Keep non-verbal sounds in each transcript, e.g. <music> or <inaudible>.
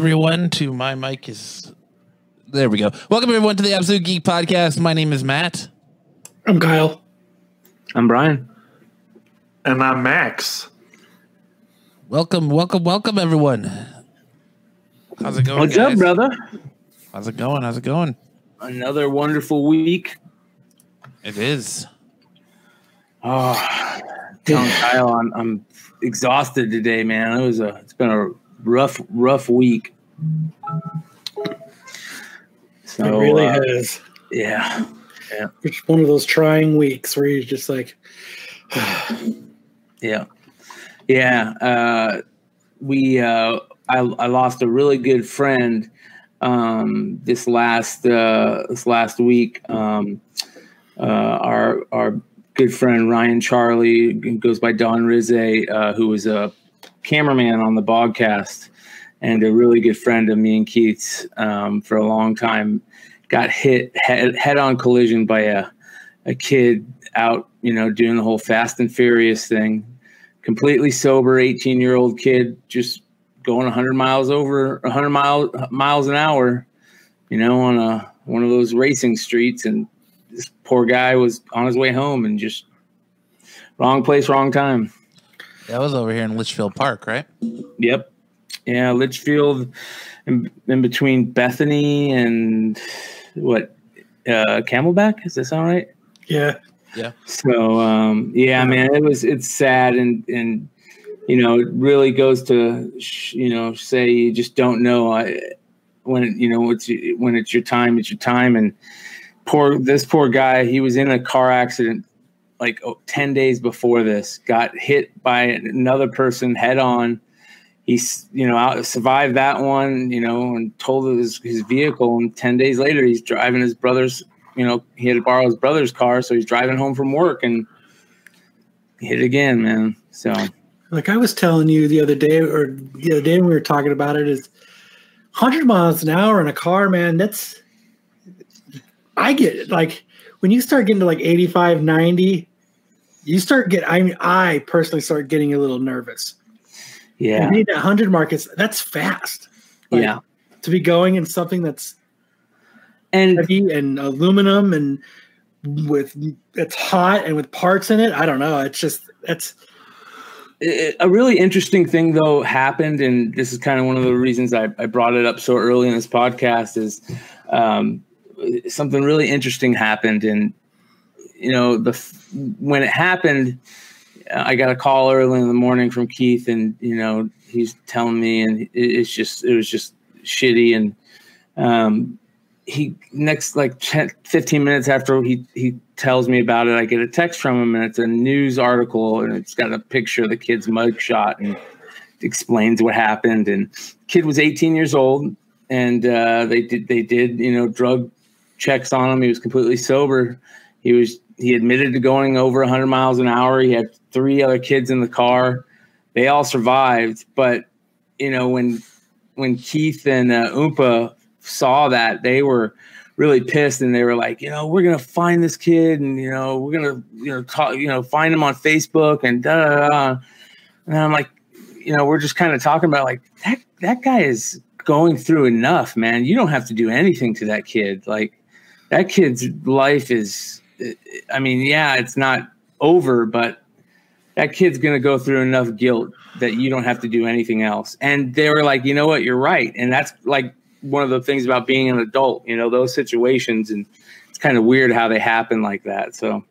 Welcome, everyone, to my mic is. There we go. Welcome, everyone, to the Absolute Geek Podcast. My name is Matt. I'm Kyle. I'm Brian. And I'm Max. Welcome, welcome, welcome, everyone. How's it going? What's guys? up, brother? How's it going? How's it going? Another wonderful week. It is. Oh, telling Kyle, I'm I'm exhausted today, man. It was a it's been a rough rough week. So it really uh, has. yeah, Yeah. It's one of those trying weeks where you're just like, <sighs> yeah, yeah. Uh, we uh, I I lost a really good friend um, this last uh, this last week. Um, uh, our our good friend Ryan Charlie goes by Don Rizze, uh, who was a cameraman on the podcast and a really good friend of me and Keith's um, for a long time. Got hit head, head on collision by a a kid out, you know, doing the whole Fast and Furious thing. Completely sober, eighteen year old kid, just going 100 miles over 100 miles miles an hour, you know, on a one of those racing streets, and this poor guy was on his way home and just wrong place, wrong time. That was over here in Litchfield Park, right? Yep. Yeah, Litchfield, in, in between Bethany and what, uh, Camelback? Does that sound right? yeah, Yeah. So um, yeah, man, it was it's sad and and you know it really goes to you know say you just don't know I, when you know it's when it's your time, it's your time. And poor this poor guy, he was in a car accident like 10 days before this, got hit by another person head on. He's you know out, survived that one, you know, and told his his vehicle. And ten days later, he's driving his brother's you know, he had to borrow his brother's car, so he's driving home from work and hit again, man. So like I was telling you the other day, or the other day when we were talking about it, is 100 miles an hour in a car, man. That's I get it. Like when you start getting to like 85, 90, you start get. I mean, I personally start getting a little nervous. yeah, that 100 markets. that's fast. Like, yeah, to be going in something that's and heavy and aluminum and with it's hot and with parts in it. I don't know. It's just that's a really interesting thing though happened, and this is kind of one of the reasons I, I brought it up so early in this podcast is um, something really interesting happened, and you know the when it happened, I got a call early in the morning from Keith, and you know he's telling me, and it, it's just it was just shitty, and um, he next like 10, 15 minutes after he he tells me about it, I get a text from him, and it's a news article, and it's got a picture of the kid's mugshot, and explains what happened. And kid was 18 years old, and uh, they did they did you know drug checks on him. He was completely sober. He was he admitted to going over 100 miles an hour. He had three other kids in the car. They all survived, but you know when when Keith and uh, Oompa saw that, they were really pissed and they were like, you know, we're gonna find this kid and you know we're gonna you know talk, you know find him on Facebook and da da da. And I'm like, you know, we're just kind of talking about like that that guy is going through enough, man. You don't have to do anything to that kid. Like that kid's life is I mean, yeah, it's not over, but that kid's going to go through enough guilt that you don't have to do anything else. And they were like, you know what, you're right. And that's like one of the things about being an adult, you know, those situations. And it's kind of weird how they happen like that. So,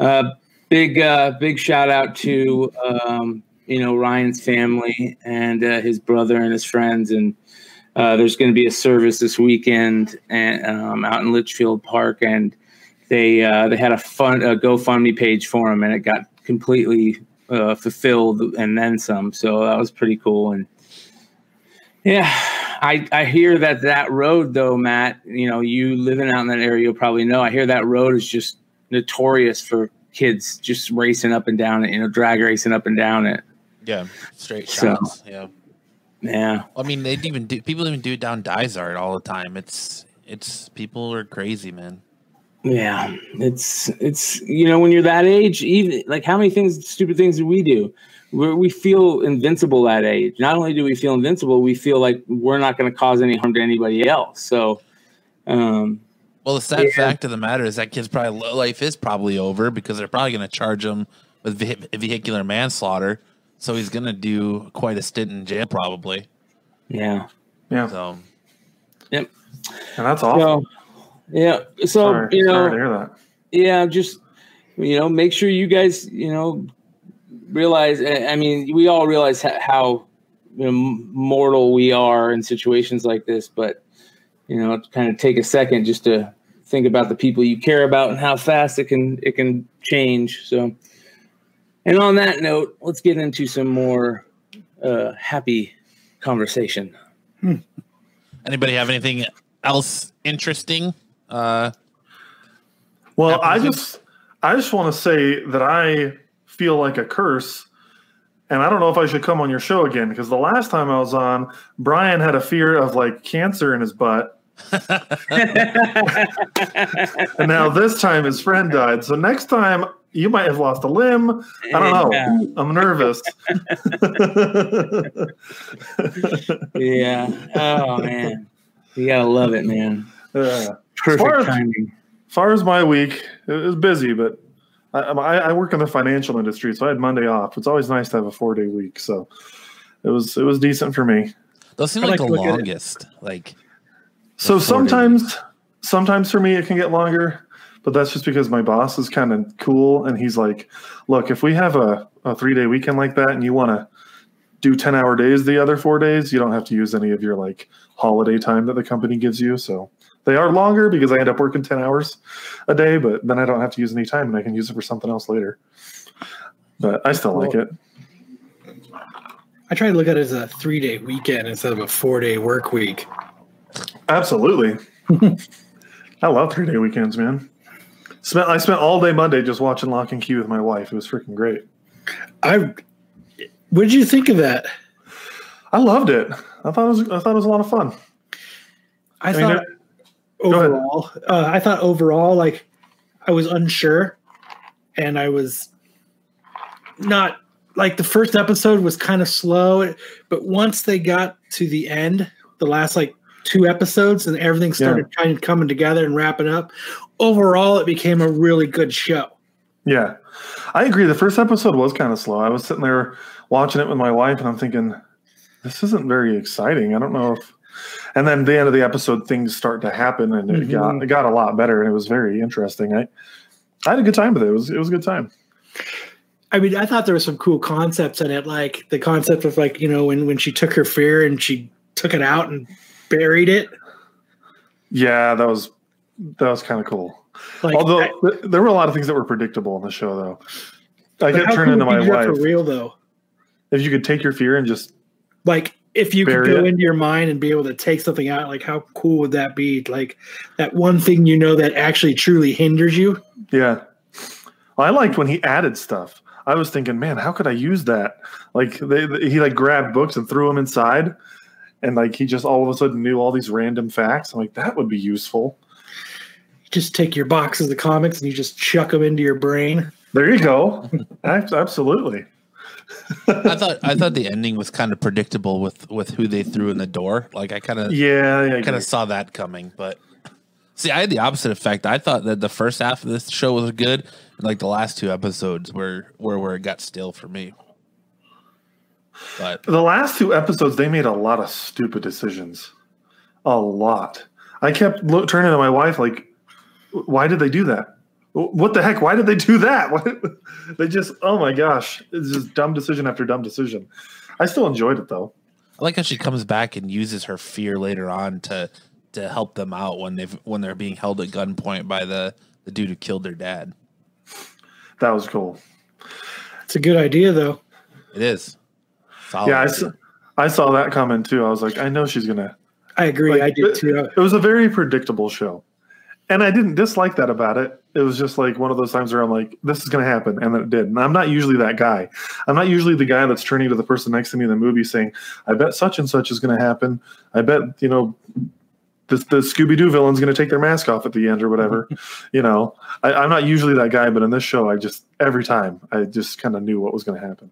uh, big, uh, big shout out to, um, you know, Ryan's family and uh, his brother and his friends. And uh, there's going to be a service this weekend and, um, out in Litchfield Park. And they, uh, they had a fun, a GoFundMe page for him and it got completely uh, fulfilled and then some. So that was pretty cool. And yeah, I I hear that that road though, Matt. You know, you living out in that area, you'll probably know. I hear that road is just notorious for kids just racing up and down it. You know, drag racing up and down it. Yeah, straight So- yeah. Yeah, I mean, they even do. People even do it down Dysart all the time. It's it's people are crazy, man. Yeah, it's it's you know when you're that age, even like how many things, stupid things do we do? we we feel invincible that age. Not only do we feel invincible, we feel like we're not going to cause any harm to anybody else. So, um, well, the sad yeah. fact of the matter is that kid's probably life is probably over because they're probably going to charge him with vehicular manslaughter. So he's going to do quite a stint in jail, probably. Yeah. Yeah. So. Yep. And that's awful. So, yeah. So sorry, you know. Yeah, just you know, make sure you guys you know realize. I mean, we all realize how you know, mortal we are in situations like this, but you know, kind of take a second just to think about the people you care about and how fast it can it can change. So, and on that note, let's get into some more uh, happy conversation. Hmm. Anybody have anything else interesting? Uh, well, I just I just want to say that I feel like a curse. And I don't know if I should come on your show again because the last time I was on, Brian had a fear of like cancer in his butt. <laughs> and now this time his friend died. So next time you might have lost a limb. I don't know. Yeah. I'm nervous. <laughs> yeah. Oh man. You gotta love it, man. Yeah. Perfect as timing. As far as my week, it was busy, but I, I, work in the financial industry, so I had Monday off. It's always nice to have a four day week, so it was it was decent for me. Those seem like, like the longest. Like so sometimes sometimes for me it can get longer, but that's just because my boss is kind of cool and he's like, look, if we have a, a three day weekend like that and you want to do 10 hour days the other four days, you don't have to use any of your like holiday time that the company gives you. So they are longer because I end up working 10 hours a day, but then I don't have to use any time and I can use it for something else later. But I still well, like it. I try to look at it as a three day weekend instead of a four day work week. Absolutely. <laughs> I love three day weekends, man. Spent I spent all day Monday just watching Lock and Key with my wife. It was freaking great. I what did you think of that? I loved it. I thought it was I thought it was a lot of fun. I, I thought mean, overall. Uh, I thought overall, like I was unsure, and I was not like the first episode was kind of slow, but once they got to the end, the last like two episodes, and everything started yeah. kind of coming together and wrapping up. Overall, it became a really good show. Yeah, I agree. The first episode was kind of slow. I was sitting there watching it with my wife, and I'm thinking, this isn't very exciting. I don't know if and then the end of the episode things start to happen and it mm-hmm. got it got a lot better and it was very interesting. I i had a good time with it. It was it was a good time. I mean i thought there were some cool concepts in it like the concept of like you know when when she took her fear and she took it out and buried it. Yeah that was that was kind of cool. Like, although I, there were a lot of things that were predictable in the show though. I kept turning to my wife for real though? If you could take your fear and just like if you could go it. into your mind and be able to take something out, like how cool would that be? Like that one thing you know that actually truly hinders you. Yeah. Well, I liked when he added stuff. I was thinking, man, how could I use that? Like they, they, he like grabbed books and threw them inside, and like he just all of a sudden knew all these random facts. I'm like, that would be useful. Just take your boxes of comics and you just chuck them into your brain. There you go. Absolutely. I thought I thought the ending was kind of predictable with with who they threw in the door. Like I kind of yeah, yeah kind of saw that coming. But see, I had the opposite effect. I thought that the first half of this show was good, like the last two episodes were were where it got still for me. But the last two episodes, they made a lot of stupid decisions. A lot. I kept lo- turning to my wife like, "Why did they do that? What the heck? Why did they do that? <laughs> they just, oh my gosh, it's just dumb decision after dumb decision. I still enjoyed it though. I like how she comes back and uses her fear later on to to help them out when they've when they're being held at gunpoint by the the dude who killed their dad. That was cool. It's a good idea though. It is. Solid yeah, I saw, I saw that comment too. I was like, I know she's gonna. I agree. Like, I did too. It was a very predictable show and I didn't dislike that about it. It was just like one of those times where I'm like, this is going to happen. And then it did. And I'm not usually that guy. I'm not usually the guy that's turning to the person next to me in the movie saying, I bet such and such is going to happen. I bet, you know, the, the Scooby Doo villain's going to take their mask off at the end or whatever. <laughs> you know, I, I'm not usually that guy, but in this show, I just every time I just kind of knew what was going to happen.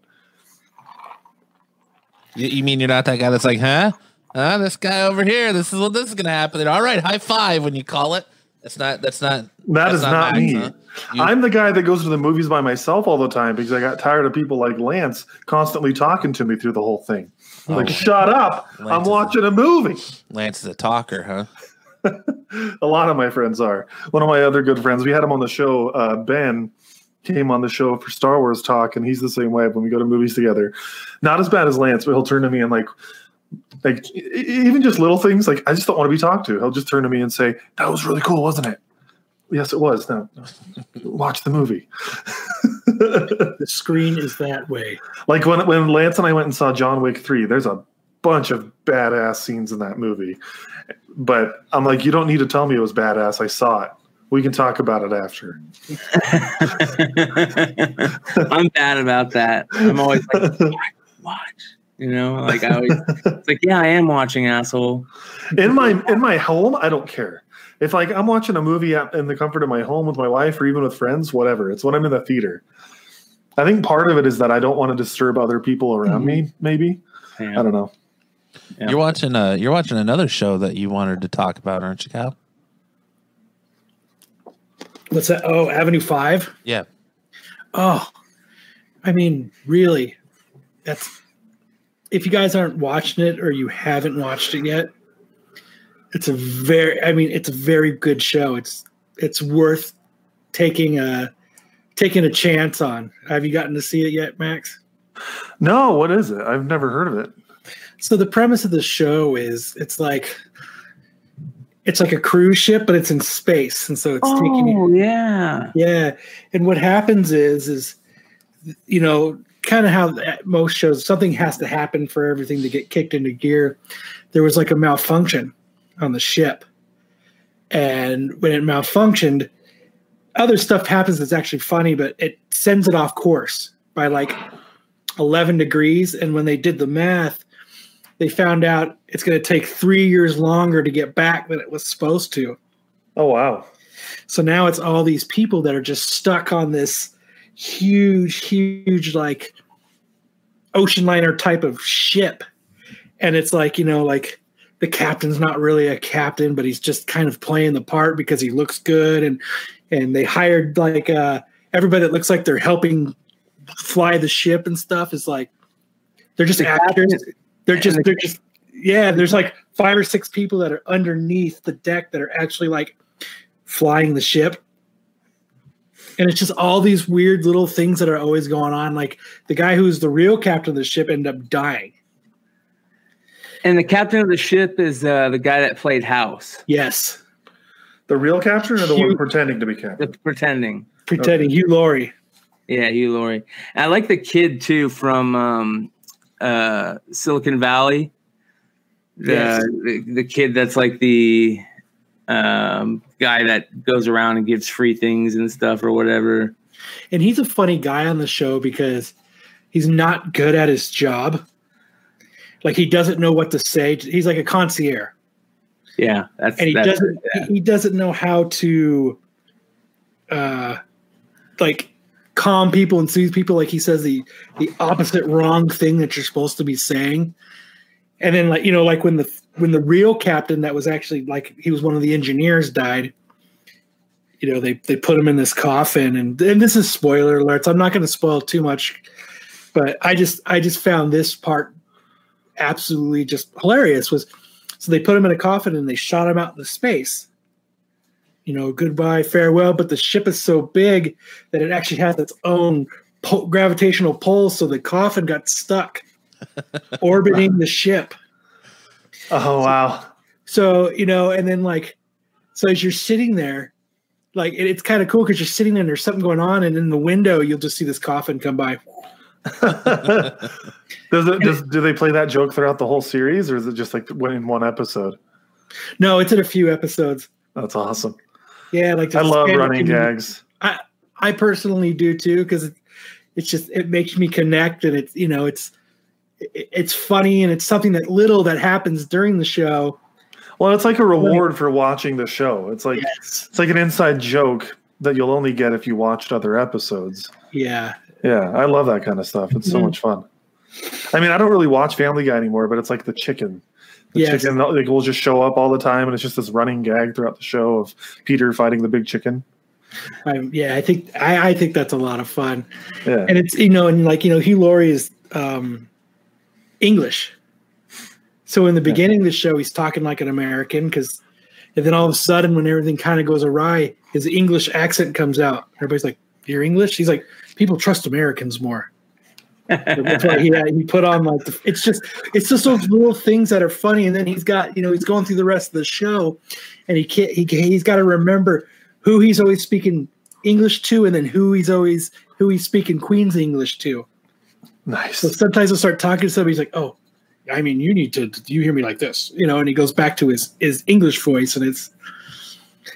You, you mean you're not that guy that's like, huh? This guy over here. This is what this is gonna happen. All right, high five when you call it. That's not. That's not. That that's is not, Max, me. huh? You- I'm the guy that goes to the movies by myself all the time because I got tired of people like Lance constantly talking to me through the whole thing. Like, Oh. shut up! Lance I'm is a- watching a movie. Lance is a talker, huh? <laughs> a lot of my friends are. One of my other good friends, we had him on the show. Uh, ben came on the show for Star Wars talk, and he's the same way when we go to movies together. Not as bad as Lance, but he'll turn to me and like, like even just little things. Like I just don't want to be talked to. He'll just turn to me and say, "That was really cool, wasn't it?" Yes, it was. Now, watch the movie. <laughs> The screen is that way. like when when Lance and I went and saw John Wick three, there's a bunch of badass scenes in that movie. But I'm like, you don't need to tell me it was badass. I saw it. We can talk about it after. <laughs> I'm bad about that. I'm always like, watch, watch. You know, <laughs> like I always, it's like, yeah, I am watching, asshole. in my in my home, I don't care. If like I'm watching a movie in the comfort of my home with my wife or even with friends, whatever. It's when I'm in the theater. I think part of it is that I don't want to disturb other people around me. Maybe I don't know. Yeah. You're watching. Uh, you're watching another show that you wanted to talk about, aren't you, Cal? What's that? Oh, Avenue Five. Yeah. Oh, I mean, really, that's if you guys aren't watching it or you haven't watched it yet, it's a very, I mean, it's a very good show. It's it's worth taking a taking a chance on. Have you gotten to see it yet, Max? No, what is it? I've never heard of it. So the premise of the show is it's like it's like a cruise ship, but it's in space, and so it's taking Oh yeah. Yeah, and what happens is, is you know, kind of how most shows, something has to happen for everything to get kicked into gear. There was like a malfunction on the ship, and when it malfunctioned, other stuff happens that's actually funny, but it sends it off course by like eleven degrees. And when they did the math, they found out it's going to take three years longer to get back than it was supposed to. Oh wow. So now it's all these people that are just stuck on this huge, huge, like ocean liner type of ship. And it's like, you know, like the captain's not really a captain, but he's just kind of playing the part because he looks good. And and they hired like uh everybody that looks like they're helping fly the ship and stuff is like they're just The actors. captain- They're just they're just yeah, there's like five or six people that are underneath the deck that are actually like flying the ship. And it's just all these weird little things that are always going on. Like the guy who's the real captain of the ship ended up dying. And the captain of the ship is uh, the guy that played House, Yes. The real captain or the one pretending to be the captain? pretending. Pretending Hugh Laurie. Yeah, Hugh Laurie. And I like the kid too from um, uh, Silicon Valley. The, Yes. the the kid that's like the um, guy that goes around and gives free things and stuff or whatever. And he's a funny guy on the show because he's not good at his job. Like he doesn't know what to say. He's like a concierge. Yeah, that's and he that's, doesn't yeah. he doesn't know how to uh like calm people and soothe people like he says the the opposite wrong thing that you're supposed to be saying and then like you know like when the when the real captain that was actually like he was one of the engineers died you know they they put him in this coffin and and this is spoiler alerts i'm not going to spoil too much but i just i just found this part absolutely just hilarious was so they put him in a coffin and they shot him out into space. You know, goodbye, farewell. But the ship is so big that it actually has its own po- gravitational pull. So the coffin got stuck <laughs> orbiting the ship. Oh wow. So, you know, and then like, so as you're sitting there, like it, it's kind of cool because you're sitting there and there's something going on. And in the window, you'll just see this coffin come by. <laughs> does it does do they play that joke throughout the whole series or is it just like when in one episode? No, it's in a few episodes. That's awesome. Yeah. Like I love running community- gags. I I personally do too because it, it's just it makes me connect and it's you know it's it, it's funny and it's something that little that happens during the show Well, it's like a reward for watching the show. It's like Yes. it's like an inside joke that you'll only get if you watched other episodes. Yeah. Yeah, I love that kind of stuff. It's so Mhm. much fun. I mean, I don't really watch Family Guy anymore, but it's like the chicken. The Yes. chicken like, will just show up all the time, and it's just this running gag throughout the show of Peter fighting the big chicken. I, yeah, I think I, I think that's a lot of fun, Yeah, and it's you know, and like you know, Hugh Laurie is um, English, so in the beginning of the show, he's talking like an American because, and then all of a sudden, when everything kind of goes awry, his English accent comes out. Everybody's like, "You're English?" He's like, "People trust Americans more." That's why he, he put on like the, it's just it's just those little things that are funny, and then he's got you know he's going through the rest of the show, and he can't he he's got to remember who he's always speaking English to, and then who he's always who he's speaking Queen's English to. Nice. So sometimes I'll start talking to somebody, he's like, "Oh, I mean, you need to you hear me like this," you know, and he goes back to his his English voice, and it's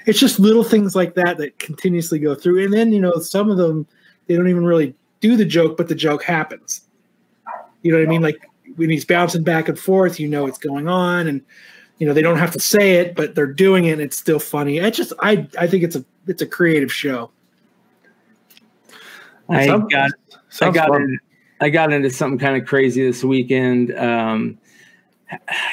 it's just little things like that that continuously go through, and then you know some of them they don't even really do the joke, but the joke happens. You know what I mean? Like when he's bouncing back and forth, you know what's going on, and you know they don't have to say it, but they're doing it, and it's still funny. I just I I think it's a it's a creative show. I Sounds- got I sounds got fun. in, I got into something kind of crazy this weekend. Um,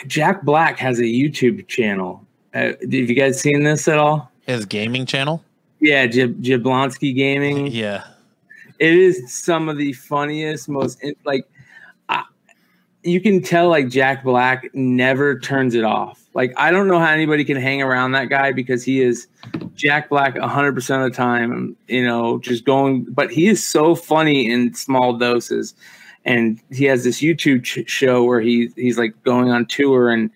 Jack Black has a YouTube channel. Uh, have you guys seen this at all? His gaming channel. Yeah, Jib- Jablinski Gaming. Yeah. It is some of the funniest, most in, like. I, you can tell like Jack Black never turns it off. Like I don't know how anybody can hang around that guy because he is Jack Black 100% of the time, you know, just going but he is so funny in small doses. And he has this YouTube ch- show where he he's like going on tour and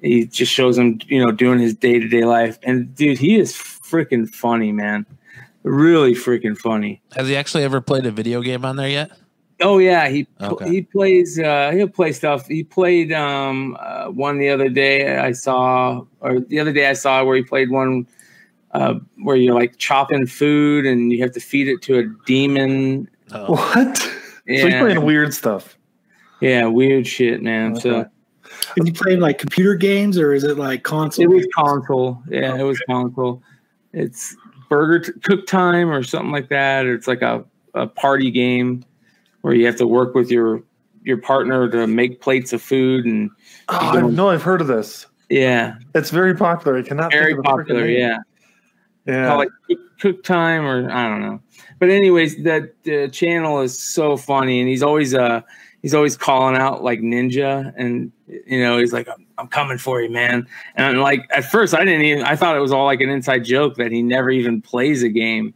he just shows him, you know, doing his day-to-day life. And dude, he is freaking funny, man. Really freaking funny. Has he actually ever played a video game on there yet? Oh yeah, he Okay. he plays. Uh, he'll play stuff. He played um, uh, one the other day. I saw, or the other day I saw where he played one uh, where you're like chopping food and you have to feed it to a demon. Oh. What? <laughs> So he's Yeah, playing weird stuff. yeah, weird shit, man. So Okay. Is he playing like computer games or is it like console? it was console. Yeah, it was console. It's burger t- cook time or something like that, or it's like a, a party game where you have to work with your your partner to make plates of food and Oh, I know I've heard of this. yeah, It's very popular. I cannot very think of popular. Yeah. Yeah. call it cook, time or I don't know. But anyways, that uh, channel is so funny, and he's always uh he's always calling out like ninja, and you know he's like I'm, I'm coming for you, man. And I'm like at first I didn't even I thought it was all like an inside joke that he never even plays a game,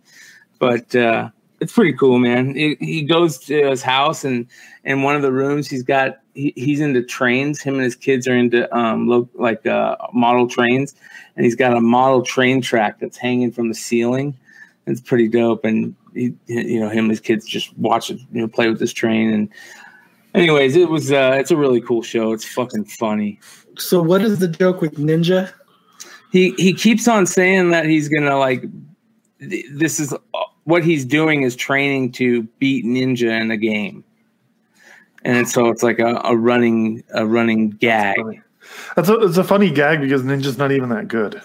but uh, it's pretty cool, man. He, he goes to his house and in one of the rooms he's got he, he's into trains. Him and his kids are into um lo- like uh, model trains, and he's got a model train track that's hanging from the ceiling. It's pretty dope, and he, you know, him and his kids just watch it, you know, play with this train. And anyways, it was uh, it's a really cool show. It's fucking funny. So what is the joke with Ninja? He he keeps on saying that he's gonna like th- this is uh, what he's doing is training to beat Ninja in the game. And so it's like a, a running a running gag. funny. That's a, it's a funny gag because Ninja's not even that good.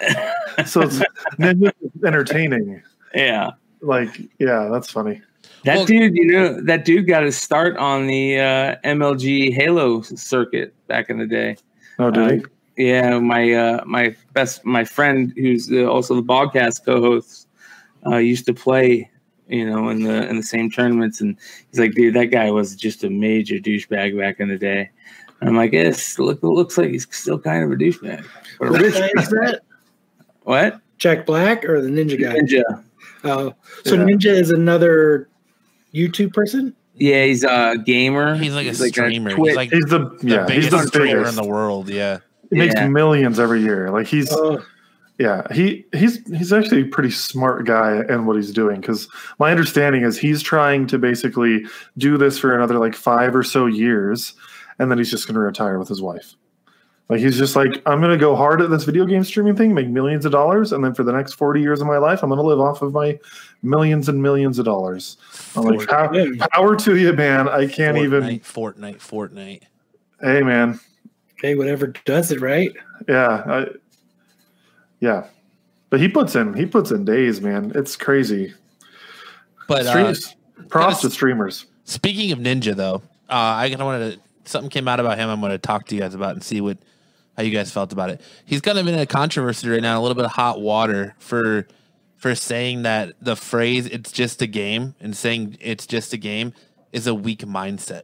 <laughs> so it's Ninja's entertaining. Yeah. Like, yeah, that's funny. That Well- dude, you know, that dude got his start on the uh, MLG Halo circuit back in the day. Oh, did Uh, he? Yeah, my uh, my best my friend who's uh, also the podcast co-host uh, used to play, you know, in the in the same tournaments, and he's like, dude, that guy was just a major douchebag back in the day. And I'm like, yes, look, it looks like he's still kind of a douchebag. But What rich is that? what? Jack Black or the Ninja guy? Ninja. Oh, so Yeah. Ninja is another YouTube person. Yeah, he's a gamer. He's like a streamer. Twitch- he's like He's the, the yeah, he's biggest the streamer biggest. in the world. Yeah. He makes Yeah. millions every year. Like he's Oh, yeah, he he's he's actually a pretty smart guy in what he's doing because my understanding is he's trying to basically do this for another like five or so years, and then he's just going to retire with his wife. Like he's just like I'm going to go hard at this video game streaming thing, make millions of dollars, and then for the next forty years of my life, I'm going to live off of my millions and millions of dollars. I'm like, pow- power to you, man. I can't even. Fortnite, Fortnite, Fortnite. Hey, man, Hey, whatever does it right. Yeah, I, yeah, but he puts in he puts in days, man. It's crazy. But uh, props to streamers. Speaking of Ninja, though, uh, I kind of wanted to something came out about him. I'm going to talk to you guys about and see what how you guys felt about it. He's kind of in a controversy right now, a little bit of hot water for for saying that the phrase "it's just a game" and saying "it's just a game" is a weak mindset.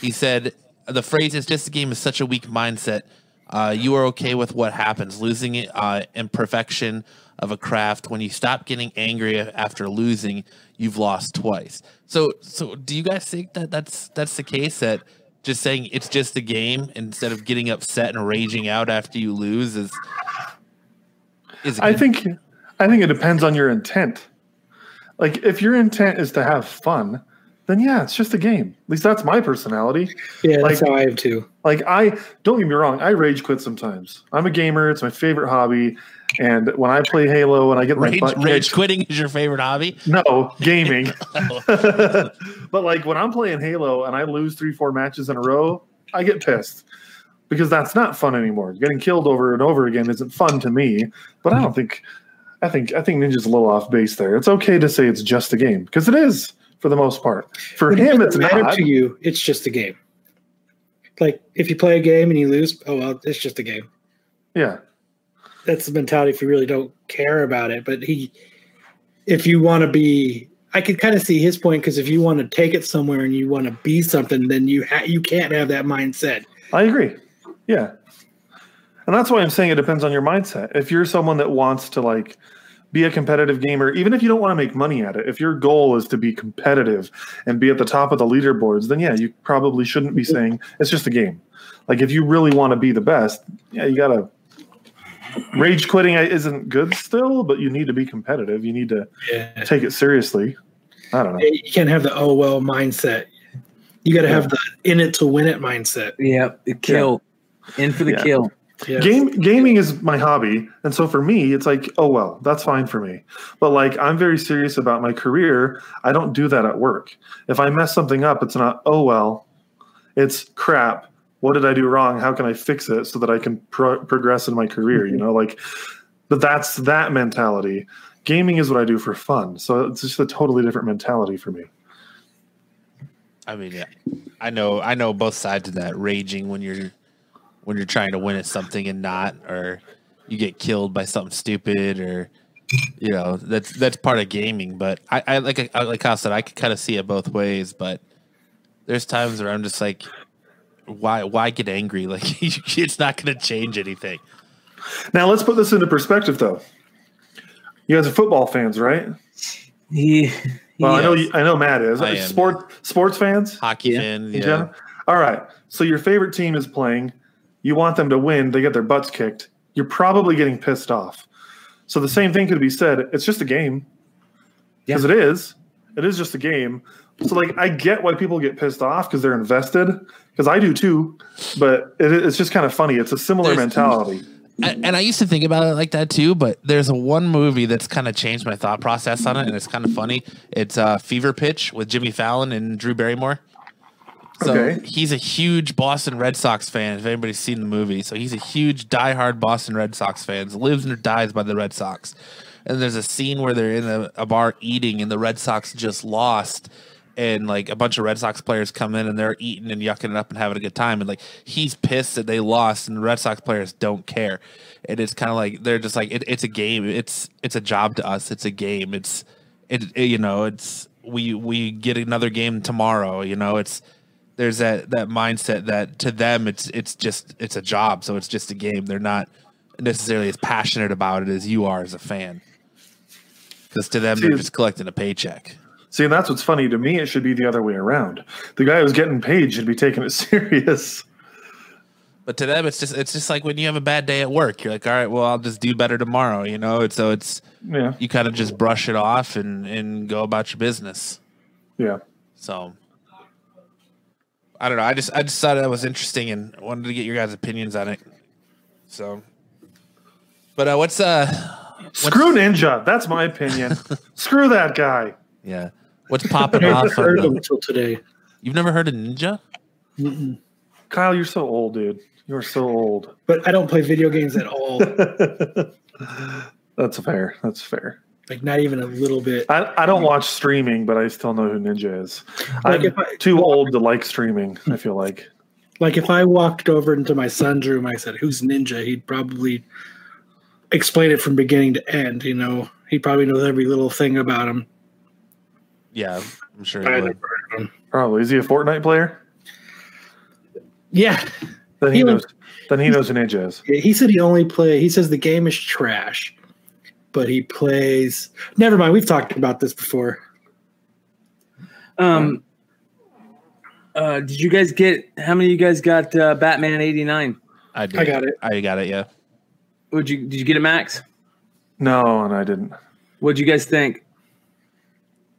He said the phrase "it's just a game" is such a weak mindset. Uh, you are okay with what happens, losing it, uh, imperfection of a craft. When you stop getting angry after losing, you've lost twice. So, so do you guys think that that's that's the case? That just saying it's just a game instead of getting upset and raging out after you lose is is I think I think it depends on your intent. Like if your intent is to have fun, then yeah, it's just a game. At least that's my personality. Yeah, that's how I have too. Like I don't get me wrong, I rage quit sometimes. I'm a gamer, it's my favorite hobby. And when I play Halo and I get my rage, butt rage quitting is your favorite hobby. no gaming. <laughs> Oh. <laughs> but like when I'm playing Halo and I lose three, four matches in a row, I get pissed because that's not fun anymore. Getting killed over and over again isn't fun to me. But I don't mm-hmm. think, I think, I think Ninja's a little off base there. It's okay to say it's just a game because it is for the most part. For it him, it's matter not. to you. It's just a game. Like if you play a game and you lose, oh well, it's just a game. Yeah, That's the mentality if you really don't care about it. But he, if you want to be, I could kind of see his point because if you want to take it somewhere and you want to be something, then you ha- you can't have that mindset. I agree. Yeah. And that's why I'm saying it depends on your mindset. If you're someone that wants to like be a competitive gamer, even if you don't want to make money at it, if your goal is to be competitive and be at the top of the leaderboards, then yeah, you probably shouldn't be saying it's just a game. Like if you really want to be the best, yeah, you got to rage quitting isn't good still, but you need to be competitive. You need to Yeah, take it seriously. I don't know. you can't have the oh well mindset. You got to have the in it to win it mindset. Yeah, the kill. In for the Yeah. kill. Yeah. Game gaming is my hobby, and so for me, it's like, oh well, that's fine for me. But like, I'm very serious about my career. I don't do that at work. If I mess something up, it's not, oh well, it's crap. What did I do wrong? How can I fix it so that I can pro- progress in my career? You mm-hmm. know, like, but that's that mentality. Gaming is what I do for fun, so it's just a totally different mentality for me. I mean, yeah, I know, I know both sides of that. Raging when you're when you're trying to win at something and not, or you get killed by something stupid, or you know, that's that's part of gaming. But I, I like I, like Kyle said, I could kind of see it both ways. But there's times where I'm just like, why why get angry? <laughs> Like it's not going to change anything. Now let's put this into perspective, though. You guys are football fans, right? He, Well, I know you, I know Matt is. I am, sports fans. Hockey Yeah. fan, yeah. All right. So your favorite team is playing. You want them to win. They get their butts kicked. You're probably getting pissed off. So the same thing could be said. It's just a game. Because it is. It is just a game. So like I get why people get pissed off because they're invested. Because I do too. But it, it's just kind of funny. It's a similar There's- mentality. And and I used to think about it like that too, but there's a one movie that's kind of changed my thought process on it, and it's kind of funny. It's uh, Fever Pitch with Jimmy Fallon and Drew Barrymore. So Okay. he's a huge Boston Red Sox fan. If anybody's seen the movie, so he's a huge diehard Boston Red Sox fan. Lives and dies by the Red Sox. And there's a scene where they're in a, a bar eating, and the Red Sox just lost, and like a bunch of Red Sox players come in and they're eating and yucking it up and having a good time, and like he's pissed that they lost, and the Red Sox players don't care. And it's kind of like they're just like it, it's a game. It's it's a job to us. It's a game. It's it, it you know it's we we get another game tomorrow. You know it's there's that that mindset that to them it's it's just it's a job so it's just a game they're not necessarily as passionate about it as you are as a fan because to them they're just collecting a paycheck See, and that's what's funny to me. It should be the other way around. The guy who's getting paid should be taking it <laughs> serious. but to them it's just it's just like when you have a bad day at work you're like all right well i'll just do better tomorrow you know it's so it's Yeah. you kind of just brush it off and and go about your business Yeah. so i don't know i just i just thought that was interesting and wanted to get your guys opinions on it so but uh what's uh Screw Ninja. That's my opinion. <laughs> Screw that guy. Yeah. What's popping I off? never heard of on him until today. You've never heard of Ninja? Mm-mm. Kyle, you're so old, dude. You're so old. But I don't play video games at all. <laughs> That's fair. That's fair. Like not even a little bit. I, I don't watch streaming, but I still know who Ninja is. Like I'm if I- too old to like streaming. I feel like. Like if I walked over into my son's room, I said, "Who's Ninja?" He'd probably explain it from beginning to end. You know, he probably knows every little thing about him. Yeah, I'm sure I he never would. heard of him. Probably is he a Fortnite player? Yeah, Then he He knows. was- Then he knows who Ninja is. he said he only play. He says the game is trash, but he plays. Never mind. We've talked about this before. Um, uh, did you guys get how many of you guys got uh, Batman eighty nine? I, did. I got it. I got it. Yeah. Would you did you get it, Max? No, and I didn't. What'd you guys think?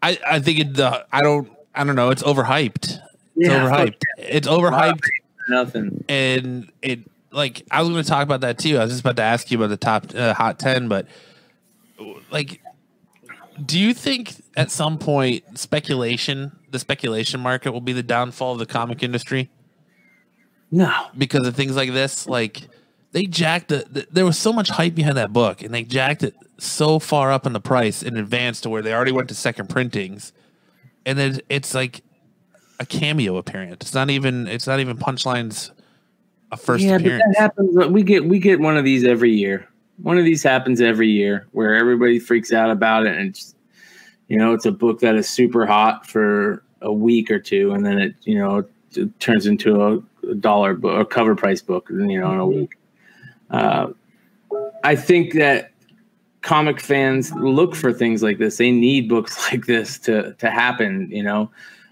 I I think it. Uh, I don't. I don't know. It's overhyped. It's Yeah, fuck overhyped. It's overhyped, Nothing. and it like I was going to talk about that too. I was just about to ask you about the top uh, hot ten, but like, do you think at some point speculation, the speculation market, will be the downfall of the comic industry? No. because of things like this. Like they jacked the, the there was so much hype behind that book, and they jacked it so far up in the price in advance to where they already went to second printings, and then it's like a cameo appearance. It's not even it's not even punchlines a first yeah, appearance. but that happens. We get we get one of these every year. One of these happens every year where everybody freaks out about it, and it's, you know it's a book that is super hot for a week or two, and then it you know it turns into a, a dollar book, a cover price book, you know, in a week. Uh, I think that comic fans look for things like this. They need books <laughs> like this to to happen, you know.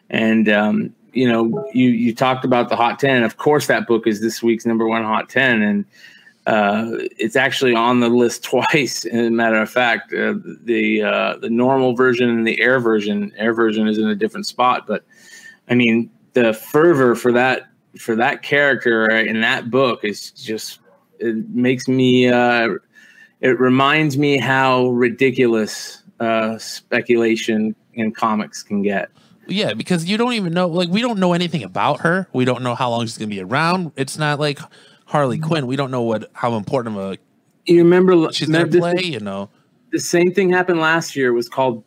And um, you know, you you talked about the hot ten. Of course, that book is this week's number one hot ten, and uh, it's actually on the list <laughs> twice. As a matter of fact, uh, the uh, the normal version and the air version. Air version is in a different spot, but I mean, the fervor for that for that character in that book is just it makes me. Uh, it reminds me how ridiculous uh, speculation in comics can get. Yeah, because you don't even know like we don't know anything about her. We don't know how long she's gonna be around. It's not like Harley Quinn. We don't know what how important of a You remember she's gonna play. this- You know. the same thing happened last year. It was called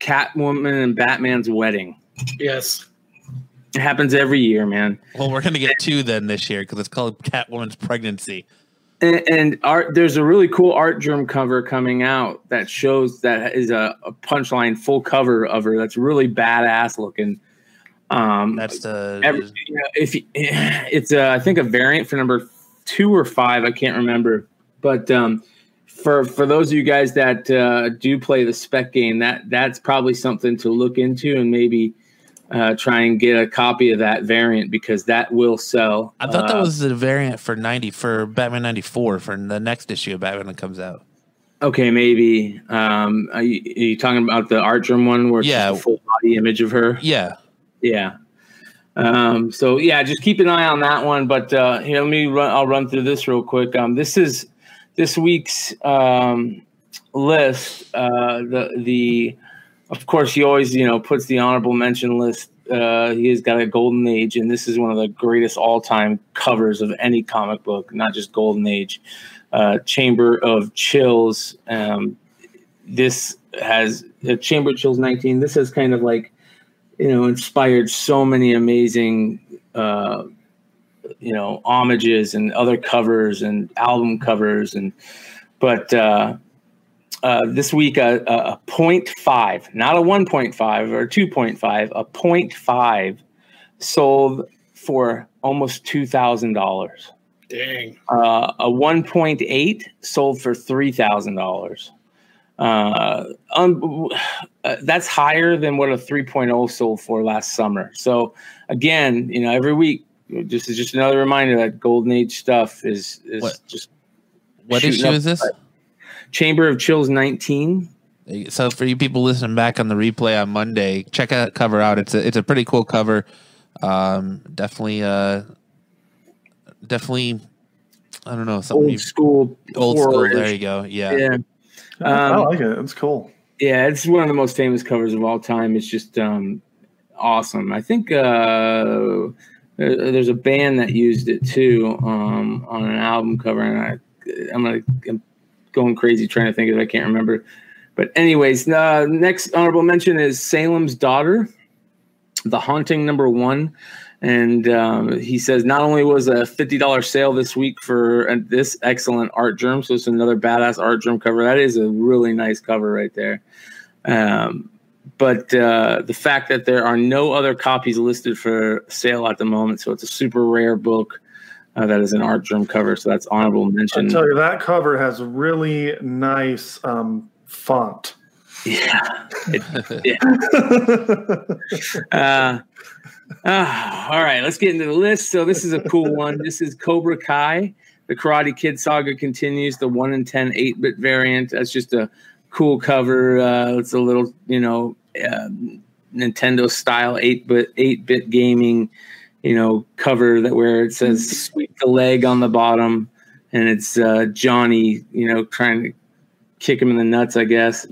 Catwoman and Batman's Wedding. Yes. It happens every year, man. Well, we're gonna get two then this year because it's called Catwoman's pregnancy. And, and art, there's a really cool Artgerm cover coming out that shows that is a, a punchline full cover of her. That's really badass looking. Um, That's the every, you know, if you, <sighs> it's uh, I think a variant for number two or five, I can't remember. But um, for for those of you guys that uh, do play the spec game, that that's probably something to look into and maybe uh, try and get a copy of that variant because that will sell. I thought that Uh, was the variant for ninety for Batman ninety four for the next issue of Batman that comes out. okay. Maybe um, are, you, are you talking about the art one where Yeah. just a full body image of her? Yeah, Yeah. Um, so yeah, just keep an eye on that one. But uh, here, let me run. I'll run through this real quick. Um, this is this week's um, list. Uh, the the of course he always you know puts the honorable mention list. Uh, he has got a golden age, and this is one of the greatest all time covers of any comic book, not just golden age. Uh, Chamber of Chills. Um, this has uh, Chamber of Chills 19. This has kind of like you know inspired so many amazing uh you know homages and other covers and album covers and but uh uh, this week, a, a, a 0.5, not a 1.5 or 2.5, a 0.5 sold for almost $2,000. Dang. Uh, a 1.8 sold for $3,000. Uh, um, uh, that's higher than what a 3.0 sold for last summer. So again, you know, every week, this is just another reminder that golden age stuff is is What- just what issue is this? Chamber of Chills 19. So for you people listening back on the replay on Monday, check that cover out. It's a it's a pretty cool cover. Um, definitely, uh, definitely. I don't know something Old school, old school. horror-ish. There you go. Yeah. Yeah, I Um, like it. It's cool. yeah, it's one of the most famous covers of all time. It's just um, awesome. I think uh, there- there's a band that used it too um, on an album cover, and I, I'm gonna I'm going crazy trying to think of it. I can't remember. But anyways, uh, next honorable mention is Salem's Daughter, The Haunting number one. And um, he says not only was a fifty dollars sale this week for uh, this excellent Artgerm, so it's another badass Artgerm cover. That is a really nice cover right there. Um, but uh, the fact that there are no other copies listed for sale at the moment, so it's a super rare book uh, that is an Artgerm cover. So that's honorable I mention. tell you that cover has really nice um, font. Yeah. <laughs> <laughs> Uh, ah, all right, let's get into the list. So this is a cool one. This is Cobra Kai. The Karate Kid saga continues. The one in 10 8 bit variant. That's just a cool cover. Uh, it's a little, you know, um Nintendo style 8 bit 8 bit gaming, you know, cover that where it says "Sweep the leg" on the bottom, and it's uh, Johnny, you know, trying to kick him in the nuts, I guess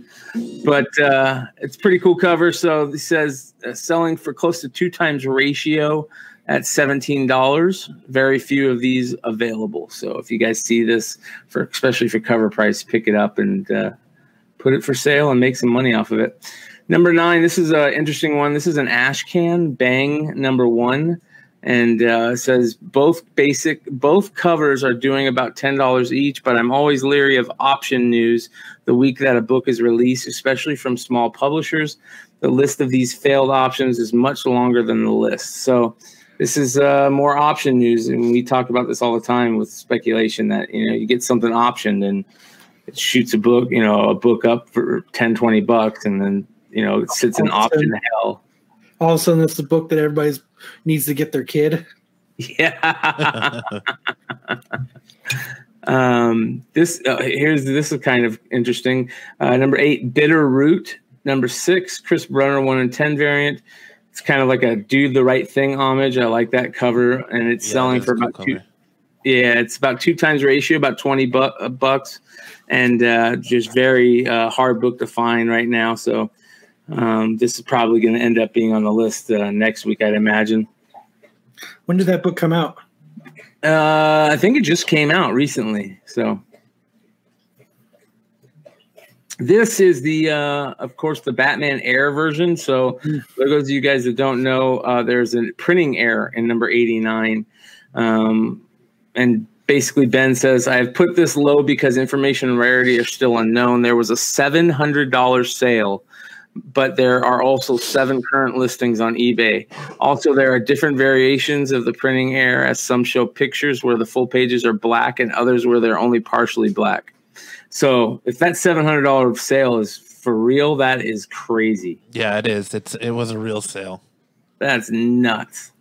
but uh, it's pretty cool cover. So it says uh, selling for close to two times ratio at seventeen dollars. Very few of these available. So if you guys see this for especially for cover price, pick it up and uh, put it for sale and make some money off of it. Number nine. This is an interesting one. This is an ash can bang number one. And uh, says both basic, both covers are doing about ten dollars each. But I'm always leery of option news the week that a book is released, especially from small publishers. The list of these failed options is much longer than the list. So this is uh, more option news, and we talk about this all the time with speculation that you know you get something optioned and it shoots a book, you know, a book up for 10, 20 bucks, and then you know it sits in option hell. All of a sudden, it's the book that everybody needs to get their kid. Yeah. <laughs> um, this uh, here's this is kind of interesting. Uh, number eight, bitter root. Number six, Chris Brunner one in ten variant. It's kind of like a do the right thing homage. I like that cover, and it's Yeah, selling for a cool about two. cover. Yeah, it's about two times ratio, about twenty bu- uh, bucks, and uh, just very uh, hard book to find right now. So um, this is probably going to end up being on the list uh, next week, I'd imagine. When did that book come out? Uh, I think it just came out recently. So this is the, uh, of course, the Batman Air version. So for those of you guys that don't know, uh, there's a printing error in number 89. Um, and basically Ben says, I have put this low because information and rarity are still unknown. There was a $700 sale but there are also seven current listings on eBay. Also, there are different variations of the printing error, as some show pictures where the full pages are black and others where they're only partially black. So, if that seven hundred dollar sale is for real, that is crazy. Yeah, it is. It's it was a real sale. That's nuts.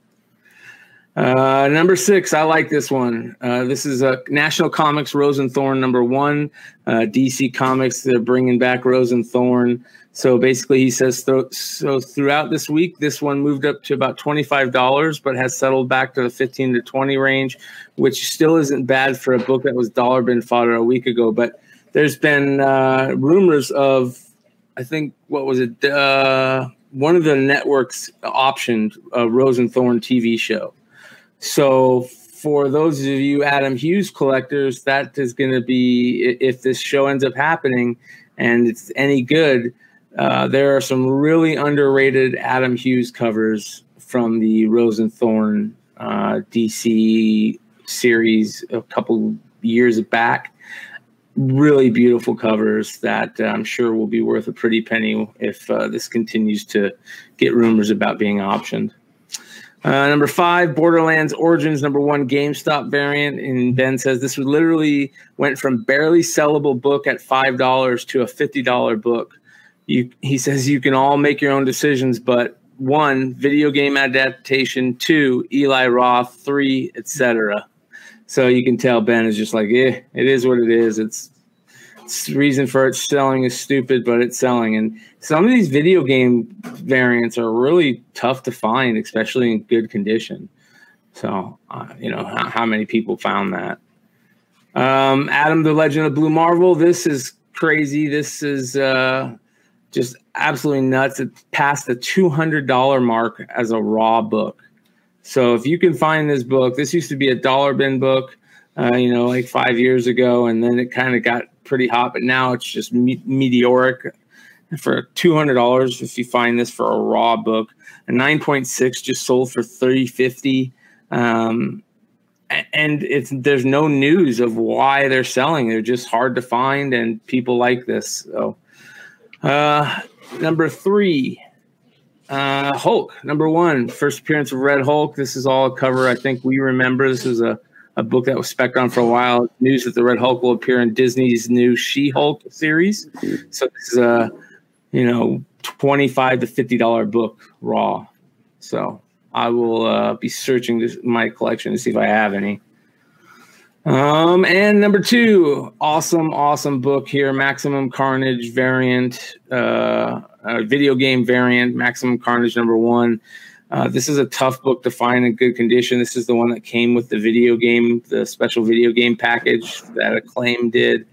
Uh, number six, I like this one. Uh, this is a National Comics Rose and Thorn number one. Uh, DC Comics, they're bringing back Rose and Thorn. So basically, he says so throughout this week, this one moved up to about twenty five dollars, but has settled back to the fifteen to twenty range, which still isn't bad for a book that was dollar bin fodder a week ago. But there's been uh, rumors of, I think, what was it? Uh, one of the networks optioned a Rose and Thorn TV show. So for those of you Adam Hughes collectors, that is going to be if this show ends up happening and it's any good. Uh, there are some really underrated Adam Hughes covers from the Rose and Thorn uh, DC series a couple years back. Really beautiful covers that I'm sure will be worth a pretty penny if uh, this continues to get rumors about being optioned. Uh, number five, Borderlands Origins number one GameStop variant. And Ben says this literally went from barely sellable book at five dollars to a fifty dollar book. You, he says you can all make your own decisions, but one, video game adaptation, two, Eli Roth, three, etc. So you can tell Ben is just like, eh, it is what it is. It's, it's reason for it selling is stupid, but it's selling. And some of these video game variants are really tough to find, especially in good condition. So, uh, you know, how, how many people found that? Um, Adam, the Legend of Blue Marvel. This is crazy. This is uh, just absolutely nuts. It passed the two hundred dollar mark as a raw book. So if you can find this book, this used to be a dollar bin book, uh, you know, like five years ago, and then it kind of got pretty hot, but now it's just me- meteoric. For two hundred dollars, if you find this for a raw book, a nine point six just sold for three fifty. Um, and it's there's no news of why they're selling. They're just hard to find, and people like this. So, uh, number three, uh, Hulk. Number one, first appearance of Red Hulk. This is all a cover. I think we remember this is a a book that was spec on for a while. News that the Red Hulk will appear in Disney's new She Hulk series. So this is a you know twenty five to fifty dollar book raw. So I will uh, be searching this, my collection to see if I have any. Um, and number two, awesome, awesome book here, Maximum Carnage variant, uh, video game variant, Maximum Carnage number one. Uh, this is a tough book to find in good condition. This is the one that came with the video game, the special video game package that Acclaim did.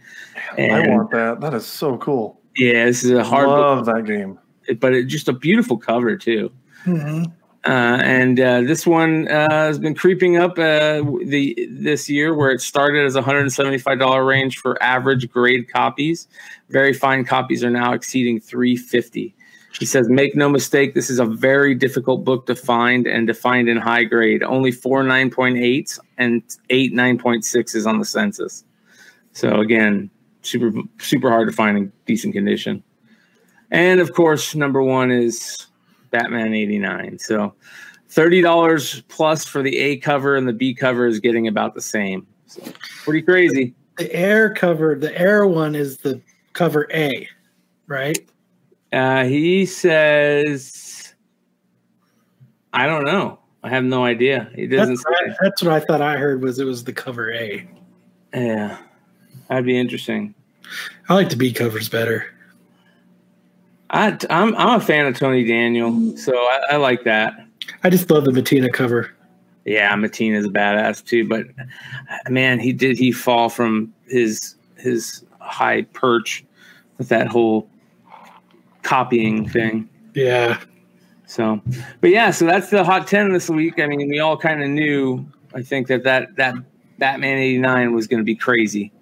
And I want that. That is so cool. Yeah, this is a hard. Love book, that game. But it, just a beautiful cover too. Mm-hmm. Uh, and uh, this one uh, has been creeping up uh, the this year, where it started as $175 range for average grade copies. Very fine copies are now exceeding 350. He says, "Make no mistake, this is a very difficult book to find and to find in high grade. Only four 9.8s and eight 9.6s on the census. So again, super super hard to find in decent condition. And of course, number one is." Batman 89. So $30 plus for the A cover and the B cover is getting about the same. So pretty crazy. The air cover, the air one is the cover A, right? Uh, he says, I don't know. I have no idea. He doesn't that's, that's what I thought I heard was it was the cover A. Yeah. That'd be interesting. I like the B covers better. I, I'm I'm a fan of Tony Daniel, so I, I like that. I just love the Mattina cover. Yeah, Mattina's a badass too, but man, he did he fall from his his high perch with that whole copying thing. Yeah. So, but yeah, so that's the hot ten this week. I mean, we all kind of knew. I think that that that Batman eighty nine was going to be crazy.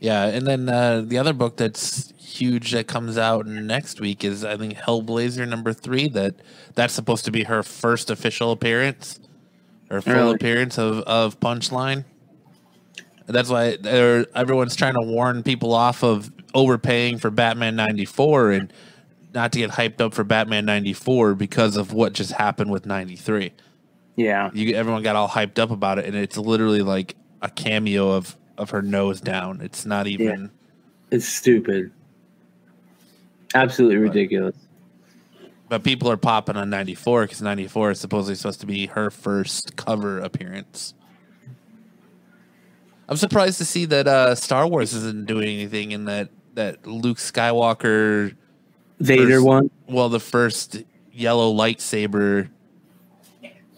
Yeah, and then uh, the other book that's huge that comes out next week is I think Hellblazer number three. That that's supposed to be her first official appearance or full really? appearance of of Punchline. That's why everyone's trying to warn people off of overpaying for Batman ninety four and not to get hyped up for Batman ninety four because of what just happened with ninety three. Yeah, you everyone got all hyped up about it, and it's literally like a cameo of of her nose down. It's not even. Yeah. It's stupid. Absolutely ridiculous. But people are popping on 94 because 94 is supposedly supposed to be her first cover appearance. I'm surprised to see that uh, Star Wars isn't doing anything in that that Luke Skywalker Vader first, one. Well, the first yellow lightsaber.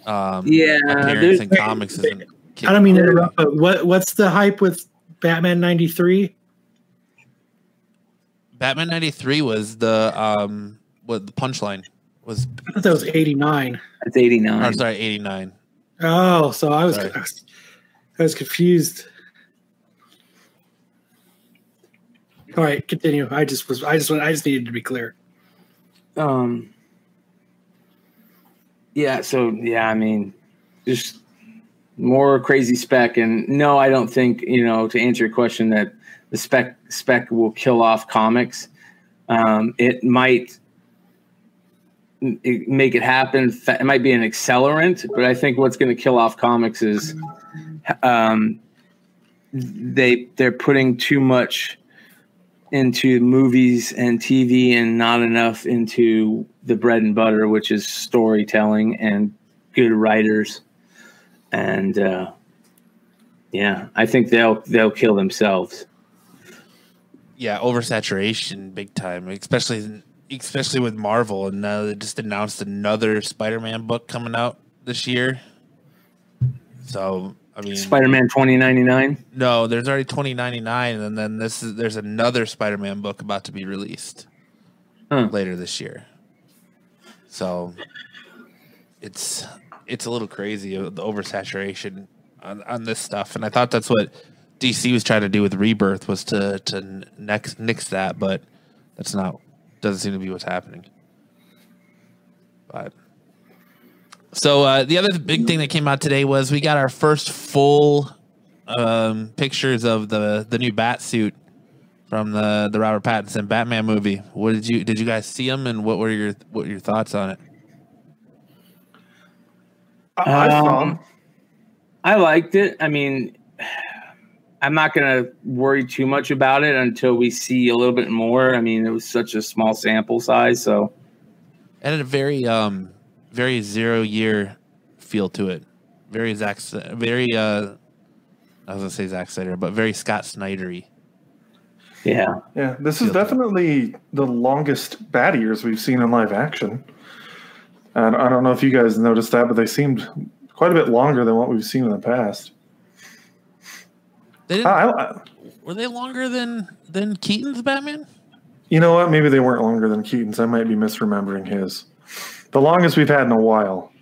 Um, yeah, appearance in comics isn't. I don't mean to interrupt, but what what's the hype with Batman '93? Batman '93 was the um what the punchline was. I thought that was '89. It's '89. Oh, sorry, '89. Oh, so I was, I was I was confused. All right, continue. I just was I just I just needed to be clear. Um. Yeah. So yeah, I mean, just more crazy spec, and no, I don't think you know to answer your question that the spec spec will kill off comics. Um, it might make it happen. It might be an accelerant, but I think what's going to kill off comics is um, they they're putting too much into movies and TV and not enough into the bread and butter, which is storytelling and good writers. And uh, yeah, I think they'll they'll kill themselves yeah, oversaturation big time, especially especially with Marvel, and now they just announced another Spider-Man book coming out this year. So I mean, Spider-Man twenty ninety nine. No, there's already twenty ninety nine, and then this is there's another Spider-Man book about to be released huh. later this year. So it's it's a little crazy uh, the oversaturation on, on this stuff, and I thought that's what DC was trying to do with Rebirth was to to next nix that, but that's not doesn't seem to be what's happening. But so uh, the other big thing that came out today was we got our first full um, pictures of the the new bat suit from the the Robert Pattinson Batman movie. What did you did you guys see them and what were your what were your thoughts on it? I, I saw Um. I liked it. I mean, I'm not going to worry too much about it until we see a little bit more. I mean, it was such a small sample size, so And a very um very zero year feel to it. Very Zack very uh I was gonna say Zack Snyder, but very Scott Snydery. yeah. Yeah, this is Feel to it. definitely the longest bat ears we've seen in live action. And I don't know if you guys noticed that, but they seemed quite a bit longer than what we've seen in the past. They didn't, I, I, were they longer than than Keaton's Batman? you know what? Maybe they weren't longer than Keaton's. I might be misremembering his. The longest we've had in a while.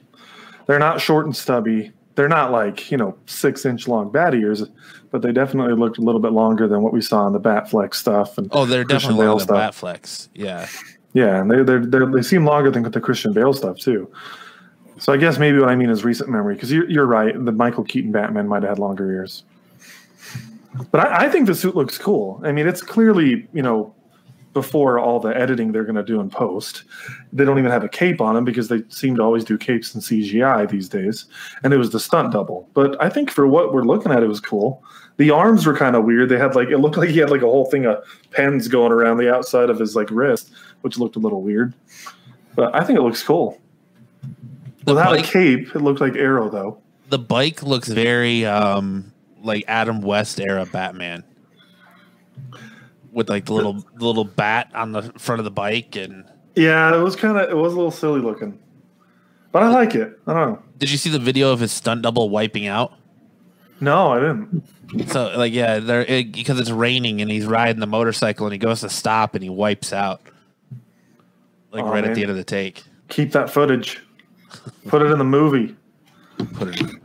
They're not short and stubby. They're not like, you know, six inch long bat ears, but they definitely looked a little bit longer than what we saw in the Batfleck stuff. And Oh, they're Christian definitely Bale longer than stuff. Batflex. Yeah. Yeah, and they they they seem longer than the Christian Bale stuff too. So I guess maybe what I mean is recent memory because you're you're right. The Michael Keaton Batman might have had longer ears, but I, I think the suit looks cool. I mean, it's clearly you know before all the editing they're going to do in post. They don't even have a cape on him because they seem to always do capes in CGI these days, and it was the stunt double. But I think for what we're looking at, it was cool. The arms were kind of weird. They had like it looked like he had like a whole thing of pens going around the outside of his like wrist, which looked a little weird. But I think it looks cool. The Without bike, a cape, it looked like Arrow though. the bike looks very um like Adam West era Batman. With like the little the little bat on the front of the bike and Yeah, it was kind of it was a little silly looking, but I like it. I don't know. did you see the video of his stunt double wiping out? No, I didn't. So like yeah, there it, because it's raining and he's riding the motorcycle and he goes to stop and he wipes out, like Oh, right man. at the end of the take. Keep that footage. Put it in the movie. Put it.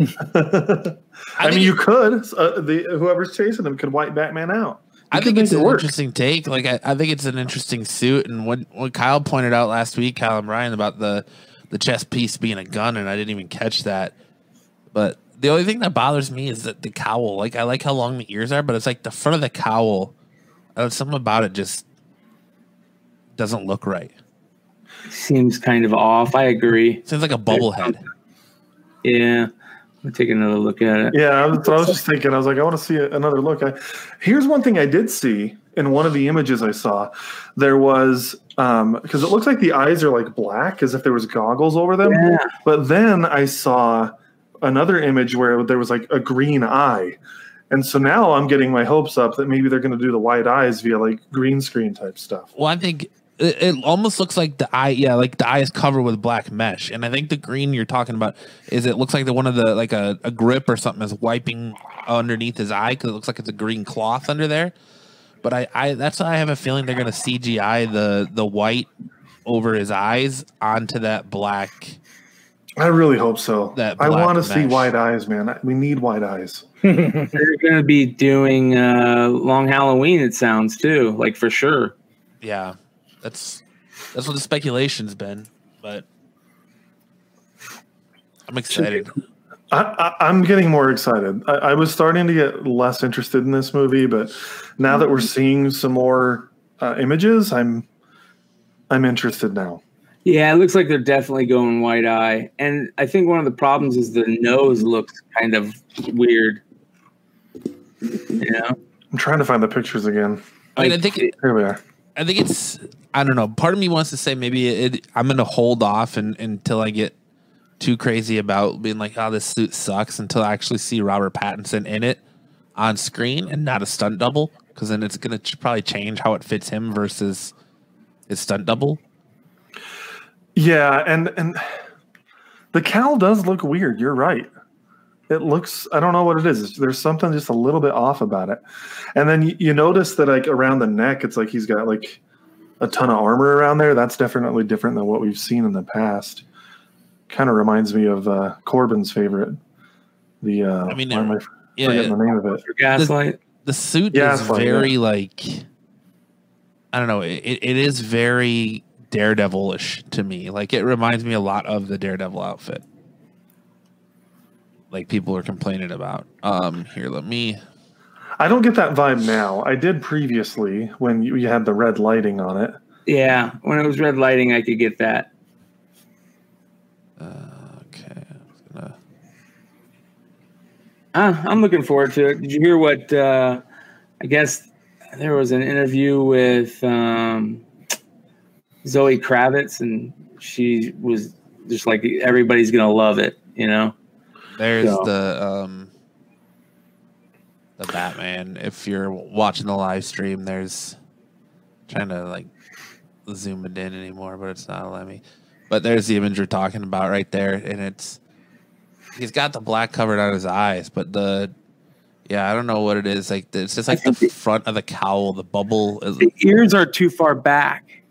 I, think mean, you could. Uh, the whoever's chasing him could wipe Batman out. You I think it's it an work. interesting take. Like I, I think it's an interesting suit, and what what Kyle pointed out last week, Kyle and Ryan, about the the chest piece being a gun, and I didn't even catch that. But the only thing that bothers me is that the cowl. Like I like how long the ears are, but it's like the front of the cowl. Uh, something about it just doesn't look right. Seems kind of off. I agree. Seems like a bubble head. Yeah. I'll take another look at it. Yeah, I was, I was just thinking. I was like, I want to see another look. I, here's one thing I did see in one of the images I saw. There was um, because it looks like the eyes are like black, as if there was goggles over them. Yeah. But then I saw another image where there was like a green eye. And so now I'm getting my hopes up that maybe they're going to do the white eyes via like green screen type stuff. Well, I think it, it almost looks like the eye, yeah, like the eye is covered with black mesh, and I think the green you're talking about is it looks like the one of the like a, a grip or something is wiping underneath his eye because it looks like it's a green cloth under there. But I, I that's why I have a feeling they're gonna CGI the the white over his eyes onto that black. I really hope so. That I want to see white eyes, man. We need white eyes. <laughs> They're going to be doing uh, Long Halloween, it sounds too, like for sure. Yeah, that's that's what the speculation's been, but I'm excited. I, I, I'm getting more excited. I, I was starting to get less interested in this movie, but now that we're seeing some more uh, images, I'm I'm interested now. Yeah, it looks like they're definitely going white eye. And I think one of the problems is the nose looks kind of weird. You know? I'm trying to find the pictures again. I mean, I think it, Here we are. I think it's I don't know. Part of me wants to say maybe it, I'm going to hold off and, until I get too crazy about being like, oh, this suit sucks until I actually see Robert Pattinson in it on screen and not a stunt double because then it's going to probably change how it fits him versus his stunt double. Yeah, and and the cowl does look weird. You're right. It looks. I don't know what it is. There's something just a little bit off about it. And then you, you notice that like around the neck, it's like he's got like a ton of armor around there. That's definitely different than what we've seen in the past. kind of reminds me of uh, Corbin's favorite. The uh, I mean, am I Yeah, forgetting the name of it? For Gaslight. the suit Yeah, is it's like very like I don't know. It, it is very Daredevilish to me. Like it reminds me a lot of the Daredevil outfit. Like people are complaining about. Um, here, let me. I don't get that vibe now. I did previously when you, you had the red lighting on it. Yeah, when it was red lighting, I could get that. Uh, okay, I was gonna. Uh, I'm looking forward to it. Did you hear what? Uh, I guess there was an interview with um, Zoe Kravitz, and she was just like, everybody's gonna love it. You know? There's So- the um, the Batman. If you're watching the live stream, there's trying to like zoom it in anymore, but it's not letting me. But there's the image we're talking about right there, and it's he's got the black covered on his eyes, but the yeah, I don't know what it is. Like it's just like the the- front of the cowl, the bubble. Is, The ears are too far back;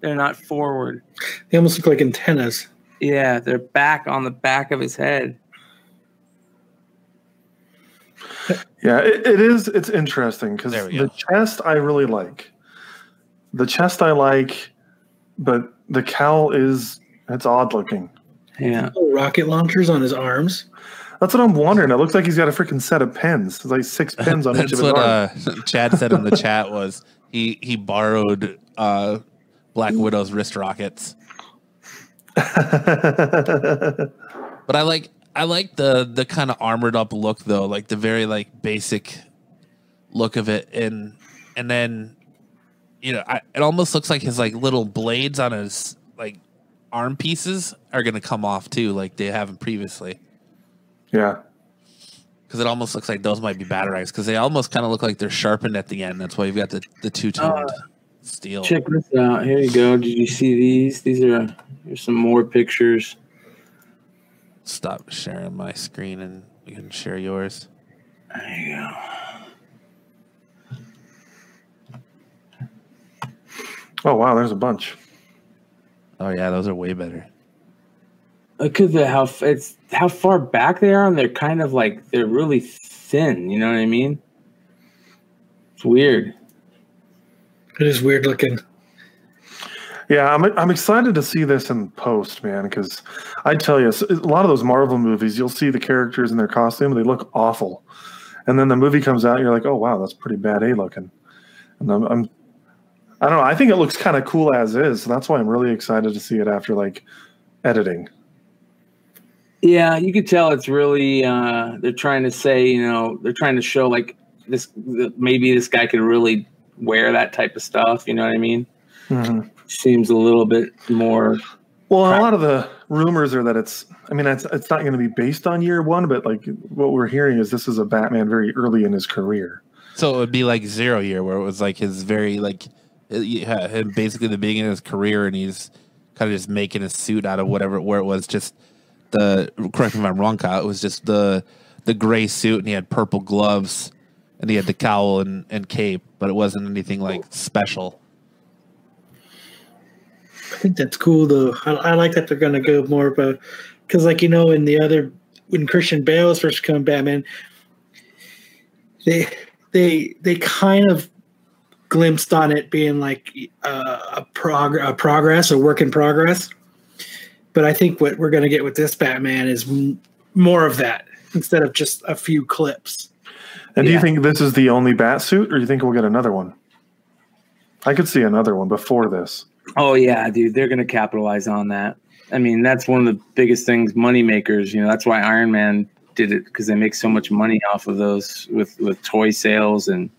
they're not forward. They almost look like antennas. Yeah, they're back on the back of his head. Yeah, it, it is. It's interesting because the go. chest I really like. The chest I like, but the cowl is it's odd looking. Yeah, rocket launchers on his arms. That's what I'm wondering. It looks like he's got a freaking set of pens. There's like six <laughs> pens on each That's of his what arms. uh, Chad said in the <laughs> chat was he he borrowed uh, Black Widow's wrist rockets. <laughs> But I like I like the the kind of armored up look though, like the very like basic look of it, and and then you know I, it almost looks like his like little blades on his like arm pieces are gonna come off too, like they haven't previously, yeah. because it almost looks like those might be batterized because they almost kind of look like they're sharpened at the end. That's why you've got the the two toned uh, steel. check this out. Here you go. Did you see these? These are here's some more pictures. Stop sharing my screen and you can share yours. There you go. Oh wow, there's a bunch. Oh yeah, those are way better. Look at the how it's how far back they are, and they're kind of like they're really thin. You know what I mean? It's weird. It is weird looking. Yeah, I'm I'm excited to see this in post, man. Because I tell you, a lot of those Marvel movies, you'll see the characters in their costume, they look awful, and then the movie comes out, and you're like, oh wow, that's pretty bad A looking. And I'm, I'm I don't know. I think it looks kind of cool as is. So that's why I'm really excited to see it after like editing. Yeah, you could tell it's really uh, they're trying to say, you know, they're trying to show like this maybe this guy could really wear that type of stuff. You know what I mean? Mhm. Seems a little bit more. Well, a lot of the rumors are that it's. I mean, it's it's not going to be based on year one, but like what we're hearing is this is a Batman very early in his career. So it would be like Zero Year, where it was like his very like, uh, yeah, him basically the beginning of his career, and he's kind of just making a suit out of whatever where it was just the. Correct me if I'm wrong, Kyle. It was just the the gray suit, and he had purple gloves, and he had the cowl and, and cape, but it wasn't anything like special. I think that's cool though. I, I like that they're going to go more of a because, like you know, in the other when Christian Bale was first becoming Batman, they they they kind of glimpsed on it being like uh, a prog a progress, a work in progress. But I think what we're going to get with this Batman is m- more of that instead of just a few clips. And do you think this is the only bat suit, or do you think we'll get another one? I could see another one before this. Oh yeah, dude, they're gonna capitalize on that. I mean, that's one of the biggest things, money makers. You know, that's why Iron Man did it because they make so much money off of those with with toy sales and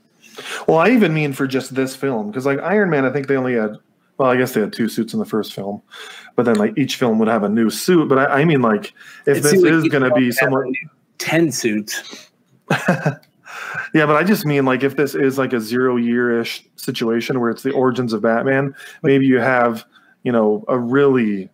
Well, I even mean for just this film, because like Iron Man, I think they only had. Well, I guess they had two suits in the first film, but then like each film would have a new suit. But I, I mean, like if It this seems like is going to be somewhat, ten suits. <laughs> yeah. But I just mean like if this is like a zero year ish situation where it's the origins of Batman, maybe you have you know a really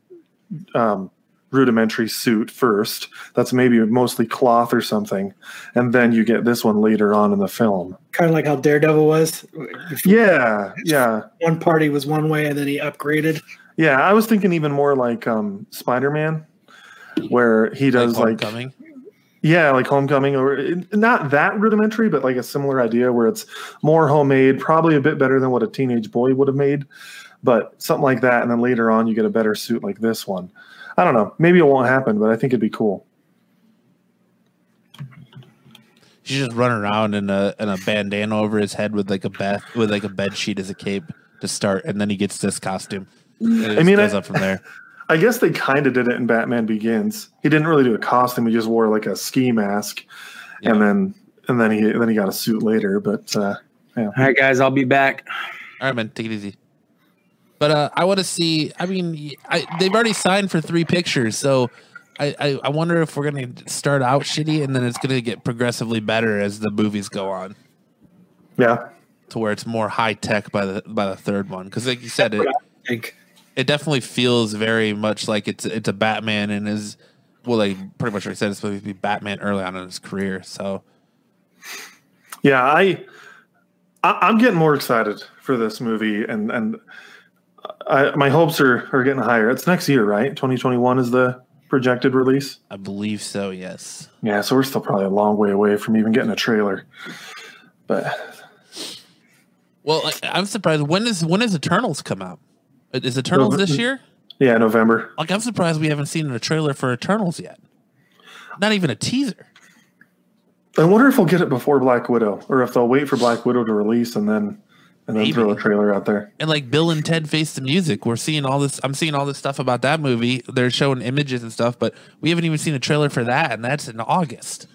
um, rudimentary suit first. That's maybe mostly cloth or something, and then you get this one later on in the film. Kind of like how Daredevil was. Yeah, yeah. One party was one way, and then he upgraded. Yeah, I was thinking even more like um, Spider Man, where he does like, Homecoming. Yeah, like Homecoming, or eh, not that rudimentary, but like a similar idea where it's more homemade, probably a bit better than what a teenage boy would have made, but something like that. And then later on, you get a better suit like this one. I don't know. Maybe it won't happen, but I think it'd be cool. He's just running around in a in a bandana over his head with like a bed with like a bed sheet as a cape to start, and then he gets this costume. I mean, goes I- up from there. I guess they kind of did it in Batman Begins. He didn't really do a costume; he just wore like a ski mask, Yeah. and then and then he then he got a suit later. But uh, All right, guys, I'll be back. All right, man, take it easy. But uh, I want to see. I mean, I, they've already signed for three pictures, so I, I, I wonder if we're gonna start out shitty and then it's gonna get progressively better as the movies go on, yeah, to where it's more high tech by the by the third one. Because like you said, it Like, it definitely feels very much like it's it's a Batman and is well, like pretty much what I said, it's supposed to be Batman early on in his career. So yeah. I, I I'm getting more excited for this movie, and and I, my hopes are are getting higher. It's next year, right? 2021 is the projected release. I believe so. Yes. Yeah, so we're still probably a long way away from even getting a trailer. But Well, I'm surprised. When is when does Eternals come out? Is Eternals this year? yeah, November. Like I'm surprised we haven't seen a trailer for Eternals yet. Not even a teaser. I wonder if we'll get it before Black Widow, or if they'll wait for Black Widow to release and then and then Maybe. throw a trailer out there. And like Bill and Ted Face the Music, we're seeing all this. I'm seeing all this stuff about that movie. They're showing images and stuff, but we haven't even seen a trailer for that, and that's in August.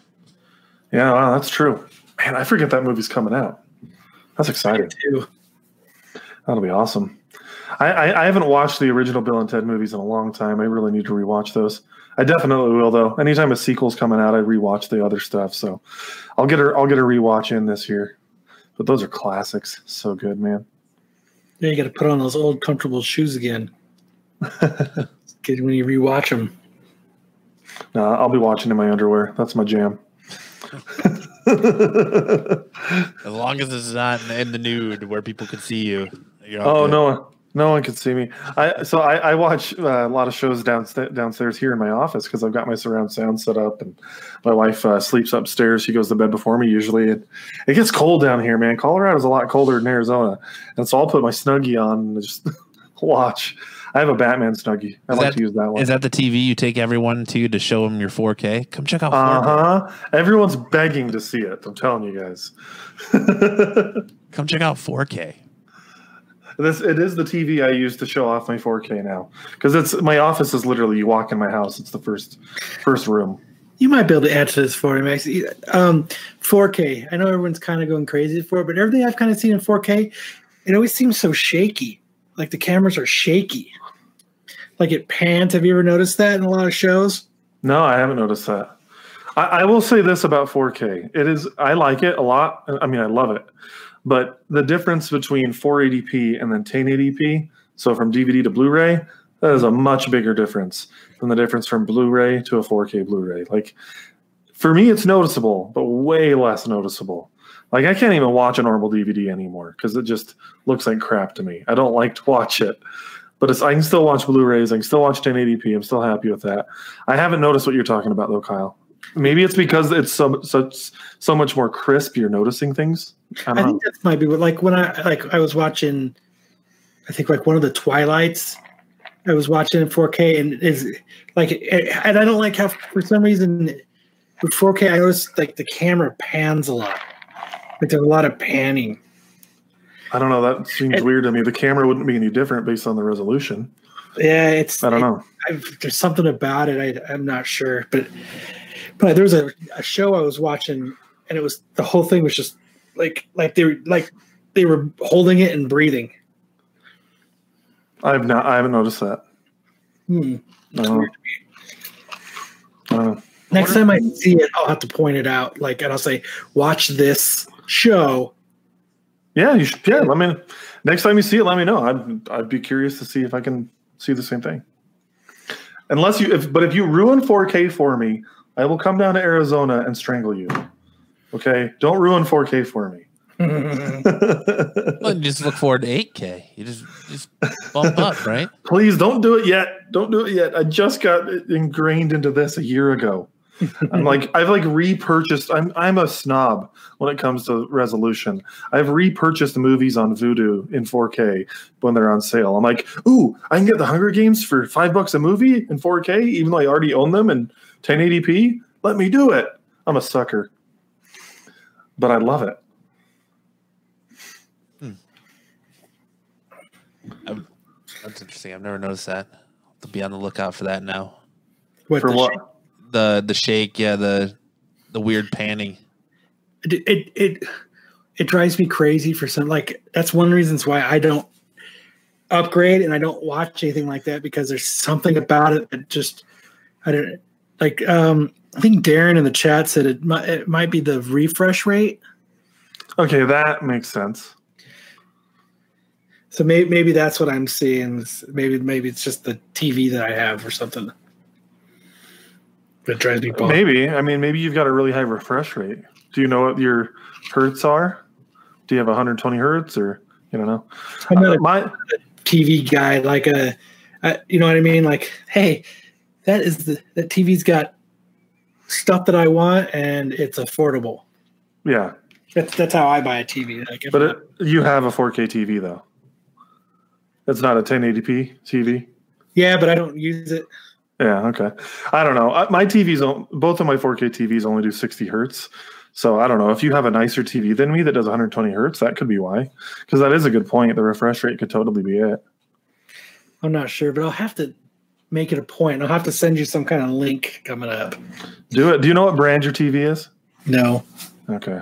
Yeah, wow, that's true. Man, I forget that movie's coming out. That's exciting. too. That'll be awesome. I, I, I haven't watched the original Bill and Ted movies in a long time. I really need to rewatch those. I definitely will though. Anytime a sequel's coming out, I rewatch the other stuff. So I'll get her I'll get a rewatch in this year. But those are classics. So good, man. Yeah, you got to put on those old comfortable shoes again. <laughs> Good when you rewatch them. No, I'll be watching in my underwear. That's my jam. <laughs> As long as it's not in the nude where people can see you. you're Oh good. no one, no one can see me. I so I, I watch uh, a lot of shows downstairs downstairs here in my office because I've got my surround sound set up, and my wife uh, sleeps upstairs. She goes to bed before me usually. It, it gets cold down here, man. Colorado's a lot colder than Arizona, and so I'll put my snuggie on and just <laughs> watch. I have a Batman snuggie. I Is like that- to use that one. Is that the TV you take everyone to to show them your 4K? Come check out 4K. Uh huh. Everyone's begging to see it. I'm telling you guys. <laughs> Come check out 4K. This it is the TV I use to show off my 4K now because it's my office is literally you walk in my house. It's the first first room. You might be able to answer this for me, Max. Um, 4K. I know everyone's kind of going crazy for it, but everything I've kind of seen in 4K, it always seems so shaky. Like the cameras are shaky. Like it pans. Have you ever noticed that in a lot of shows? No, I haven't noticed that. I, I will say this about 4K. It is I like it a lot. I mean, I love it. But the difference between 480p and then 1080p, so from DVD to Blu-ray, that is a much bigger difference than the difference from Blu-ray to a 4K Blu-ray. Like for me, it's noticeable, but way less noticeable. Like I can't even watch a normal DVD anymore because it just looks like crap to me. I don't like to watch it. But I can still watch Blu-rays. I can still watch 1080p. I'm still happy with that. I haven't noticed what you're talking about though, Kyle. Maybe it's because it's so so so much more crisp. You're noticing things. I I think uh-huh. that might be what, like when I like I was watching, I think like one of the Twilights. I was watching in 4K and is like, and I don't like how for some reason with 4K I noticed like the camera pans a lot. Like there's a lot of panning. I don't know. That seems It- weird to me. The camera wouldn't be any different based on the resolution. Yeah, it's I don't know. I've, there's something about it. I, I'm not sure, but but there was a, a show I was watching, and it was the whole thing was just like like they were like they were holding it and breathing. I've not. I haven't noticed that. Hmm. I don't know. I don't. Next time I see it, I'll have to point it out. Like, and I'll say, "Watch this show." Yeah, you should. Yeah, let me. Next time you see it, let me know. I'd I'd be curious to see if I can see the same thing. Unless you, if but if you ruin 4K for me, I will come down to Arizona and strangle you. Okay, don't ruin 4K for me. Well, just look forward to 8K. You just just bump up, right? <laughs> Please don't do it yet. Don't do it yet. I just got ingrained into this a year ago. I'm like <laughs> I've like repurchased. I'm I'm a snob when it comes to resolution. I've repurchased movies on Vudu in 4K when they're on sale. I'm like, ooh, I can get the Hunger Games for five bucks a movie in 4K, even though I already own them in 1080p. Let me do it. I'm a sucker, but I love it. Hmm. That's interesting. I've never noticed that. I'll have to be on the lookout for that now. What For the what? shit? The the shake, yeah, the the weird panning. it, it it it drives me crazy for some like that's one of the reasons why I don't upgrade and I don't watch anything like that because there's something about it that just I don't like um I think Darren in the chat said it might it might be the refresh rate. Okay, that makes sense. So maybe maybe that's what I'm seeing. Maybe maybe it's just the TV that I have or something. That drives me bonkers. Maybe. I mean, maybe you've got a really high refresh rate. Do you know what your hertz are? Do you have 120 hertz or you don't know? I'm not Uh, a my TV guy, like a, uh, you know what I mean? Like, hey, that is the that TV's got stuff that I want and it's affordable. yeah, That's that's how I buy a TV. Like, but it, you have a 4K TV though. It's not a 1080p TV. yeah, but I don't use it. Yeah, okay. I don't know. My TVs, both of my 4K TVs only do 60 hertz. So I don't know if you have a nicer TV than me that does 120 hertz. That could be why, because that is a good point. The refresh rate could totally be it. I'm not sure, but I'll have to make it a point. I'll have to send you some kind of link coming up. Do it. Do you know what brand your TV is? No, Okay.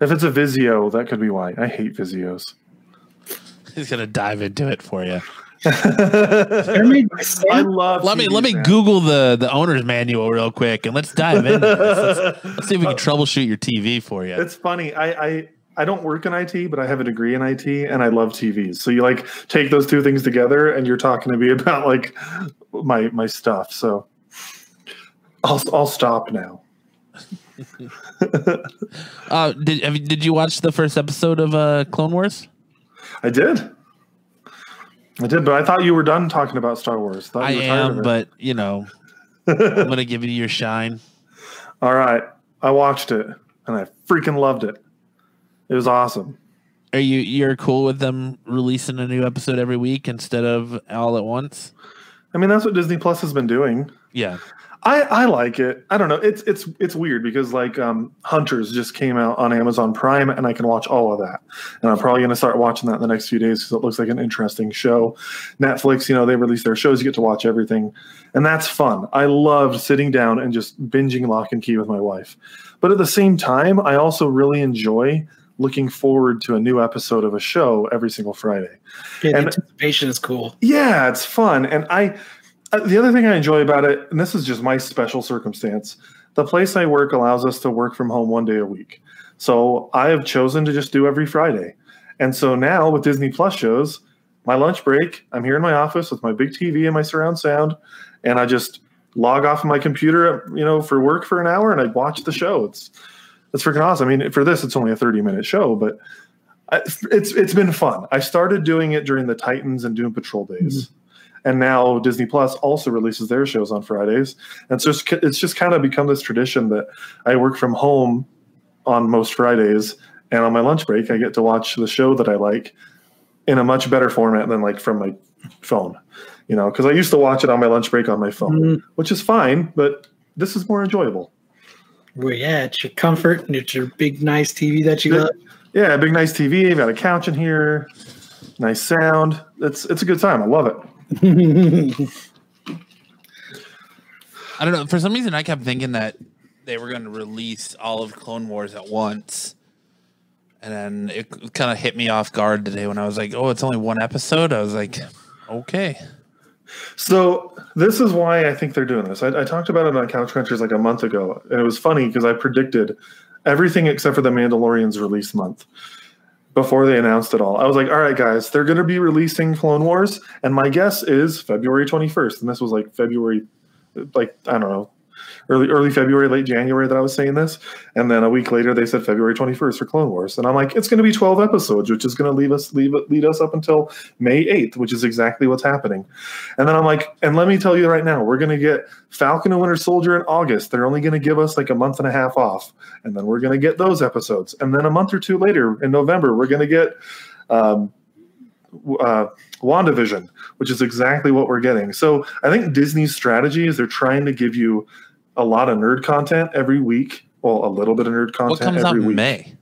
If it's a Vizio, that could be why. I hate Vizios. He's gonna dive into it for you. they're made by <laughs> I love. Let me let me man. Google the the owner's manual real quick and let's dive into this. Let's, let's see if we can uh, troubleshoot your TV for you. It's funny. I, I I don't work in IT, but I have a degree in IT, and I love TVs. So you like take those two things together, and you're talking to me <laughs> about like my my stuff. So I'll I'll stop now. <laughs> Uh, did have you, did you watch the first episode of uh, Clone Wars? I did. I did, but I thought you were done talking about Star Wars. I you were tired of am, but you know, I'm gonna give you your shine. <laughs> all right. I watched it, and I freaking loved it. It was awesome. Are you you're cool with them releasing a new episode every week instead of all at once? I mean, that's what Disney Plus has been doing. Yeah, I, I like it. I don't know. It's it's it's weird because like um, Hunters just came out on Amazon Prime, and I can watch all of that. And I'm probably going to start watching that in the next few days because it looks like an interesting show. Netflix, you know, they release their shows. You get to watch everything, and that's fun. I loved sitting down and just binging Lock and Key with my wife. But at the same time, I also really enjoy looking forward to a new episode of a show every single Friday. Yeah, And- anticipation is cool. Yeah, it's fun. And I, uh, the other thing I enjoy about it, and this is just my special circumstance, the place I work allows us to work from home one day a week. So I have chosen to just do every Friday. And so now with Disney Plus shows, my lunch break, I'm here in my office with my big TV and my surround sound, and I just log off of my computer, you know, for work for an hour, and I watch the show. It's it's freaking awesome. I mean, for this, it's only a 30 minute show, but I, it's it's been fun. I started doing it during the Titans and Doom Patrol days, and now Disney Plus also releases their shows on Fridays, and so it's, it's just kind of become this tradition that I work from home on most Fridays, and on my lunch break, I get to watch the show that I like in a much better format than like from my phone, you know, because I used to watch it on my lunch break on my phone, Mhm. which is fine, but this is more enjoyable. Well, yeah, it's your comfort and it's your big nice TV that you Yeah. love. Yeah, big nice TV. You've got a couch in here, nice sound. It's it's a good time. I love it. <laughs> I don't know. For some reason, I kept thinking that they were going to release all of Clone Wars at once, and then it kind of hit me off guard today when I was like, "Oh, it's only one episode." I was like, "Okay." So this is why I think they're doing this. I, I talked about it on Couch Crunchers like a month ago, and it was funny because I predicted everything except for the Mandalorian's release month before they announced it all. I was like, "All right, guys, they're going to be releasing Clone Wars, and my guess is February 21st." And this was like February, like I don't know, early early February, late January that I was saying this, and then a week later they said February 21st for Clone Wars, and I'm like, it's going to be 12 episodes, which is going to leave us leave lead us up until May 8th, which is exactly what's happening. And then I'm like, and let me tell you right now, we're going to get Falcon and Winter Soldier in August. They're only going to give us like a month and a half off, and then we're going to get those episodes, and then a month or two later in November we're going to get. Um, uh, WandaVision, which is exactly what we're getting. So I think Disney's strategy is they're trying to give you a lot of nerd content every week. Well, a little bit of nerd content What comes out every in week. May?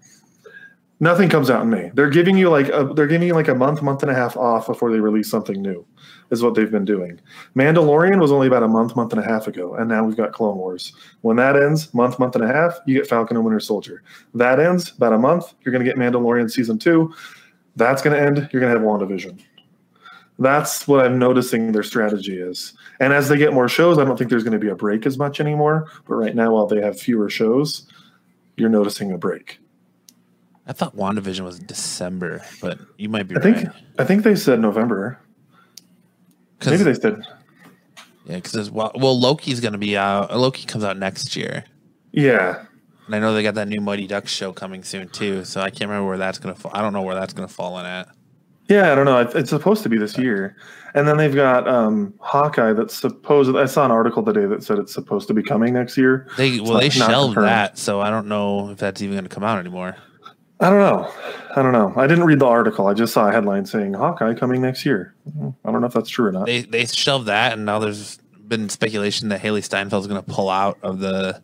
Nothing comes out in May. They're giving you like a, they're giving you like a month, month and a half off before they release something new. Is what they've been doing. Mandalorian was only about a month, month and a half ago, and now we've got Clone Wars. When that ends, month, month and a half, you get Falcon and Winter Soldier. That ends about a month. You're going to get Mandalorian season two. That's going to end. You're going to have WandaVision. That's what I'm noticing their strategy is. And as they get more shows, I don't think there's going to be a break as much anymore. But right now, while they have fewer shows, you're noticing a break. I thought WandaVision was December, but you might be I think right. I think they said November. Maybe they said yeah, because well, well, Loki's gonna be out. Loki comes out next year, yeah. and I know they got that new Mighty Ducks show coming soon too. So I can't remember where that's gonna fall. I don't know where that's gonna fall in at. Yeah, I don't know. It's supposed to be this year, and then they've got um, Hawkeye. That's supposed. I saw an article today that said it's supposed to be coming next year. They well, they shelved confirmed. that, so I don't know if that's even gonna come out anymore. I don't know. I don't know. I didn't read the article. I just saw a headline saying Hawkeye coming next year. I don't know if that's true or not. They they shelved that, and now there's been speculation that Hailee Steinfeld's gonna pull out of the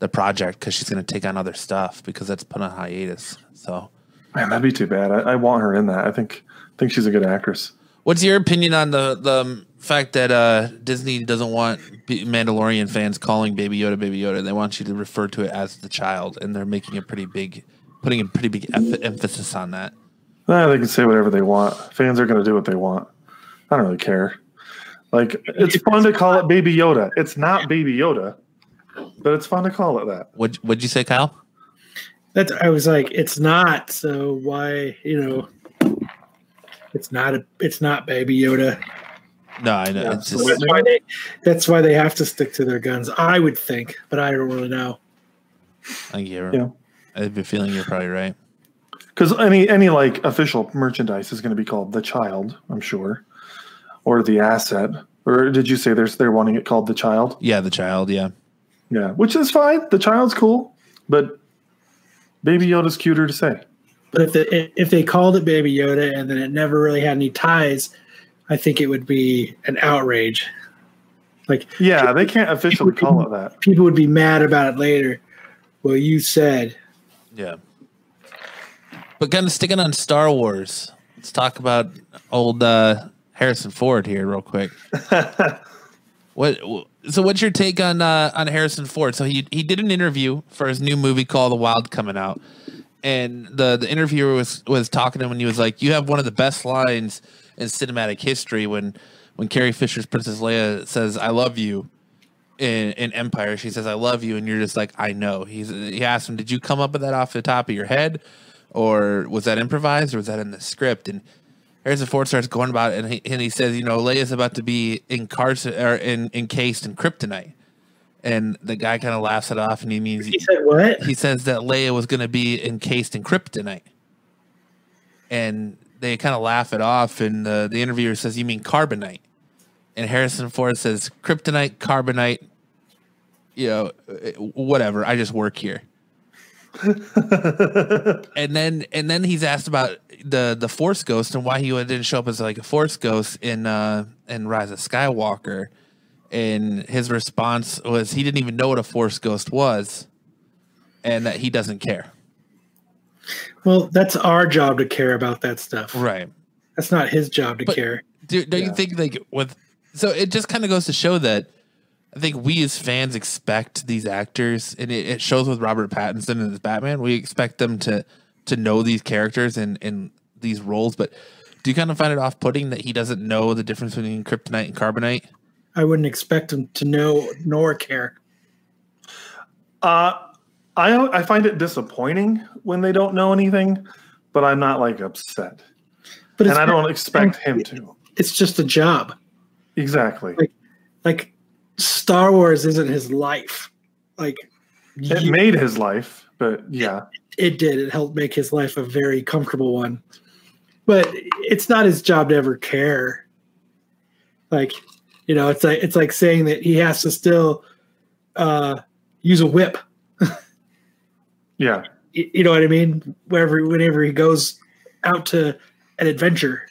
the project because she's gonna take on other stuff because that's put on hiatus. So. Man, that'd be too bad. I, I want her in that. I think think she's a good actress. What's your opinion on the the fact that uh, Disney doesn't want Mandalorian fans calling Baby Yoda Baby Yoda? They want you to refer to it as the child, and they're making a pretty big, putting a pretty big eff- emphasis on that. Eh, they can say whatever they want. Fans are going to do what they want. I don't really care. Like it's fun to call it Baby Yoda. It's not Baby Yoda, but it's fun to call it that. What what'd you say, Kyle? That's I was like, it's not. So why, you know, it's not a, it's not Baby Yoda. No, I know. Yeah, it's so just, That's why they, that's why they have to stick to their guns. I would think, but I don't really know. I think you're, Yeah. I have a feeling you're probably right. Because any any like official merchandise is going to be called the child, I'm sure, or the asset. Or did you say there's they're wanting it called the child? Yeah, the child. Yeah, Yeah, which is fine. The child's cool, but Baby Yoda's cuter to say. But if the, if they called it Baby Yoda and then it never really had any ties, I think it would be an outrage. Like Yeah, they can't officially call it that. people would be mad about it later. Well, you said yeah. But kind of sticking on Star Wars. Let's talk about old uh, Harrison Ford here, real quick. <laughs> What? So, what's your take on uh, on Harrison Ford? So he he did an interview for his new movie called The Wild coming out, and the the interviewer was was talking to him, and he was like, "You have one of the best lines in cinematic history when when Carrie Fisher's Princess Leia says I love you." In, in Empire, she says, "I love you," and you're just like, "I know." He's he asked him, "Did you come up with that off the top of your head, or was that improvised, or was that in the script?" And Harrison Ford starts going about it, and he, and he says, you know, Leia's about to be or in, encased in kryptonite. And the guy kind of laughs it off, and he means he said what? he says that Leia was going to be encased in kryptonite. And they kind of laugh it off, and the, the interviewer says, "You mean carbonite?" And Harrison Ford says, "Kryptonite, carbonite, you know, uh, whatever. I just work here." <laughs> and then and then he's asked about the the Force Ghost and why he didn't show up as like a Force Ghost in uh in Rise of Skywalker. And his response was he didn't even know what a Force Ghost was, and that he doesn't care. Well, that's our job to care about that stuff. Right. That's not his job to But- care. Do, don't Yeah. you think like with so it just kind of goes to show that I think we as fans expect these actors, and it, it shows with Robert Pattinson and his Batman. We expect them to to know these characters and and these roles. But do you kind of find it off putting that he doesn't know the difference between kryptonite and carbonite? I wouldn't expect him to know nor care. Uh, I I find it disappointing when they don't know anything, but I'm not like upset, But and I don't expect him to. It's just a job. Exactly. Like Star Wars isn't his life. Like It you- made his life, but yeah. it did. It helped make his life a very comfortable one. But it's not his job to ever care. Like, you know, it's like it's like saying that he has to still uh, use a whip. Yeah. Y- You know what I mean? Wherever, whenever he goes out to an adventure.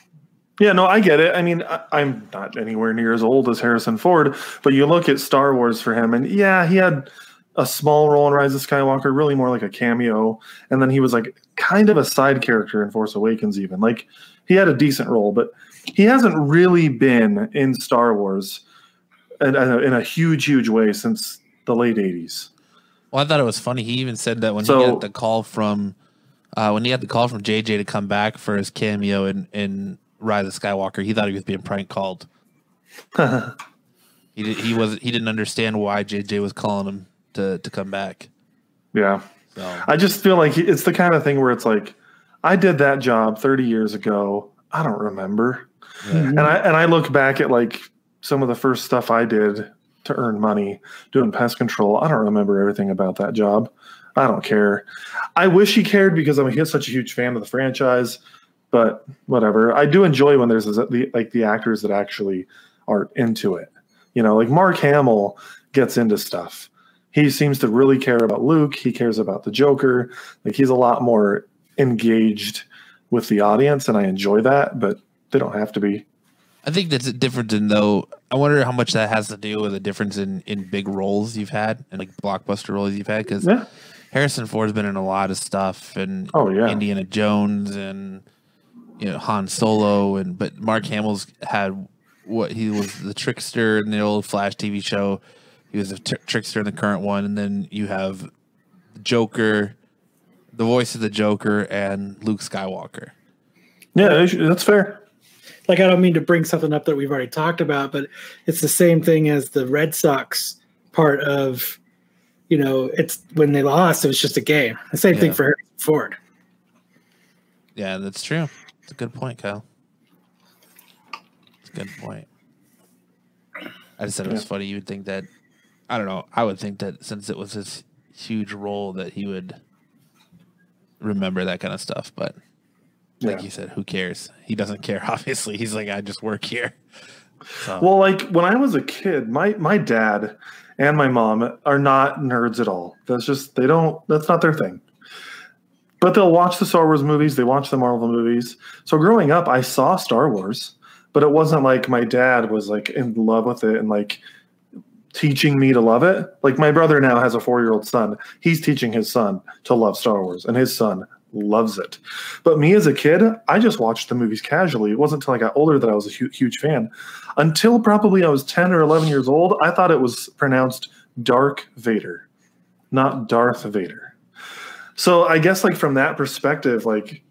Yeah, no, I get it. I mean, I, I'm not anywhere near as old as Harrison Ford, but you look at Star Wars for him, and yeah, he had a small role in Rise of Skywalker, really more like a cameo, and then he was like kind of a side character in Force Awakens, even like he had a decent role, but he hasn't really been in Star Wars in, in, a, in a huge, huge way since the late '80s. Well, I thought it was funny. He even said that when So- he got the call from uh, when he had the call from JJ to come back for his cameo in, in Rise of Skywalker, he thought he was being prank called. <laughs> He did, he was he didn't understand why JJ was calling him to to come back. yeah. So I just feel like it's the kind of thing where it's like, I did that job 30 years ago. I don't remember. And I and I look back at like some of the first stuff I did to earn money doing pest control. I don't remember everything about that job. I don't care. I wish he cared because I'm such a huge fan of the franchise, but whatever. I do enjoy when there's the, like the actors that actually are into it. You know, like Mark Hamill gets into stuff. He seems to really care about Luke. He cares about the Joker. Like he's a lot more engaged with the audience, and I enjoy that. But they don't have to be. I think that's different than though. I wonder how much that has to do with a difference in in big roles you've had and like blockbuster roles you've had because Yeah. Harrison Ford's been in a lot of stuff and Oh, yeah. Indiana Jones and you know Han Solo and but Mark Hamill's had what he was the trickster in the old Flash TV show. He was a tr- trickster in the current one, and then you have Joker, the voice of the Joker, and Luke Skywalker. Yeah, that's fair. Like I don't mean to bring something up that we've already talked about, but it's the same thing as the Red Sox part of, you know, it's when they lost, it was just a game. The same thing for Harrison Ford. Yeah, that's true. It's a good point, Kyle. It's a good point. I just said it was Yeah. funny. You would think that, I don't know. I would think that since it was his huge role, that he would remember that kind of stuff. But like Yeah. you said, who cares? He doesn't care. <laughs> Obviously, he's like, I just work here. So, Well, like when I was a kid, my my dad and my mom are not nerds at all. That's just they don't. That's not their thing. But they'll watch the Star Wars movies. They watch the Marvel movies. So growing up, I saw Star Wars, but it wasn't like my dad was like in love with it and like teaching me to love it. Like my brother now has a four year old son. He's teaching his son to love Star Wars, and his son loves it. But me as a kid, I just watched the movies casually. It wasn't until I got older that I was a hu- huge fan. Until probably I was 10 or 11 years old, I thought it was pronounced Dark Vader, not Darth Vader. So I guess like from that perspective, like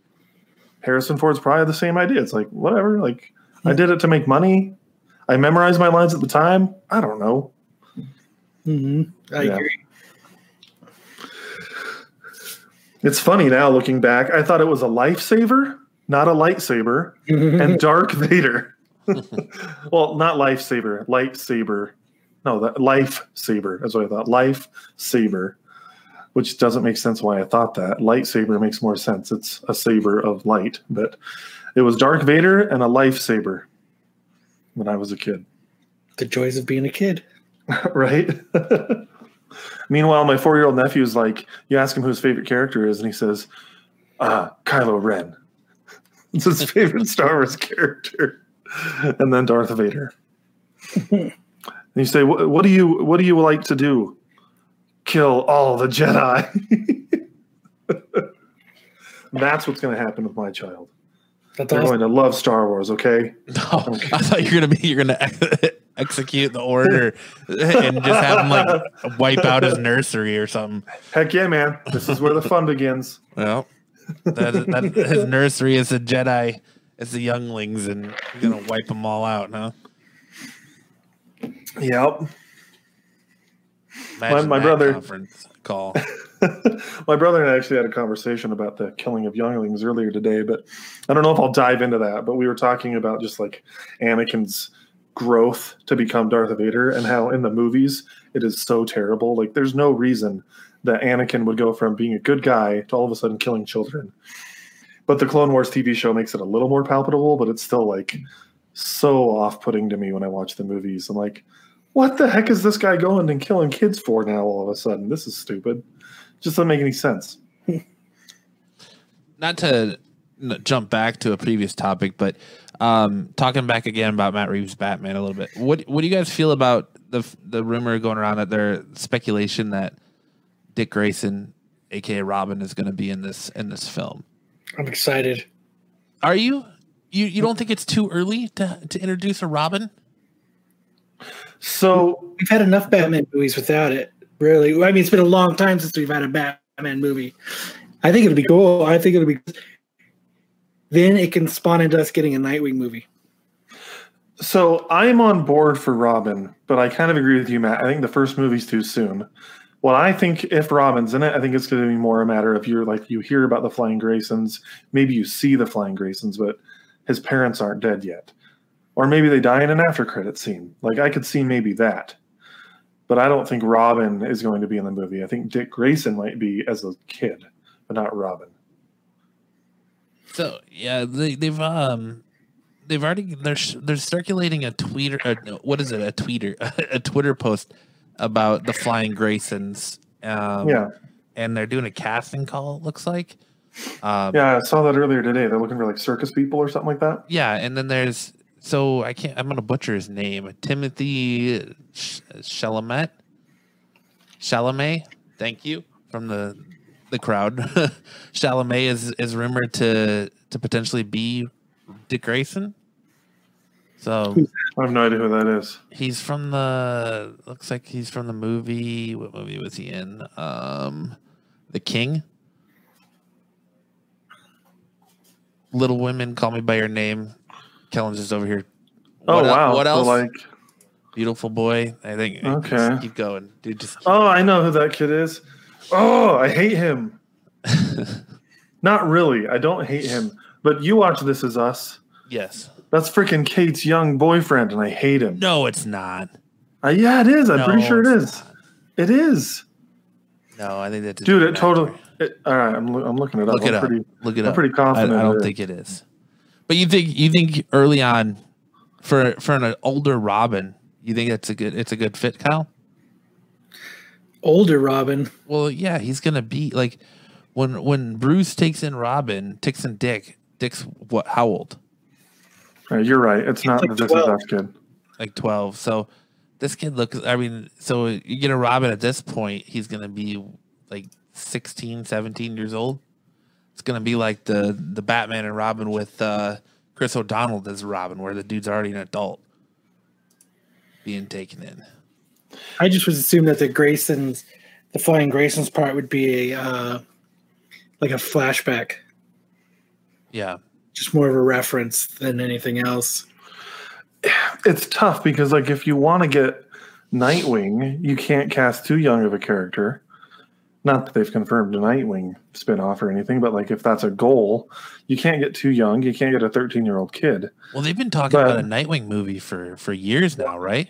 Harrison Ford's probably the same idea. It's like whatever. Like I did it to make money. I memorized my lines at the time. I don't know. Mm-hmm. I Yeah. agree. It's funny now looking back. I thought it was a lifesaver, not a lightsaber, and <laughs> Dark Vader. <laughs> well, not lifesaver, lightsaber. No, that life saber. That's what I thought. Life saber, which doesn't make sense why I thought that. Lightsaber makes more sense. It's a saber of light, but it was Dark Vader and a lifesaver when I was a kid. the joys of being a kid. <laughs> right? Meanwhile, my four year old nephew's like, you ask him who his favorite character is, and he says, ah, Kylo Ren. <laughs> It's his favorite Star Wars character. And then Darth Vader. and you say, "What what do you what do you like to do? Kill all the Jedi. <laughs> That's what's going to happen with my child. That's They're awesome. going to love Star Wars, okay? <laughs> no, I thought you were gonna be you're gonna ex- execute the order and just have him like wipe out his nursery or something. Heck yeah, man. This is where the fun begins. Well, that, that his nursery is a Jedi, it's the younglings, and you're gonna wipe them all out, huh? Yep. Imagine my that brother- conference call. <laughs> My brother and I actually had a conversation about the killing of younglings earlier today, but I don't know if I'll dive into that. But we were talking about just like Anakin's growth to become Darth Vader and how in the movies it is so terrible. Like there's no reason that Anakin would go from being a good guy to all of a sudden killing children. But the Clone Wars TV show makes it a little more palpable, but it's still like so off-putting to me when I watch the movies. I'm like, what the heck is this guy going and killing kids for now all of a sudden? This is stupid. Just doesn't make any sense. <laughs> Not to jump back to a previous topic, but um, talking back again about Matt Reeves' Batman a little bit. What what do you guys feel about the the rumor going around that there speculation that Dick Grayson, aka Robin, is going to be in this in this film? I'm excited. Are you? You you don't think it's too early to to introduce a Robin? So We've had enough Batman movies without it. Really, I mean, it's been a long time since we've had a Batman movie. I think it'll be cool. I think it'll be. Then it can spawn into us getting a Nightwing movie. So I'm on board for Robin, but I kind of agree with you, Matt. I think the first movie's too soon. Well, I think if Robin's in it, I think it's going to be more a matter of you're like you hear about the Flying Graysons, maybe you see the Flying Graysons, but his parents aren't dead yet, or maybe they die in an after credit scene. Like I could see maybe that, but I don't think Robin is going to be in the movie. I think Dick Grayson might be as a kid, but not Robin. So yeah, they, they've um they've already they're they're circulating a tweeter uh, no, what is it a tweeter <laughs> a Twitter post about the Flying Graysons. Um, yeah, and they're doing a casting call. It looks like. Um, yeah, I saw that earlier today. They're looking for like circus people or something like that. Yeah, and then there's so I can't. I'm gonna butcher his name. Timothée Chalamet. Chalamet. Thank you from the the crowd. <laughs> Chalamet is is rumored to to potentially be Dick Grayson. So I have no idea who that is. he's from the looks like he's from the movie. What movie was he in? Um, The King. Little Women, Call Me by Your Name. Kellen's just over here. Oh What el- wow! what So, else? like, Beautiful boy. I think. Okay. keep going, dude. Just oh, I know who that kid is. Oh, I hate him. <laughs> Not really. I don't hate him. But you watch This Is Us. yes. That's freaking Kate's young boyfriend, and I hate him. No, it's not. Uh, yeah, it is. I'm No, pretty sure it is. Not. It is. No, I think that's dude. It totally. It, all right, I'm, I'm looking it up. Look it I'm up. pretty. Look it I'm up. pretty I, confident. I don't it think it is. But you think you think early on for for an older Robin, you think that's a good it's a good fit, Kyle? Older Robin. Well, yeah, he's gonna be like when when Bruce takes in Robin, takes in Dick. Dick's what? How old? Uh, you're right. It's not like the This Is 12. Us kid. Like twelve. So this kid looks. I mean, so you get a Robin at this point, he's gonna be like 16, 17 years old. It's gonna be like the the Batman and Robin with uh, Chris O'Donnell as Robin, where the dude's already an adult being taken in. I just was assuming that the Graysons, the Flying Graysons part would be a uh, like a flashback, Yeah. just more of a reference than anything else. It's tough because, like, if you want to get Nightwing, you can't cast too young of a character. Not that they've confirmed a Nightwing spinoff or anything, but like, if that's a goal, you can't get too young. You can't get a 13 year old kid. Well, they've been talking But- about a Nightwing movie for for years now, right?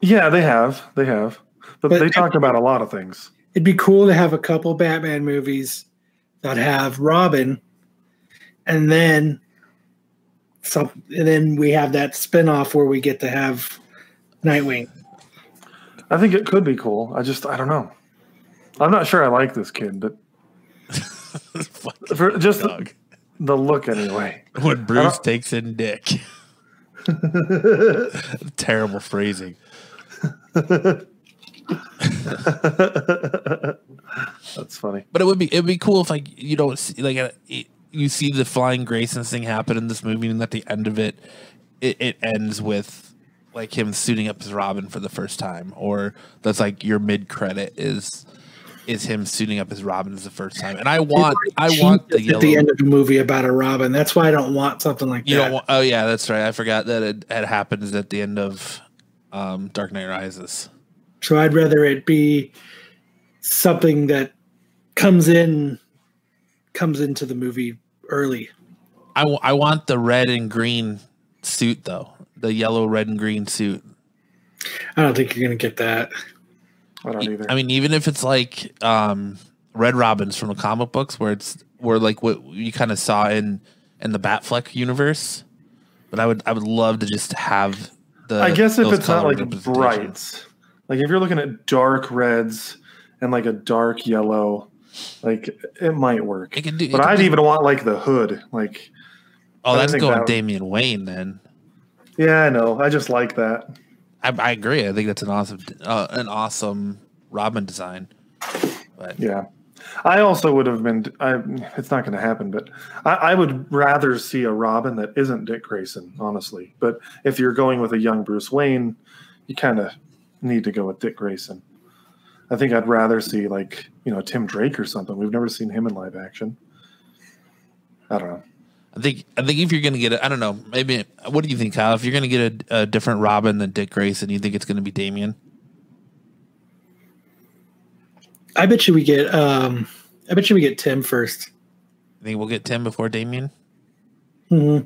Yeah, they have. They have. But, But- they talk about a lot of things. It'd be cool to have a couple Batman movies that have Robin, and then some, and then we have that spinoff where we get to have Nightwing. I think it could be cool. I just, I don't know. I'm not sure I like this kid, but <laughs> for just the, the look anyway. When Bruce takes in Dick. <laughs> Terrible phrasing. <laughs> That's funny. But it would be it would be cool if like you don't see like uh, it- you see the flying Graysons thing happen in this movie, and at the end of it, it, it ends with like him suiting up as Robin for the first time, or that's like your mid credit is is him suiting up as Robin as the first time. And I want I want the at yellow. the end of the movie about a Robin. That's why I don't want something like you that. don't want, oh yeah, that's right. I forgot that it, it happens at the end of um, Dark Knight Rises. So I'd rather it be something that comes in comes into the movie early. I, w- I want the red and green suit though, the yellow, red, and green suit. I don't think you're gonna get that. I don't either. I mean, even if it's like um, Red Robins from the comic books, where it's where like what you kind of saw in in the Batfleck universe. But I would I would love to just have the. I guess if it's not like brights, like if you're looking at dark reds and like a dark yellow, like it might work. It can do- but I'd even want like the hood. Like, Oh, that's going that would- Damian Wayne then. yeah, I know. I just like that. I, I agree. I think that's an awesome, uh, an awesome Robin design. But Yeah. I also would have been. I, it's not going to happen, but I, I would rather see a Robin that isn't Dick Grayson, honestly. But if you're going with a young Bruce Wayne, you kind of need to go with Dick Grayson. I think I'd rather see like you know Tim Drake or something. We've never seen him in live action. I don't know. I think I think if you're gonna get it, I don't know. Maybe what do you think, Kyle? If you're gonna get a, a different Robin than Dick Grayson, you think it's gonna be Damian? I bet you we get. um I bet you we get Tim first. I think we'll get Tim before Damian. hmm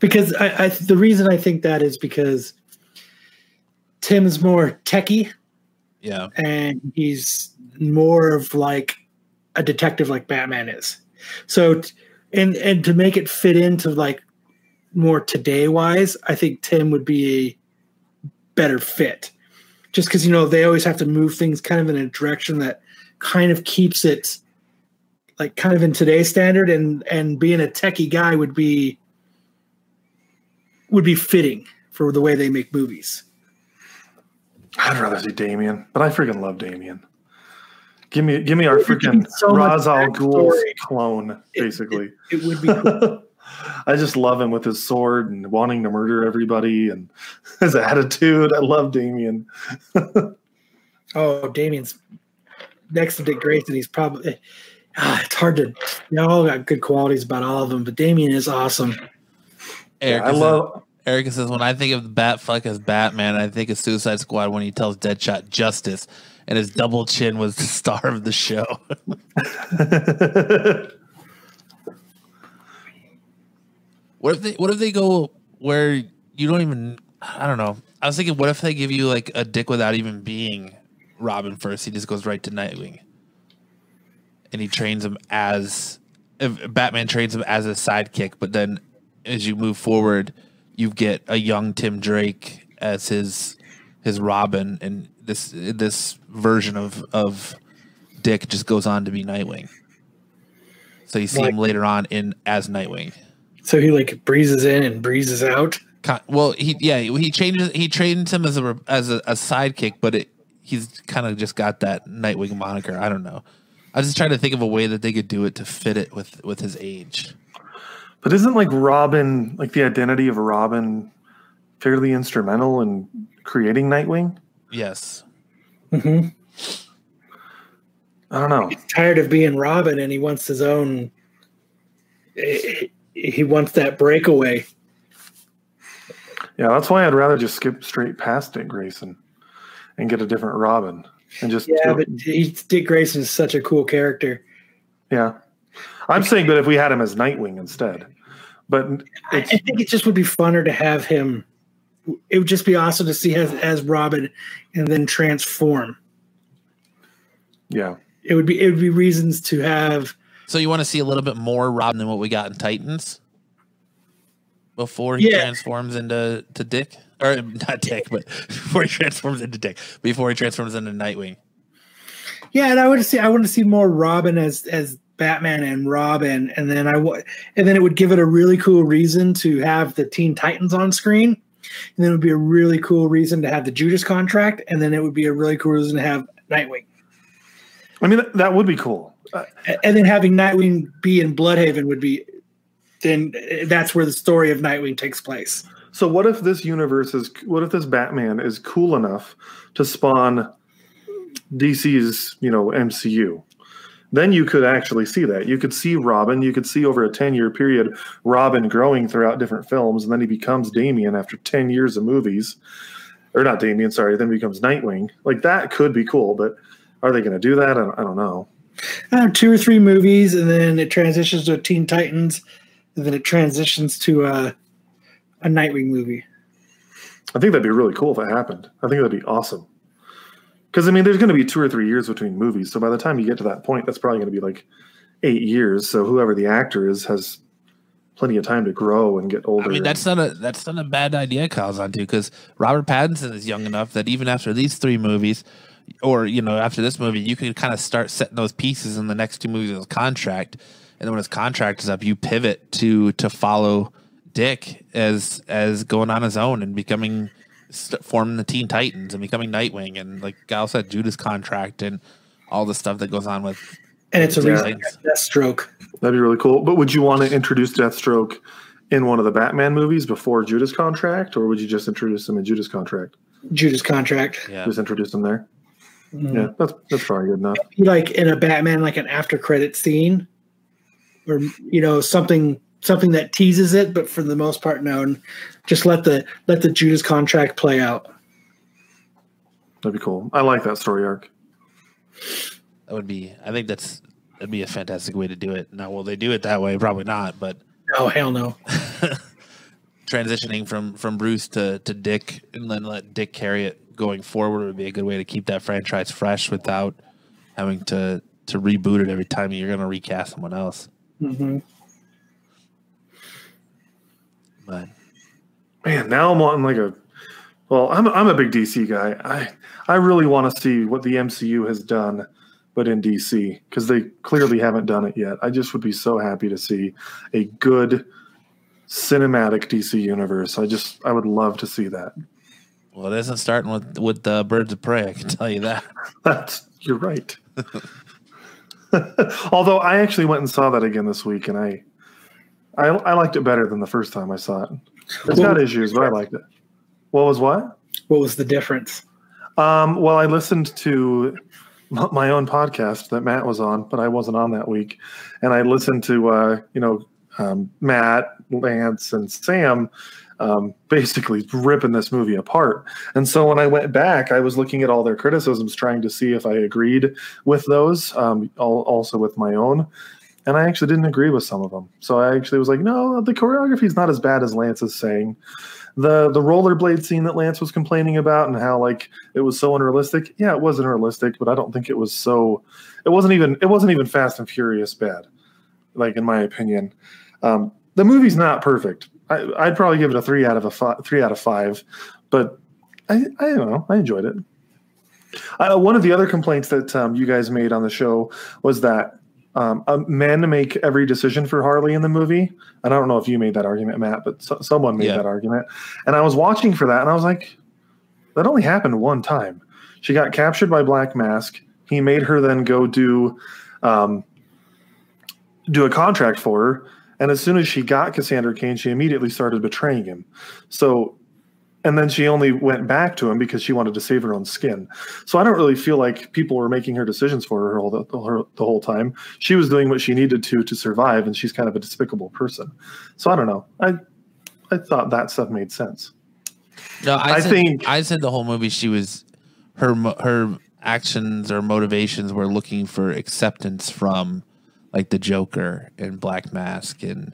Because I, I, the reason I think that is because Tim's more techie Yeah, and he's more of like a detective like Batman is. So, t- and and to make it fit into like more today wise, I think Tim would be a better fit. Just because you know they always have to move things kind of in a direction that kind of keeps it like kind of in today's standard, and and being a techie guy would be would be fitting for the way they make movies. I'd rather see Damian, but I freaking love Damian. Give me, give me our It freaking so Ra's al backstory. clone, It- basically. It would be <laughs> cool. I just love him with his sword and wanting to murder everybody and <laughs> his attitude. I love Damian. <laughs> Oh, Damian's next to Dick Grayson. He's probably ah, it's hard to. They all got good qualities about all of them, but Damian is awesome. Eric. I says- love. Erica says when I think of Batfleck as Batman, I think of Suicide Squad when he tells Deadshot justice, and his double chin was the <laughs> star of the show. What if they what if they go where you don't even I don't know. I was thinking what if they give you like a dick without even being Robin first? He just goes right to Nightwing. And he trains him as if Batman trains him as a sidekick, but then as you move forward, you get a young Tim Drake as his his Robin and this this version of of Dick just goes on to be Nightwing. So you see him later on in as Nightwing. So he like breezes in and breezes out. Ki- Well, he yeah he changes he trains him as a as a, a sidekick, but it, he's kind of just got that Nightwing moniker. I don't know. I was just trying to think of a way that they could do it to fit it with with his age. But isn't like Robin, like the identity of Robin, fairly instrumental in creating Nightwing? Yes, hmm I don't know. He's tired of being Robin, and he wants his own. He wants that breakaway. Yeah, that's why I'd rather just skip straight past Dick Grayson and get a different Robin and just Yeah, but he, Dick Grayson is such a cool character. yeah. I'm saying, but if we had him as Nightwing instead, but I, I think it just would be funner to have him. It would just be awesome to see as as Robin, and then transform. yeah, It would be it would be reasons to have. So you want to see a little bit more Robin than what we got in Titans before he Yeah. transforms into to Dick, or not Dick, but <laughs> before he transforms into Dick, before he transforms into Nightwing. Yeah, and I would see I want to see more Robin as as Batman and Robin, and then I would and then it would give it a really cool reason to have the Teen Titans on screen, and then it would be a really cool reason to have the Judas contract, and then it would be a really cool reason to have Nightwing, I mean that, that would be cool. Uh, and then having Nightwing be in Blüdhaven would be. Then that's where the story of Nightwing takes place. so what if this universe is? What if this Batman is cool enough to spawn DC's you know MCU? Then you could actually see that. You could see Robin. You could see over a ten year period Robin growing throughout different films, and then he becomes Damian after ten years of movies, or not Damian. Sorry, then becomes Nightwing. Like that could be cool, but are they going to do that? I don't, I don't know. I two or three movies, and then it transitions to Teen Titans, and then it transitions to a, a Nightwing movie. I think that'd be really cool if it happened. I think that'd be awesome. Because I mean, there's going to be two or three years between movies, so by the time you get to that point, that's probably going to be like eight years. So whoever the actor is has plenty of time to grow and get older. I mean, that's not a that's not a bad idea, Kyle's on too, because Robert Pattinson is young enough that even after these three movies, or you know, after this movie, you could kind of start setting those pieces in the next two movies of his contract, and then when his contract is up, you pivot to to follow Dick as as going on his own and becoming st- forming the Teen Titans and becoming Nightwing, and like Kyle said, Judas contract and all the stuff that goes on with. And it's a Yeah. Deathstroke. That'd be really cool. But would you want to introduce Deathstroke in one of the Batman movies before Judas Contract, or would you just introduce him in Judas Contract? Judas contract. Yeah, Just introduce him there. Mhm. Yeah, that's that's probably good enough. Like in a Batman, like an after credit scene, or you know something something that teases it, but for the most part, no. And just let the let the Judas contract play out. That'd be cool. I like that story arc. that would be. I think that's that'd be a fantastic way to do it. Now, will they do it that way? Probably not, but. Oh hell no! <laughs> transitioning from from Bruce to to Dick and then let Dick carry it going forward would be a good way to keep that franchise fresh without having to to reboot it every time you're going to recast someone else. hmm But Man, now I'm wanting like a. Well, I'm I'm a big DC guy. I I really want to see what the MCU has done, but in DC because they clearly haven't done it yet. I just would be so happy to see a good cinematic DC universe. I just I would love to see that. Well, it isn't starting with with the Birds of Prey. I can tell you that. <laughs> That's you're right. <laughs> Although I actually went and saw that again this week, and I, I, I liked it better than the first time I saw it. It's got issues, but I liked it. What was what? What was the difference? Um, well, I listened to my own podcast that Matt was on, but I wasn't on that week, and I listened to uh, you know um, Matt, Lance, and Sam um, basically ripping this movie apart. And so when I went back, I was looking at all their criticisms, trying to see if I agreed with those, um, al- also with my own. And I actually didn't agree with some of them. So I actually was like, no, the choreography is not as bad as Lance is saying. The the rollerblade scene that Lance was complaining about and how like it was so unrealistic. Yeah, it wasn't realistic, but I don't think it was so. It wasn't even it wasn't even Fast and Furious bad, like in my opinion. Um, the movie's not perfect. I, I'd probably give it a three out of a five, three out of five, but I I don't know. I enjoyed it. Uh, one of the other complaints that um, you guys made on the show was that um, man men make every decision for Harley in the movie. And I don't know if you made that argument, Matt, but so, someone made Yeah. that argument. And I was watching for that, and I was like, that only happened one time. She got captured by Black Mask. He made her then go do um, do a contract for her. And as soon as she got Cassandra Cain, she immediately started betraying him. So, and then she only went back to him because she wanted to save her own skin. So I don't really feel like people were making her decisions for her all the, her, the whole time. She was doing what she needed to to survive, and she's kind of a despicable person. So I don't know. I I thought that stuff made sense. No, I, I said, think- I said the whole movie she was her her actions or motivations were looking for acceptance from like the Joker and Black Mask and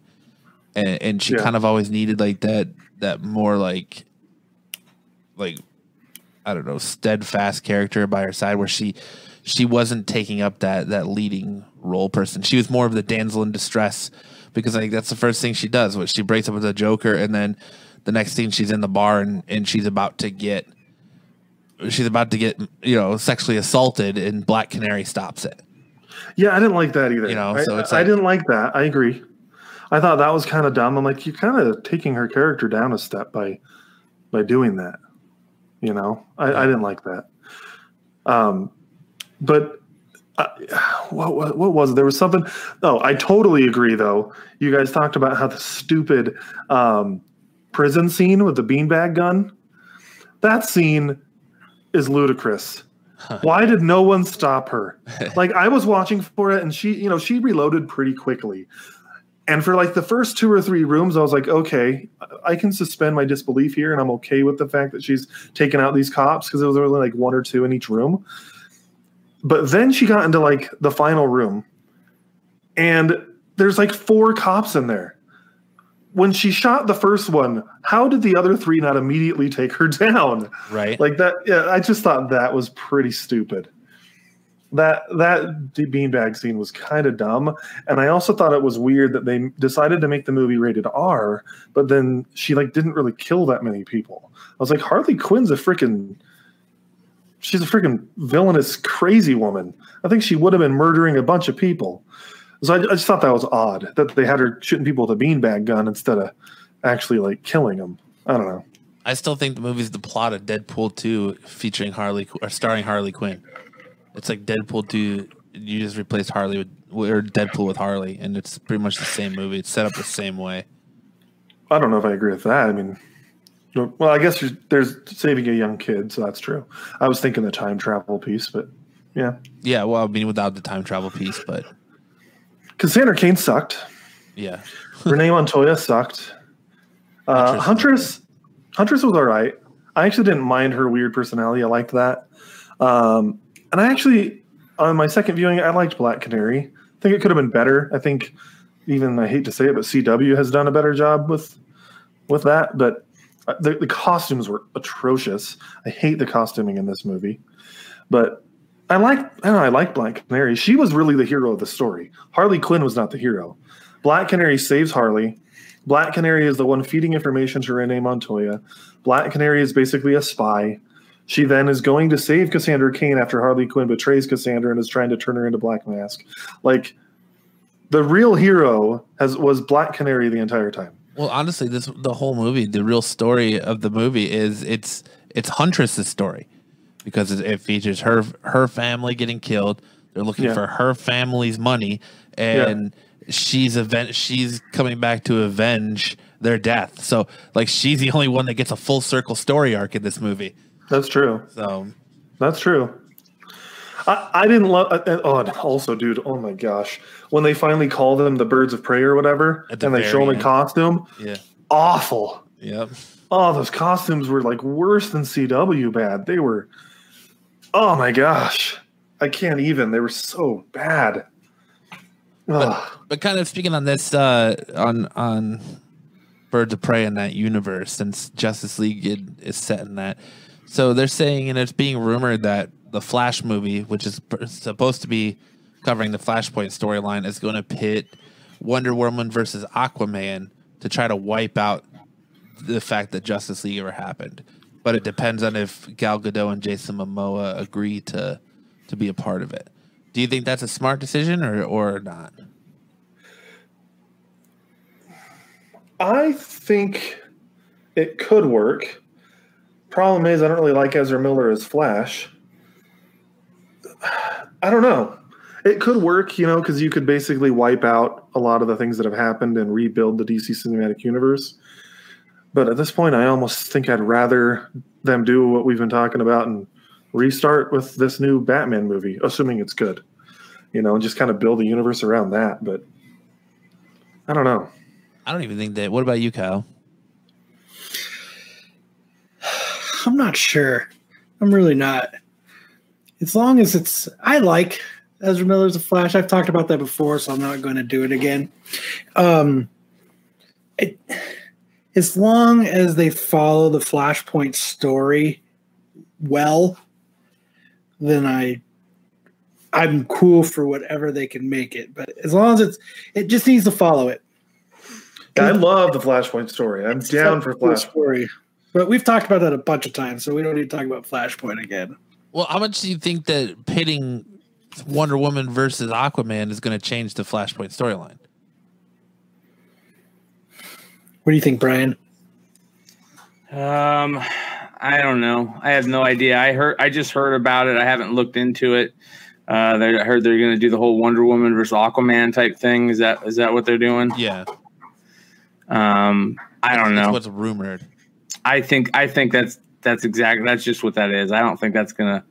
and, and she Yeah. kind of always needed like that that more like like I don't know steadfast character by her side where she she wasn't taking up that that leading role person. She was more of the damsel in distress because I think that's the first thing she does. What she breaks up with the Joker, and then the next thing she's in the bar and, and she's about to get she's about to get you know sexually assaulted, and Black Canary stops it. Yeah, I didn't like that either. You know, I, so it's I like- didn't like that. I agree. I thought that was kind of dumb. I'm like, you're kind of taking her character down a step by by doing that. You know, I, I didn't like that. Um, but uh, what, what what was it? There was something. Oh, I totally agree. Though you guys talked about how the stupid um, prison scene with the beanbag gun. That scene is ludicrous. Why did no one stop her? <laughs> Like I was watching for it and she, you know, she reloaded pretty quickly. And for like the first two or three rooms, I was like, okay, I can suspend my disbelief here and I'm okay with the fact that she's taken out these cops because it was only like one or two in each room. But then she got into like the final room and there's like four cops in there. When she shot the first one, how did the other three not immediately take her <laughs> down? Right. Like that. Yeah, I just thought that was pretty stupid. That that beanbag scene was kind of dumb, and I also thought it was weird that they decided to make the movie rated R, but then she like didn't really kill that many people. I was like, Harley Quinn's a freaking she's a freaking villainous crazy woman. I think she would have been murdering a bunch of people. So I, I, just thought that was odd that they had her shooting people with a beanbag gun instead of actually like killing them. I don't know. I still think the movie's the plot of Deadpool 2 featuring Harley or starring Harley Quinn. It's like Deadpool 2 you just replaced Harley with or Deadpool with Harley and it's pretty much the same movie. It's set up the same way. I don't know if I agree with that. I mean, well, I guess there's saving a young kid, so that's true. I was thinking the time travel piece, but yeah. Yeah, well, I mean, without the time travel piece, but Cassandra Cain sucked. Yeah. <laughs> Renee Montoya sucked. Uh, Huntress, Huntress was all right. I actually didn't mind her weird personality. I liked that. Um, and I actually, on my second viewing, I liked Black Canary. I think it could have been better. I think even I hate to say it, but CW has done a better job with with that. But uh, the, the costumes were atrocious. I hate the costuming in this movie. But I like I, know, I like Black Canary. She was really the hero of the story. Harley Quinn was not the hero. Black Canary saves Harley. Black Canary is the one feeding information to Renee Montoya. Black Canary is basically a spy. She then is going to save Cassandra Cain after Harley Quinn betrays Cassandra and is trying to turn her into Black Mask. Like the real hero has was Black Canary the entire time. Well, honestly, this the whole movie, the real story of the movie is it's it's Huntress's story because it features her her family getting killed. They're looking yeah. for her family's money, and yeah. she's event she's coming back to avenge their death. So like she's the only one that gets a full circle story arc in this movie. That's true. So that's true. I, I didn't love. Uh, oh, and also, dude, oh my gosh, when they finally call them the birds of prey or whatever, the and they show them in costume, yeah, awful. Yep. Oh, those costumes were like worse than CW bad. They were Oh my gosh. I can't even. They were so bad. But, but, kind of speaking on this uh, on on Birds of Prey in that universe, since Justice League is set in that, so they're saying and it's being rumored that the Flash movie, which is supposed to be covering the Flashpoint storyline, is going to pit Wonder Woman versus Aquaman to try to wipe out the fact that Justice League ever happened but it depends on if Gal Gadot and Jason Momoa agree to to be a part of it. Do you think that's a smart decision or or not? I think it could work. Problem is, I don't really like Ezra Miller as Flash. I don't know. It could work, you know, because you could basically wipe out a lot of the things that have happened and rebuild the DC cinematic universe. But at this point, I almost think I'd rather them do what we've been talking about and restart with this new Batman movie, assuming it's good. You know, and just kind of build a universe around that. But I don't know. I don't even think that. What about you, Kyle? <sighs> I'm not sure. I'm really not. As long as it's, I like Ezra Miller's a Flash. I've talked about that before, so I'm not going to do it again. Um, it as long as they follow the Flashpoint story well, then I I'm cool for whatever they can make it. But as long as it's it just needs to follow it. I love the Flashpoint story. I'm it's down for Flashpoint. Story. But we've talked about that a bunch of times, so we don't need to talk about Flashpoint again. Well, how much do you think that pitting Wonder Woman versus Aquaman is going to change the Flashpoint storyline? What do you think, Brian? Um, I don't know. I have no idea. I heard. I just heard about it. I haven't looked into it. Uh, I heard they're going to do the whole Wonder Woman versus Aquaman type thing. Is that is that what they're doing? Yeah. Um, I don't know. what's rumored. I think I think that's that's exactly that's just what that is. I don't think that's going to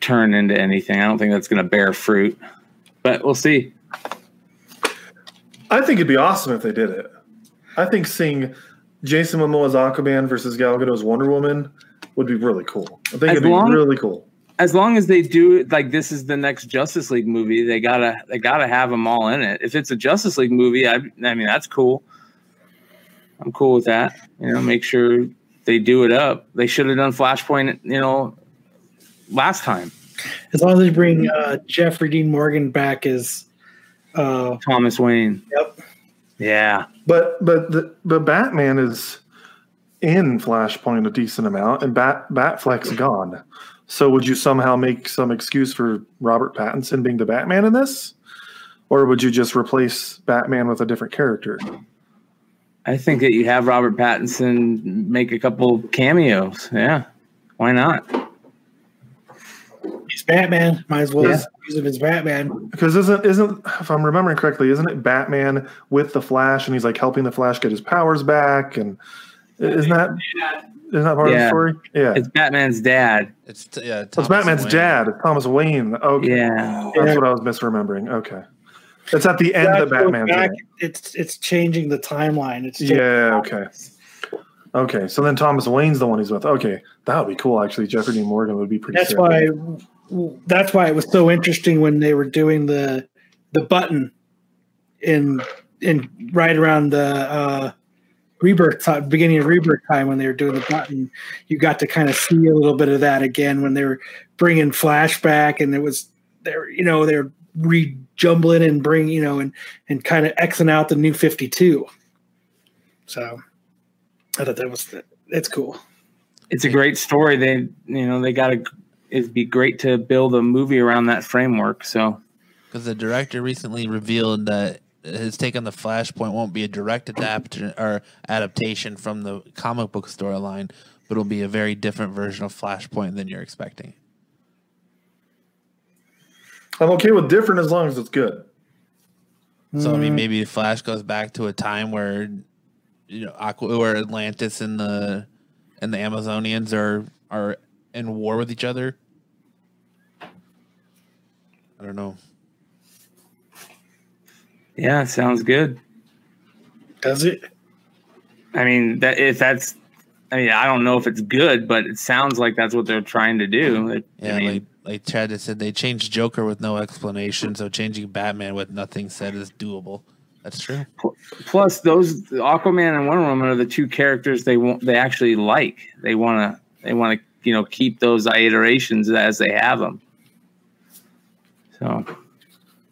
turn into anything. I don't think that's going to bear fruit. But we'll see. I think it'd be awesome if they did it. I think seeing Jason Momoa's Aquaman versus Gal Gadot's Wonder Woman would be really cool. I think as it'd long, be really cool. As long as they do it like this is the next Justice League movie, they gotta they gotta have them all in it. If it's a Justice League movie, I, I mean that's cool. I'm cool with that. You know, make sure they do it up. They should have done Flashpoint, you know, last time. As long as they bring uh, Jeffrey Dean Morgan back as uh, Thomas Wayne. Yep. Yeah. But but the the Batman is in Flashpoint a decent amount, and Bat Batfleck's gone. So would you somehow make some excuse for Robert Pattinson being the Batman in this, or would you just replace Batman with a different character? I think that you have Robert Pattinson make a couple cameos. Yeah. Why not? He's Batman. Might as well Yeah. use him as Batman. Because isn't isn't if I'm remembering correctly, isn't it Batman with the Flash, and he's like helping the Flash get his powers back, and isn't that isn't that part of the story? Yeah, It's Batman's dad. It's t- yeah. So it's Batman's dad, it's Thomas Wayne. Okay, Yeah. that's what I was misremembering. Okay, it's at the end that That goes Batman's back, in it's it's changing the timeline. It's Yeah, okay. Okay, so then Thomas Wayne's the one he's with. Okay, that would be cool. Actually, Jeffrey Dean Morgan would be pretty. That's sick. why. That's why it was so interesting when they were doing the the button in in right around the uh, rebirth time, beginning of rebirth time when they were doing the button. You got to kind of see a little bit of that again when they were bringing flashback, and it was they're you know they're rejumbling and bring you know and and kind of xing out the new Fifty Two. So I thought that was it's cool. It's a great story. They, you know, they got to, it'd be great to build a movie around that framework. So, Because the director recently revealed that his take on the Flashpoint won't be a direct adaptation or adaptation from the comic book storyline, but it'll be a very different version of Flashpoint than you're expecting. I'm okay with different as long as it's good. So I mean, mm. maybe Flash goes back to a time where you know Aqua, where Atlantis and the and the Amazonians are are in war with each other. I don't know. yeah, sounds good. Does it? I mean, that if that's, I mean, I don't know if it's good, but it sounds like that's what they're trying to do. It- Yeah, I mean, like like Chad said, they changed Joker with no explanation, so changing Batman with nothing said is doable. That's true. plus those Aquaman and Wonder Woman are the two characters they want, they actually like. They want to, they want to, you know, keep those iterations as they have them. So,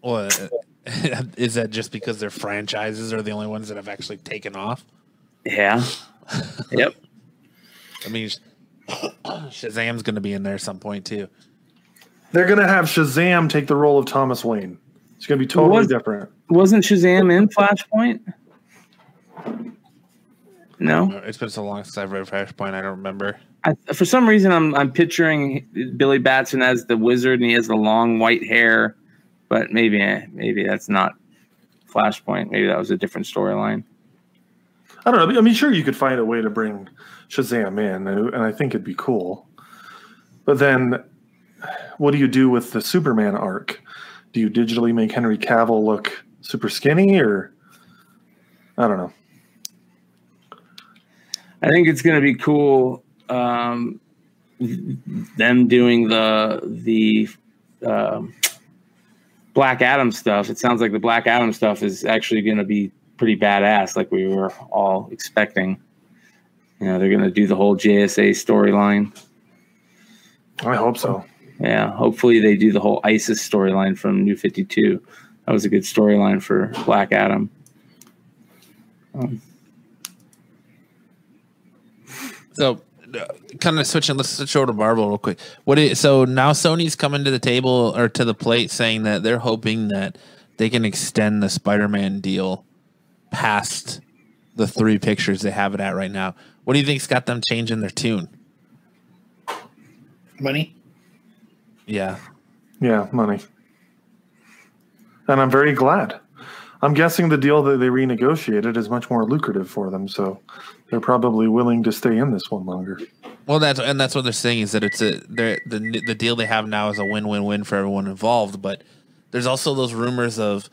Well, uh, <laughs> is that just because their franchises are the only ones that have actually taken off? yeah, <laughs> yep. I mean, <coughs> Shazam's going to be in there at some point too. They're gonna have Shazam take the role of Thomas Wayne. It's gonna be totally Was- different. Wasn't Shazam in Flashpoint? No. Uh, it's been so long since I've read Flashpoint, I don't remember. I, for some reason, I'm I'm picturing Billy Batson as the wizard, and he has the long white hair. But maybe maybe that's not Flashpoint. Maybe that was a different storyline. I don't know. I mean, sure, you could find a way to bring Shazam in, and I think it'd be cool. But then, what do you do with the Superman arc? Do you digitally make Henry Cavill look super skinny, or I don't know. I think it's going to be cool. Um, them doing the the um, Black Adam stuff. It sounds like the Black Adam stuff is actually going to be pretty badass, like we were all expecting. You know, they're going to do the whole JSA storyline. I hope so. Yeah, hopefully they do the whole ISIS storyline from New Fifty Two. That was a good storyline for Black Adam. Um, So, uh, kind of switching. Let's switch over to Marvel real quick. What is so now? Sony's coming to the table or to the plate, saying that they're hoping that they can extend the Spider-Man deal past the three pictures they have it at right now. What do you think's got them changing their tune? Money. Yeah, Yeah, money. And I'm very glad. I'm guessing the deal that they renegotiated is much more lucrative for them, so they're probably willing to stay in this one longer. Well, that's and that's what they're saying is that it's a the the deal they have now is a win win win for everyone involved. But there's also those rumors of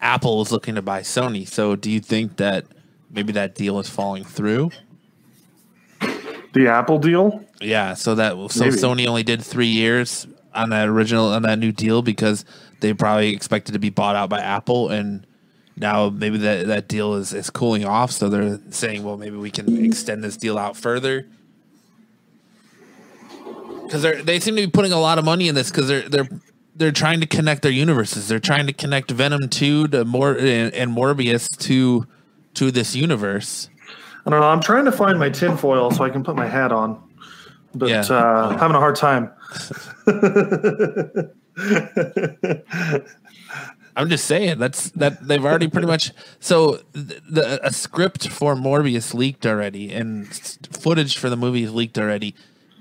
Apple is looking to buy Sony. So do you think that maybe that deal is falling through? The Apple deal? Yeah. So that so Maybe. Sony only did three years on that original on that new deal because they probably expected to be bought out by Apple and now maybe that that deal is is cooling off, so they're saying, well, maybe we can extend this deal out further. Because they they seem to be putting a lot of money in this because they're they're they're trying to connect their universes. They're trying to connect Venom two to more and, and Morbius to to this universe. I don't know. I'm trying to find my tinfoil so I can put my hat on, but Yeah. uh, having a hard time. <laughs> <laughs> I'm just saying that's that they've already pretty much so the, the a script for Morbius leaked already and footage for the movie leaked already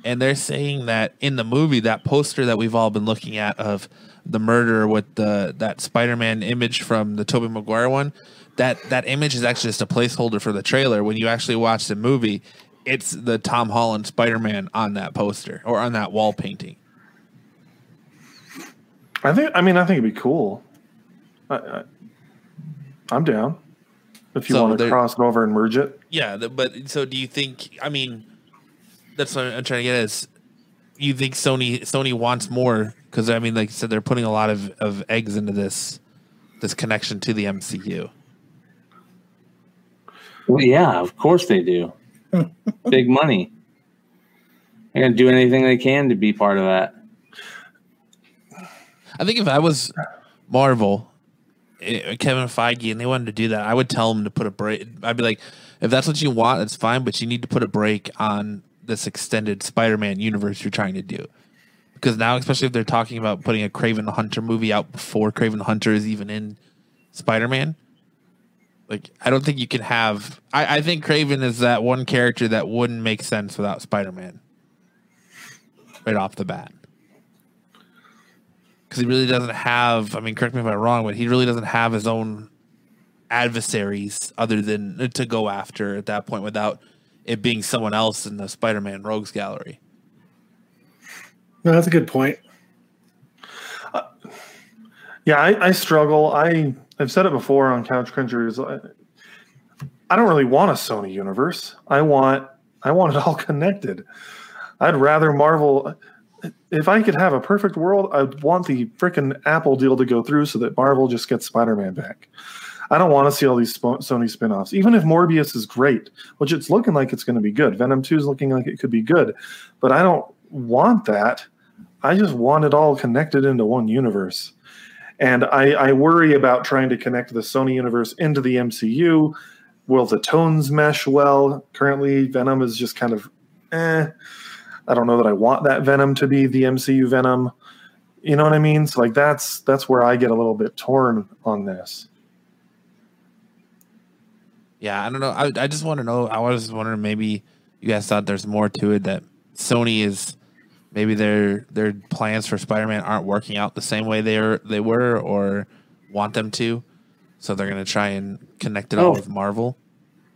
and they're saying that in the movie that poster that we've all been looking at of the murder with the that Spider-Man image from the Tobey Maguire one that that image is actually just a placeholder for the trailer when you actually watch the movie it's the Tom Holland Spider-Man on that poster or on that wall painting I think. I mean, I think it'd be cool. I, I, I'm down if you So want to cross it over and merge it. Yeah, but so do you think? I mean, that's what I'm trying to get at is. You think Sony Sony wants more because I mean, like you said, they're putting a lot of, of eggs into this this connection to the MCU. Well, yeah, of course they do. <laughs> Big money. They're gonna do anything they can to be part of that. I think if I was Marvel, Eh, Kevin Feige, and they wanted to do that, I would tell them to put a break. I'd be like, if that's what you want, that's fine, but you need to put a break on this extended Spider-Man universe you're trying to do. Because now, especially if they're talking about putting a Kraven the Hunter movie out before Kraven the Hunter is even in Spider-Man, like I don't think you can have. I, I think Kraven is that one character that wouldn't make sense without Spider-Man. Right off the bat because he really doesn't have. I mean, correct me if I'm wrong, but he really doesn't have his own adversaries other than to go after at that point without it being someone else in the Spider-Man Rogues Gallery. No, that's a good point. Uh, yeah, I, I struggle. I I've said it before on Couch Crunchers. I, I don't really want a Sony universe. I want I want it all <laughs> connected. I'd rather Marvel. If I could have a perfect world, I'd want the freaking Apple deal to go through so that Marvel just gets Spider-Man back. I don't want to see all these Sp- Sony spin-offs. Even if Morbius is great, which it's looking like it's going to be good. Venom 2 is looking like it could be good. But I don't want that. I just want it all connected into one universe. And I, I worry about trying to connect the Sony universe into the MCU. Will the tones mesh well? Currently, Venom is just kind of eh. I don't know that I want that Venom to be the MCU Venom. You know what I mean? So like that's that's where I get a little bit torn on this. Yeah, I don't know. I I just want to know. I was wondering maybe you guys thought there's more to it that Sony is maybe their their plans for Spider-Man aren't working out the same way they are they were or want them to, so they're gonna try and connect it all Oh. with Marvel.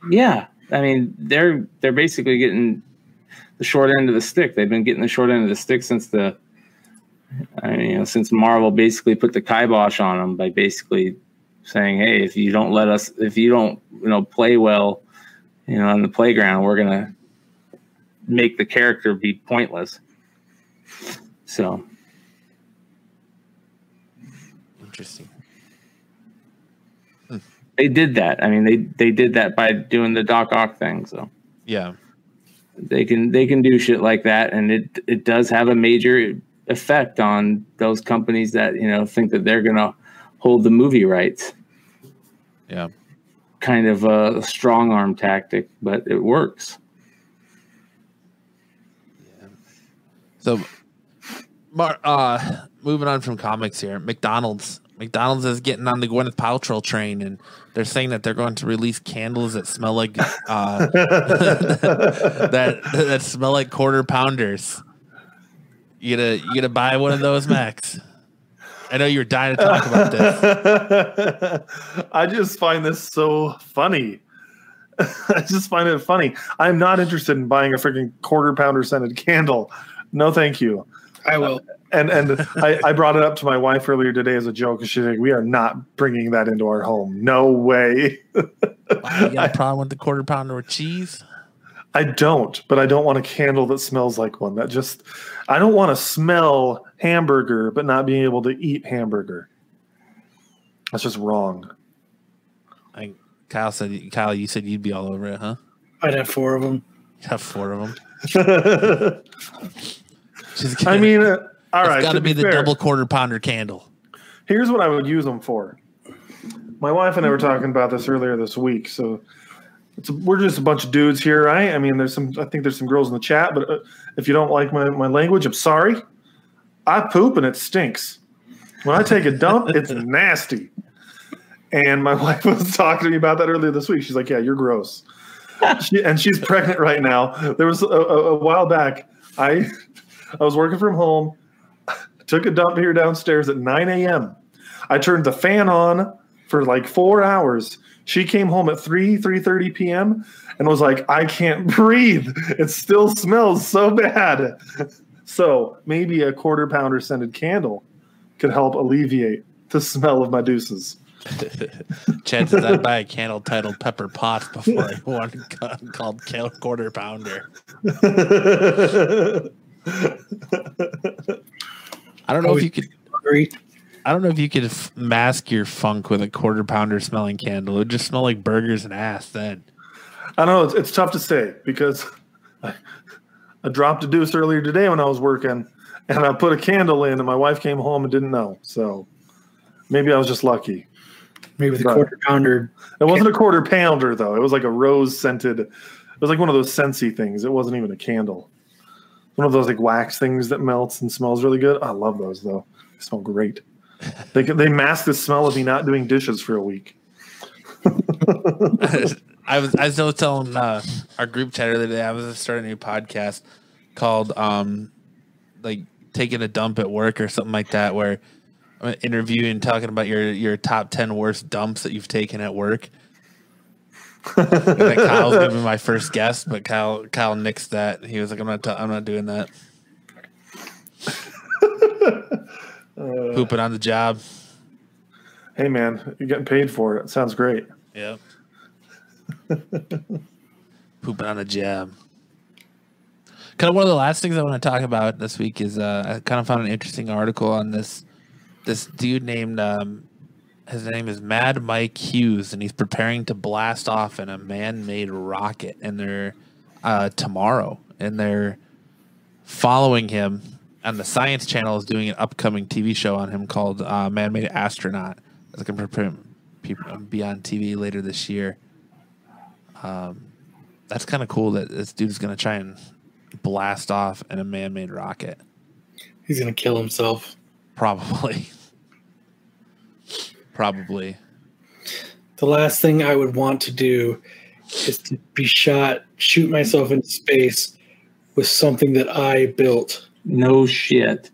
Yeah, I mean they're they're basically getting the short end of the stick. They've been getting the short end of the stick since the, I mean, you know, since Marvel basically put the kibosh on them by basically saying, "Hey, if you don't let us, if you don't, you know, play well, you know, on the playground, we're gonna make the character be pointless." So Interesting. they did that. I mean, they they did that by doing the Doc Ock thing. So. Yeah. They can they can do shit like that and it it does have a major effect on those companies that you know think that they're gonna hold the movie rights Yeah. kind of a strong arm tactic but it works Yeah. So, uh, moving on from comics here, McDonald's. McDonald's is getting on the Gwyneth Paltrow train, and they're saying that they're going to release candles that smell like uh, <laughs> that that smell like quarter pounders. You gonna you gonna buy one of those, Max? I know you're dying to talk about this. <laughs> I just find this so funny. <laughs> I just find it funny. I'm not interested in buying a freaking quarter pounder scented candle. No, thank you. I uh, will. And and I, I brought it up to my wife earlier today as a joke. and She's like, "We are not bringing that into our home. No way." <laughs> Wow, you got a problem with the quarter pounder with cheese? I don't, but I don't want a candle that smells like one. That just, I don't want to smell hamburger, but not being able to eat hamburger. That's just wrong. I, Kyle said, Kyle, you said you'd be all over it, huh? I'd have four of them. You have four of them. <laughs> I mean, uh, all it's right. got to to be the fair, double quarter pounder candle. Here's what I would use them for. My wife and I were talking about this earlier this week. So it's we're just a bunch of dudes here, right? I mean, there's some. I think there's some girls in the chat, but uh, if you don't like my my language, I'm sorry. I poop and it stinks. When I take a dump, <laughs> it's nasty. And my <laughs> wife was talking to me about that earlier this week. She's like, "Yeah, you're gross." she, and she's pregnant right now. There was a, a, a while back. I I was working from home. <laughs> Took a dump here downstairs at 9 a.m. I turned the fan on for like four hours. She came home at 3 3:30 p.m. and was like, "I can't <laughs> breathe. It still smells so bad." So maybe a quarter pounder scented candle could help alleviate the smell of my deuces. <laughs> Chances I'd buy a candle titled Pepper Pot before I one ca- called Cal- Quarter Pounder. I don't know if you could. Hungry. I don't know if you could f- mask your funk with a quarter pounder smelling candle. It would just smell like burgers and ass then. I don't know it's, it's tough to say because I, I dropped a deuce earlier today when I was working, and I put a candle in, and my wife came home and didn't know. So maybe I was just lucky. Maybe the Right. quarter pounder. It wasn't a quarter pounder though. It was like a rose scented. It was like one of those scentsy things. It wasn't even a candle. One of those like wax things that melts and smells really good. I love those though. They smell great. They they mask the smell of me not doing dishes for a week. <laughs> I was I was still telling uh, our group chat today. I was starting a new podcast called um like taking a dump at work or something like that, where I'm interviewing talking about your your top ten worst dumps that you've taken at work. And then Kyle's gonna be my first guest, but Kyle Kyle nixed that. He was like, "I'm not t- I'm not doing that." <laughs> Pooping on the job. Hey man, you're getting paid for it. It sounds great. Yep. Pooping on the job. Kind of one of the last things I want to talk about this week is uh, I kind of found an interesting article on this this dude named um, his name is Mad Mike Hughes, and he's preparing to blast off in a man-made rocket, and they're uh, tomorrow, and they're following him. And the Science Channel is doing an upcoming TV show on him called uh, Man-Made Astronaut. That's going to prepare people be on TV later this year. Um, that's kind of cool that this dude's going to try and blast off in a man-made rocket. He's gonna kill himself. Probably. <laughs> Probably. The last thing I would want to do is to be shot, shoot myself into space with something that I built. No shit.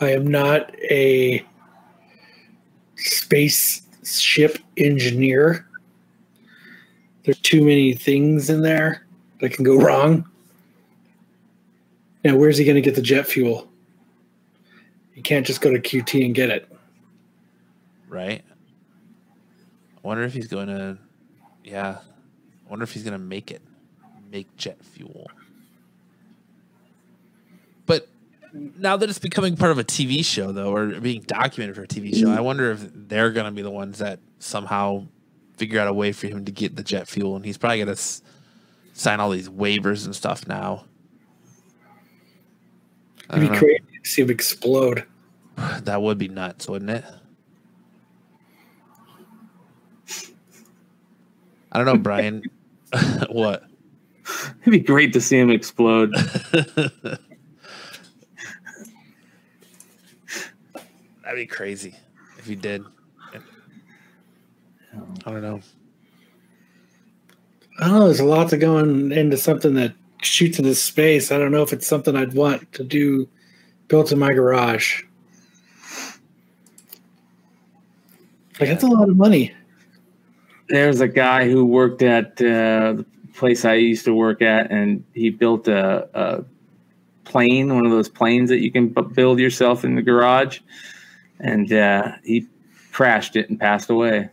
I am not a spaceship engineer. There's too many things in there that can go wrong. Now, where's he going to get the jet fuel? You can't just go to QT and get it. Right? I wonder if he's going to, yeah. I wonder if he's going to make it, make jet fuel. But now that it's becoming part of a TV show, though, or being documented for a TV show, I wonder if they're going to be the ones that somehow figure out a way for him to get the jet fuel. And he's probably going to s- sign all these waivers and stuff now. It'd be know. crazy to see him explode. <sighs> That would be nuts, wouldn't it? I don't know, Brian. <laughs> what? It'd be great to see him explode. <laughs> That'd be crazy if he did. I don't know. I don't know. There's a lot to going into something that shoots into space. I don't know if it's something I'd want to do built in my garage. Like that's a lot of money. There's a guy who worked at uh, the place I used to work at, and he built a, a plane, one of those planes that you can bu- build yourself in the garage, and uh, he crashed it and passed away.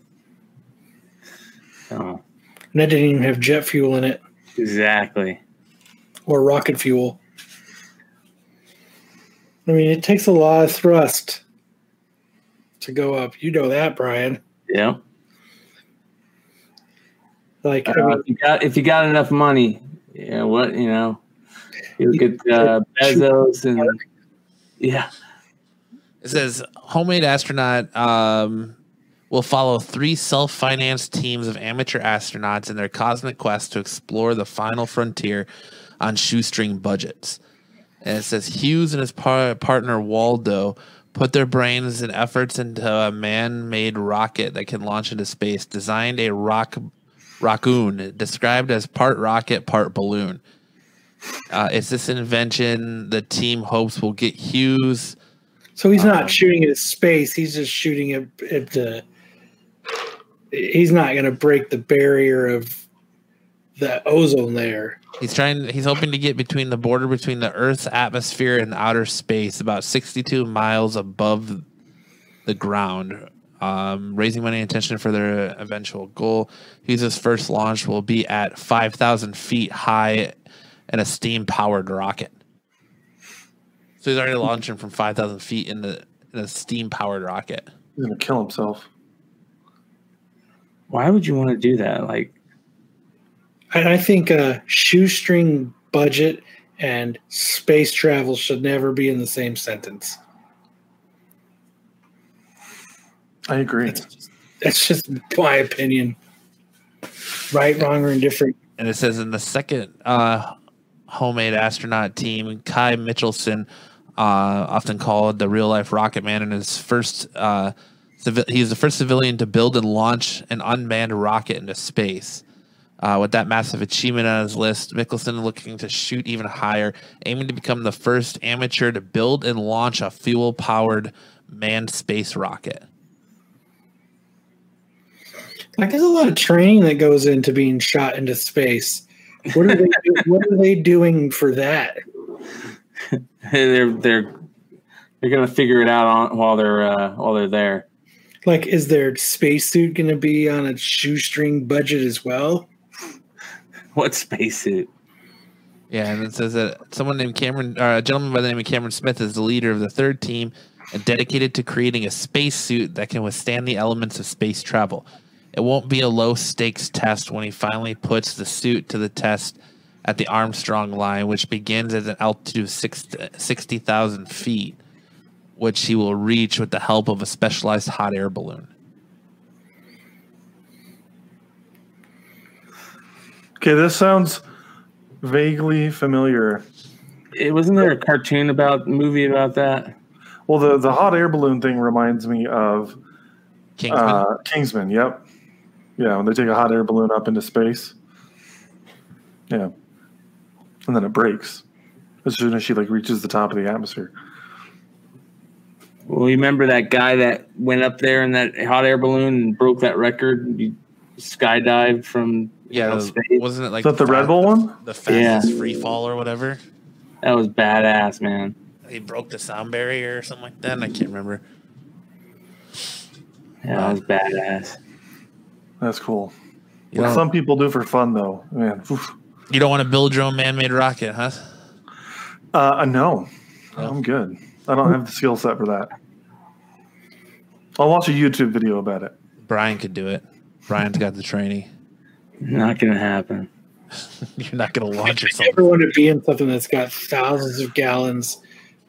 So And that didn't even have jet fuel in it exactly. or rocket fuel. I mean, it takes a lot of thrust to go up. You know that, Brian. Yeah. Like, I Uh, mean, if you got if you got enough money, yeah, what you know, you look at uh, Bezos and yeah, It says homemade astronaut um, will follow three self-financed teams of amateur astronauts in their cosmic quest to explore the final frontier on shoestring budgets. And it says Hughes and his par- partner Waldo put their brains and efforts into a man-made rocket that can launch into space. Designed a rock raccoon, described as part rocket, part balloon. Uh, it's this invention the team hopes will get Hughes. so he's not um, shooting at space. He's just shooting at, at the. He's not going to break the barrier of the ozone layer. He's trying. He's hoping to get between the border between the Earth's atmosphere and outer space, about sixty-two miles above the ground. Um, raising money and attention for their eventual goal. Hughes' first launch will be at five thousand feet high in a steam-powered rocket. So he's already launching from five thousand feet in the in a steam-powered rocket. He's gonna kill himself. why would you want to do that? Like, And I think a shoestring budget and space travel should never be in the same sentence. I agree. That's just my opinion. Right, wrong, or indifferent. and it says in the second uh, homemade astronaut team, Ky Michaelson, uh, often called the real life Rocket Man, and his first uh, civi- he's the first civilian to build and launch an unmanned rocket into space. Uh, with that massive achievement on his list, Michaelson looking to shoot even higher, aiming to become the first amateur to build and launch a fuel powered manned space rocket. Like, there's a lot of training that goes into being shot into space. What are they? do- <laughs> what are they doing for that? <laughs> they're they're they're gonna figure it out on while they're uh, while they're there. Like, is their spacesuit going to be on a shoestring budget as well? <laughs> What spacesuit? Yeah, and it says that someone named Cameron, uh, a gentleman by the name of Cameron Smith, is the leader of the third team and dedicated to creating a spacesuit that can withstand the elements of space travel. It won't be a low stakes test when he finally puts the suit to the test at the Armstrong line, which begins at an altitude of 60,000 feet, which he will reach with the help of a specialized hot air balloon. Okay, this sounds vaguely familiar. It wasn't there a cartoon about movie about that? Well, the the hot air balloon thing reminds me of Kingsman. uh, Kingsman. Yep. Yeah, when they take a hot air balloon up into space. Yeah, and then it breaks as soon as she like reaches the top of the atmosphere. Well, you remember that guy that went up there in that hot air balloon and broke that record? He skydived from yeah, know, the- space. wasn't it like Is that the Red Bull one? The fastest free fall or whatever? That was badass, man. He broke the sound barrier or something like that. I can't remember. Yeah, that was badass. That's cool. You What don't, some people do for fun, though, man. oof. you don't want to build your own man-made rocket, huh? Uh, no, No. I'm good. I don't have the skill set for that. I'll watch a YouTube video about it. Brian could do it. Brian's got the training. <laughs> Not gonna happen. You're not going to launch I yourself. never want to be in something that's got thousands of gallons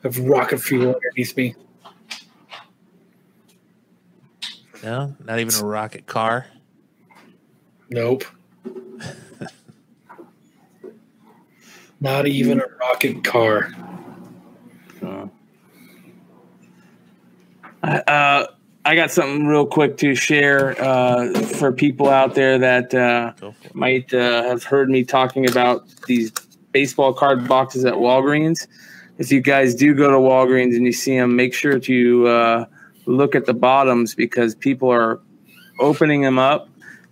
of rocket fuel underneath me. No, not even a rocket car. Nope. Not even a rocket car. So. I- Uh, I got something real quick to share uh, for people out there that uh, Go for it. might uh, have heard me talking about these baseball card boxes at Walgreens. If you guys do go to Walgreens and you see them, make sure to uh, look at the bottoms because people are opening them up,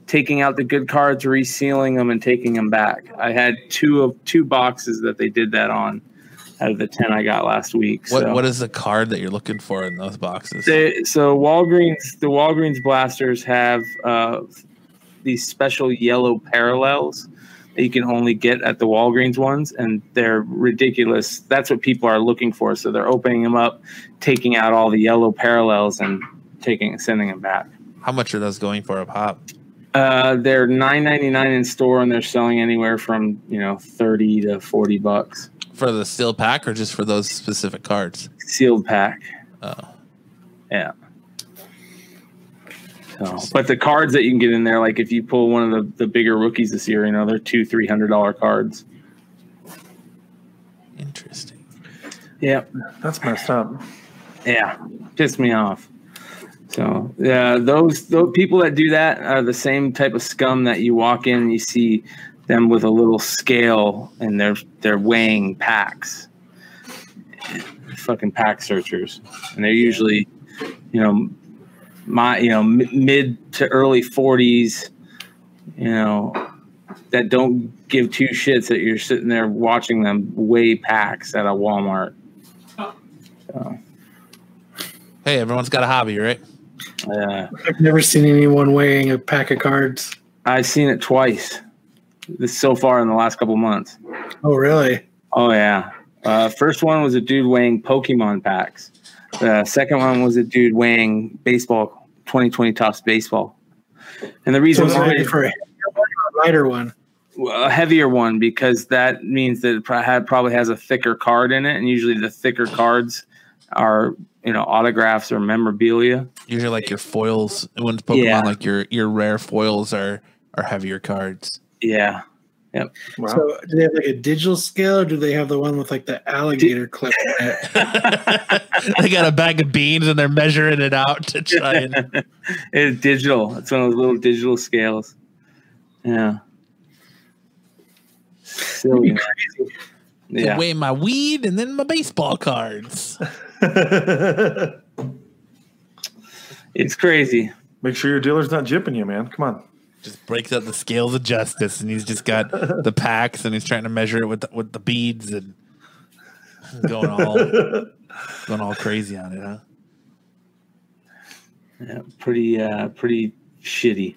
taking out the good cards, resealing them, and taking them back. I had two of two boxes that they did that on out of the ten I got last week. What so. What is the card that you're looking for in those boxes? They, so Walgreens, the Walgreens blasters have uh, these special yellow parallels that you can only get at the Walgreens ones, and they're ridiculous. That's what people are looking for. So they're opening them up, taking out all the yellow parallels, and taking sending them back. How much are those going for a pop? Uh, they're nine ninety nine in store, and they're selling anywhere from you know thirty to forty bucks. For the sealed pack or just for those specific cards? Sealed pack. Oh. Yeah. So, but the cards that you can get in there, like if you pull one of the, the bigger rookies this year, you know, they're two, three hundred dollar cards. Interesting. Yeah. That's messed up. Yeah. Pissed me off. So yeah, those those people that do that are the same type of scum that you walk in and you see them with a little scale and they're they're weighing packs. Fucking pack searchers. And they're usually, you know, my you know mid to early 40s, you know, that don't give two shits that you're sitting there watching them weigh packs at a Walmart. So, Hey, everyone's got a hobby, right? Yeah. I've never seen anyone weighing a pack of cards. I've seen it twice. This so far in the last couple months. Oh, really? Oh yeah. Uh, first one was a dude weighing Pokemon packs. The second one was a dude weighing baseball, 2020 Topps baseball. And the reason it's why for a lighter one. a heavier one because that means that it probably has a thicker card in it, and usually the thicker cards are you know autographs or memorabilia. Usually, like your foils, when it's Pokemon, Yeah. like your your rare foils are are heavier cards. Yeah. Wow. So do they have like a digital scale or do they have the one with like the alligator <laughs> clip in <laughs> they got a bag of beans and they're measuring it out to try and <laughs> It's digital. It's one of those little digital scales. Yeah. Silly. man. Yeah. weigh my weed and then my baseball cards. <laughs> It's crazy. Make sure your dealer's not jipping you, man. Come on. Just breaks out the scales of justice, and he's just got <laughs> the packs, and he's trying to measure it with the, with the beads and going all <laughs> going all crazy on it, huh? Yeah, pretty uh pretty shitty.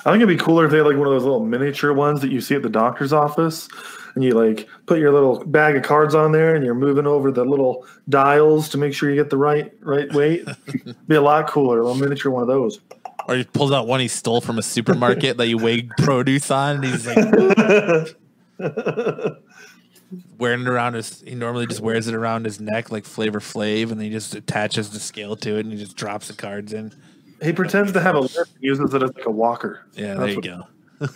I think it'd be cooler if they had like one of those little miniature ones that you see at the doctor's office, and you like put your little bag of cards on there, and you're moving over the little dials to make sure you get the right right weight. <laughs> be a lot cooler, a miniature one of those. Or he pulls out one he stole from a supermarket that you weigh <laughs> produce on, and he's like wearing it around his. He normally just wears it around his neck like Flavor Flav, and then he just attaches the scale to it, and he just drops the cards in. he pretends to have a lift and uses it as like a walker. Yeah, there you go. <laughs>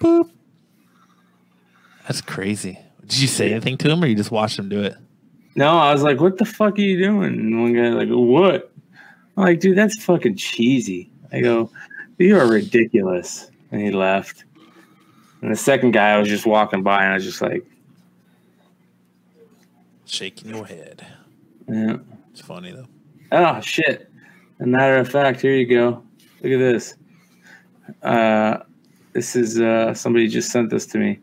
Boop. That's crazy. Did you say anything to him, or you just watched him do it? No, I was like, what the fuck are you doing? And one guy like, what? I'm like, dude, that's fucking cheesy. I go, you are ridiculous. And he left. And the second guy I was just walking by and I was just like, Shaking your head. yeah. It's funny though. Oh shit. A matter of fact, here you go. Look at this. Uh this is uh somebody just sent this to me.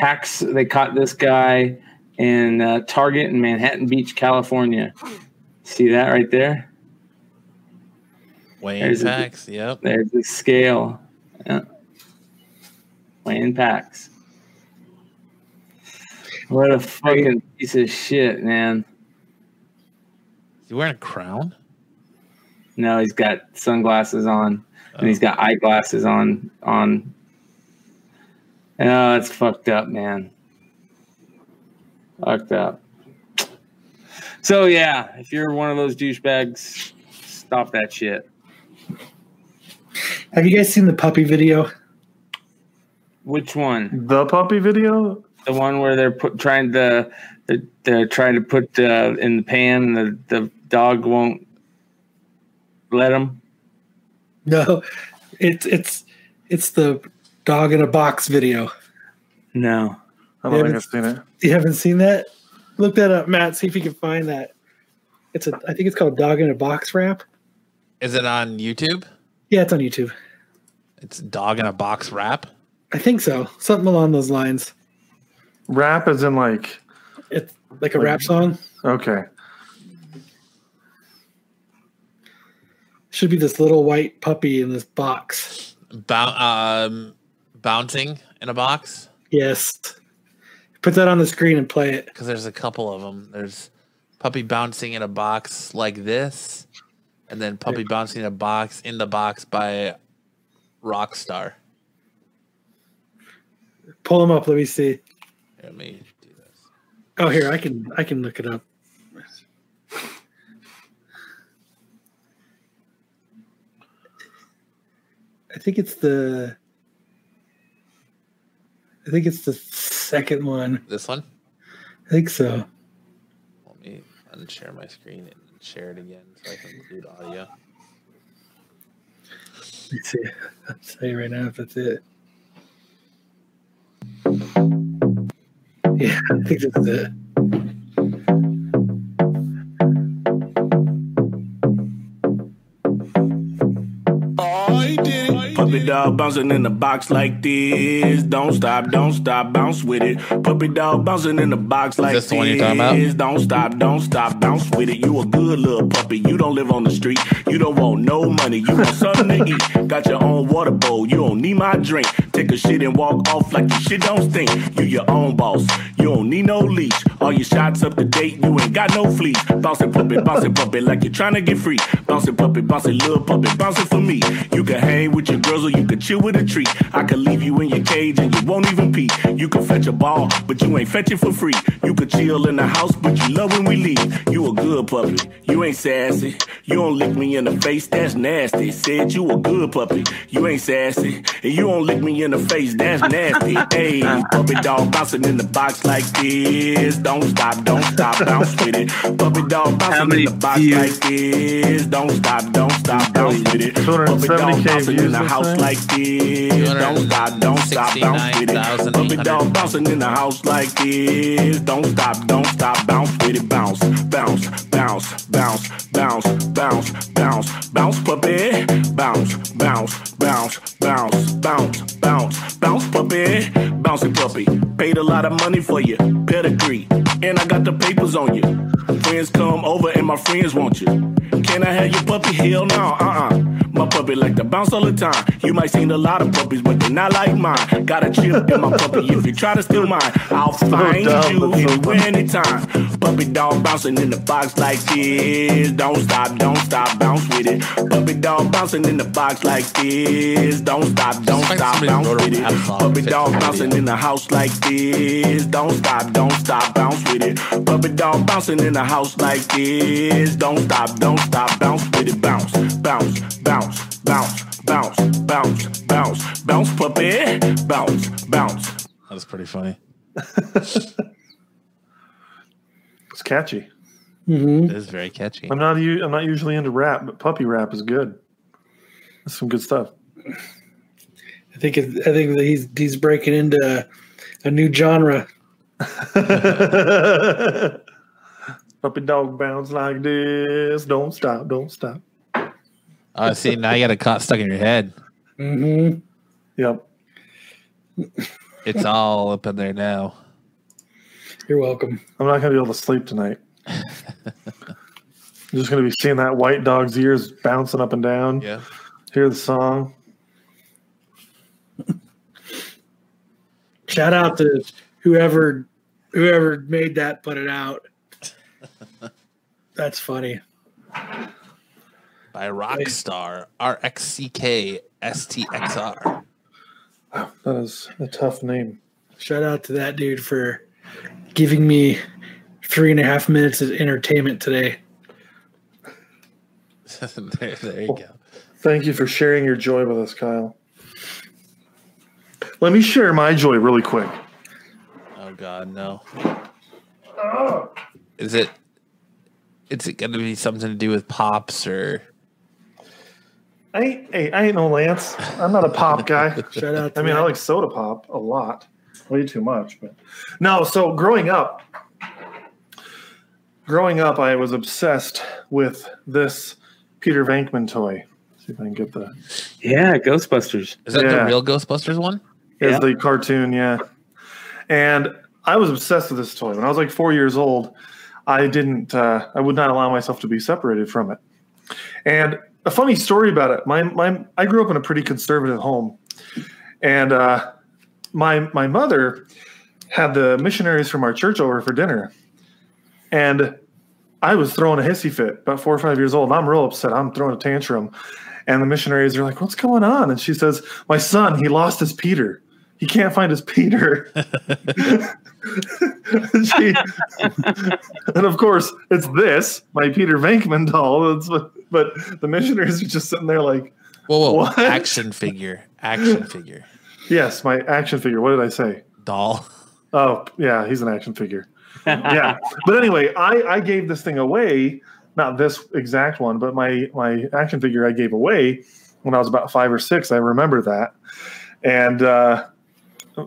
Pax they caught this guy in uh, Target in Manhattan Beach, California. See that right there? Weighing There's a- packs. Yep. There's the scale. Yeah. Weighing packs. What a fucking piece of shit, man. Is he wearing a crown? No, he's got sunglasses on and he's got eyeglasses on on. Oh, it's fucked up, man. Fucked up. So yeah, if you're one of those douchebags, stop that shit. Have you guys seen the puppy video? Which one? The puppy video? The one where they're put trying to they're, they're trying to put uh, in the pan, the the dog won't let him. No, it's it's it's the dog in a box video. No. I don't think I've seen it. You haven't seen that? Look that up, Matt. See if you can find that. It's a I think it's called dog in a box rap. Is it on YouTube? Yeah, it's on YouTube. It's dog in a box rap. I think so. Something along those lines. Rap is in like It's like a rap song. okay. Should be this little white puppy in this box. Bou- um, bouncing in a box Yes. Put that on the screen and play it. because there's a couple of them. There's puppy bouncing in a box like this, and then Puppy bouncing in a box in the box by Rockstar. Pull them up. Let me see. Let me do this. Oh, here I can I can look it up. I think it's the. I think it's the second one. This one. I think so. Let me unshare my screen and share it again so I can include audio. Let's see. I'll tell you right now if that's it. Yeah, I think that's it. Puppy dog bouncing in the box like this. Don't stop, don't stop, bounce with it. Puppy dog bouncing in the box like this the one you're talking about? this. Don't stop, don't stop, bounce with it. You a good little puppy. You don't live on the street. You don't want no money. You want something to eat. Got your own water bowl. You don't need my drink. Take a shit and walk off like your shit don't stink. You your own boss. You don't need no leash. All your shots up to date. You ain't got no fleas. Bouncing puppy, bouncing puppy like you're trying to get free. Bouncing puppy, bouncing little puppy, bouncing for me. You can hang with your girls or you can chill with a tree. I can leave you in your cage and you won't even pee. You can fetch a ball, but you ain't fetching for free. You could chill in the house, but you love when we leave. You a good puppy. You ain't sassy. You don't lick me in the face, that's nasty. Said you a good puppy. You ain't sassy. And you don't lick me in the face, that's nasty. <laughs> Hey, puppy dog bouncing in the box like this. Don't stop, don't stop, bounce with it. Puppy dog bouncing in the box views? like this. Don't stop, don't stop, bounce with it. Puppy dog bouncing in the house thing? like this. Don't stop, don't stop, bounce with it. Puppy dog bouncing in the house like this. Don't stop, don't stop, bounce with it. Bounce, bounce, bounce, bounce, bounce, bounce, bounce, bounce, bounce, puppy. Bounce, bounce, bounce, bounce, bounce, bounce, bounce, puppy. Bouncing puppy. Paid a lot of money for you. Pedigree. And I got the papers on you. Friends come over and my friends want you. Can I have your puppy? Hell no, uh-uh. My puppy like to bounce all the time. You might seen a lot of puppies, but they're not like mine. Got a chip in my puppy. If you try to steal mine, I'll <laughs> find dumb, you so anywhere, anytime. Puppy dog bouncing in the box like this. Don't stop, don't stop, bounce with it. Puppy dog bouncing in the box like this. Don't stop, don't It's stop, bounce with it. Puppy dog bouncing in the house like this. Don't stop, don't stop, bounce with it. Puppy dog bouncing in the house like this. Don't stop, don't stop, bounce with it. Bounce, bounce, bounce, bounce, bounce, bounce, bounce, bounce, puppy. Bounce, bounce. That's pretty funny. <laughs> It's catchy. hmm It is very catchy. I'm not u- I'm not usually into rap, but puppy rap is good. That's some good stuff. I think it, I think that he's he's breaking into a new genre. <laughs> puppy dog bounce like this. Don't stop. Don't stop. Oh, see, now you got a caught stuck in your head. Mm-hmm. Yep. It's all up in there now. You're welcome. I'm not gonna be able to sleep tonight. I'm just gonna be seeing that white dog's ears bouncing up and down. Yeah. Hear the song. Shout out to whoever whoever made that put it out. <laughs> That's funny. By Rockstar, R X C K S T X R. That is a tough name. Shout out to that dude for giving me three and a half minutes of entertainment today. <laughs> there, there you go. Thank you for sharing your joy with us, Kyle. Let me share my joy really quick. Oh God, no. Is it? Is it going to be something to do with pops or? I ain't, hey, I ain't no Lance. I'm not a pop guy. <laughs> Shout out to I mean, I like soda pop a lot, way too much. But no, so growing up, growing up, I was obsessed with this Peter Venkman toy. See if I can get the Yeah, Ghostbusters. Is that Yeah. the real Ghostbusters one? is Yeah. the cartoon, yeah. And I was obsessed with this toy when I was like four years old. I didn't, uh, I would not allow myself to be separated from it. And a funny story about it. My, my, I grew up in a pretty conservative home, and uh, my my mother had the missionaries from our church over for dinner, and I was throwing a hissy fit, about four or five years old. I'm real upset. I'm throwing a tantrum. And the missionaries are like, What's going on? And she says, My son, he lost his Peter. He can't find his Peter. <laughs> and, she, and of course, it's this, my Peter Venkman doll. It's, but the missionaries are just sitting there like, Whoa, whoa! What? Action figure, action figure, Yes, my action figure. What did I say? doll. Oh, yeah, he's an action figure. yeah. But anyway, I, I gave this thing away, not this exact one, but my my action figure I gave away when I was about five or six. I remember that. And uh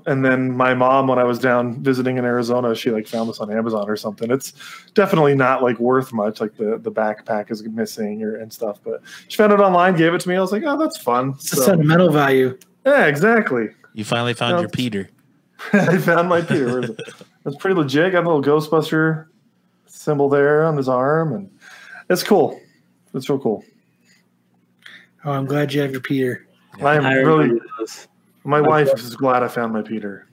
and then my mom, when I was down visiting in Arizona, she like found this on Amazon or something. It's definitely not like worth much. Like the the backpack is missing or and stuff. But she found it online, gave it to me. I was like, oh, that's fun. It's a So, sentimental value. yeah, exactly. You finally found No, your Peter. <laughs> I found my Peter. Where is? It's pretty legit. Got a little Ghostbuster symbol there on his arm, and it's cool. It's real cool. Oh, I'm glad you have your Peter. I am I really. Remember those. My wife is glad I found my Peter.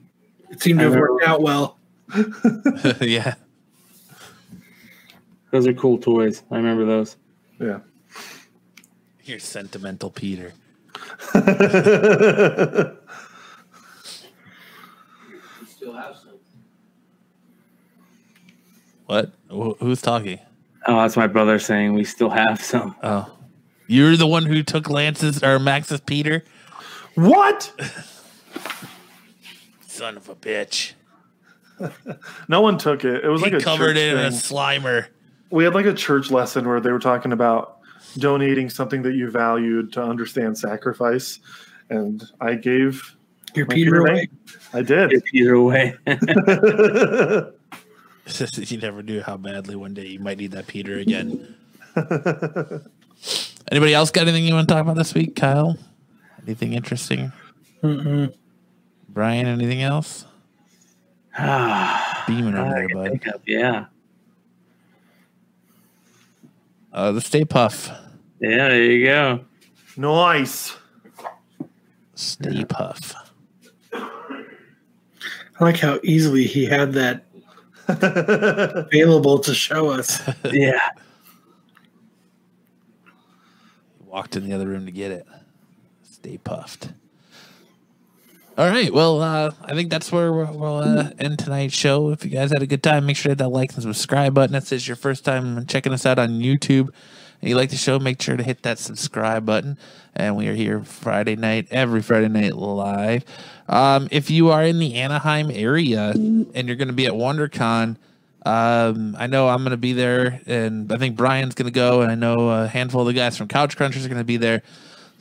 It seemed to have worked out well. <laughs> yeah. Those are cool toys. I remember those. Yeah. Your sentimental Peter. Still have some. What? Wh- Who's talking? Oh, that's my brother saying we still have some. Oh, you're the one who took Lance's or Max's Peter. What? <laughs> Son of a bitch! No one took it. It was He like a covered church it in a slimer. We had like a church lesson where they were talking about donating something that you valued to understand sacrifice, and I gave. Your my Peter away. I did. Get Peter away. <laughs> <laughs> you never knew how badly one day you might need that Peter again. Anybody else got anything you want to talk about this week, Kyle? Anything interesting? Mm-mm. Brian, anything else? Ah, <sighs> Beaming over I there, can bud. think of- yeah. Uh, the Stay Puft. Yeah, there you go. nice. Stay Puft. I like how easily he had that available to show us. <laughs> Yeah. He walked in the other room to get it. Stay Puft. All right. Well, uh, I think that's where we'll, we'll uh, end tonight's show. If you guys had a good time, make sure to hit that like and subscribe button. If this is your first time checking us out on YouTube and you like the show, make sure to hit that subscribe button. And we are here Friday night, every Friday night live. Um, if you are in the Anaheim area and you're going to be at WonderCon, um, I know I'm going to be there, and I think Brian's going to go, and I know a handful of the guys from Couch Crunchers are going to be there.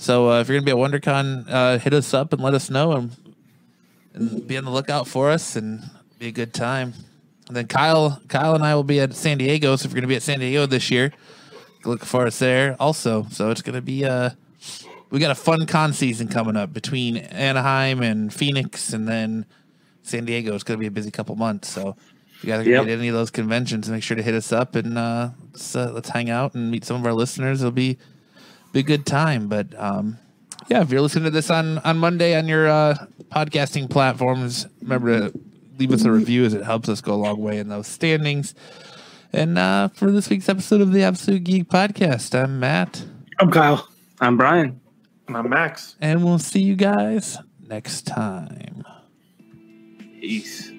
So uh, if you're going to be at WonderCon, uh, hit us up and let us know, and, and be on the lookout for us, and be a good time. And then Kyle, Kyle and I will be at San Diego. So if you're going to be at San Diego this year, look for us there also. So it's going to be uh we got a fun con season coming up between Anaheim and Phoenix, and then San Diego. It's going to be a busy couple months. So if you guys are going Yep. to at any of those conventions, make sure to hit us up and uh, let's, uh, let's hang out and meet some of our listeners. It'll be be a good time. But um, yeah, if you're listening to this on on Monday on your uh, podcasting platforms, remember to leave us a review as it helps us go a long way in those standings. And uh, for this week's episode of the Absolute Geek Podcast, I'm Matt, I'm Kyle. I'm Brian. And I'm Max. and we'll see you guys next time. Peace.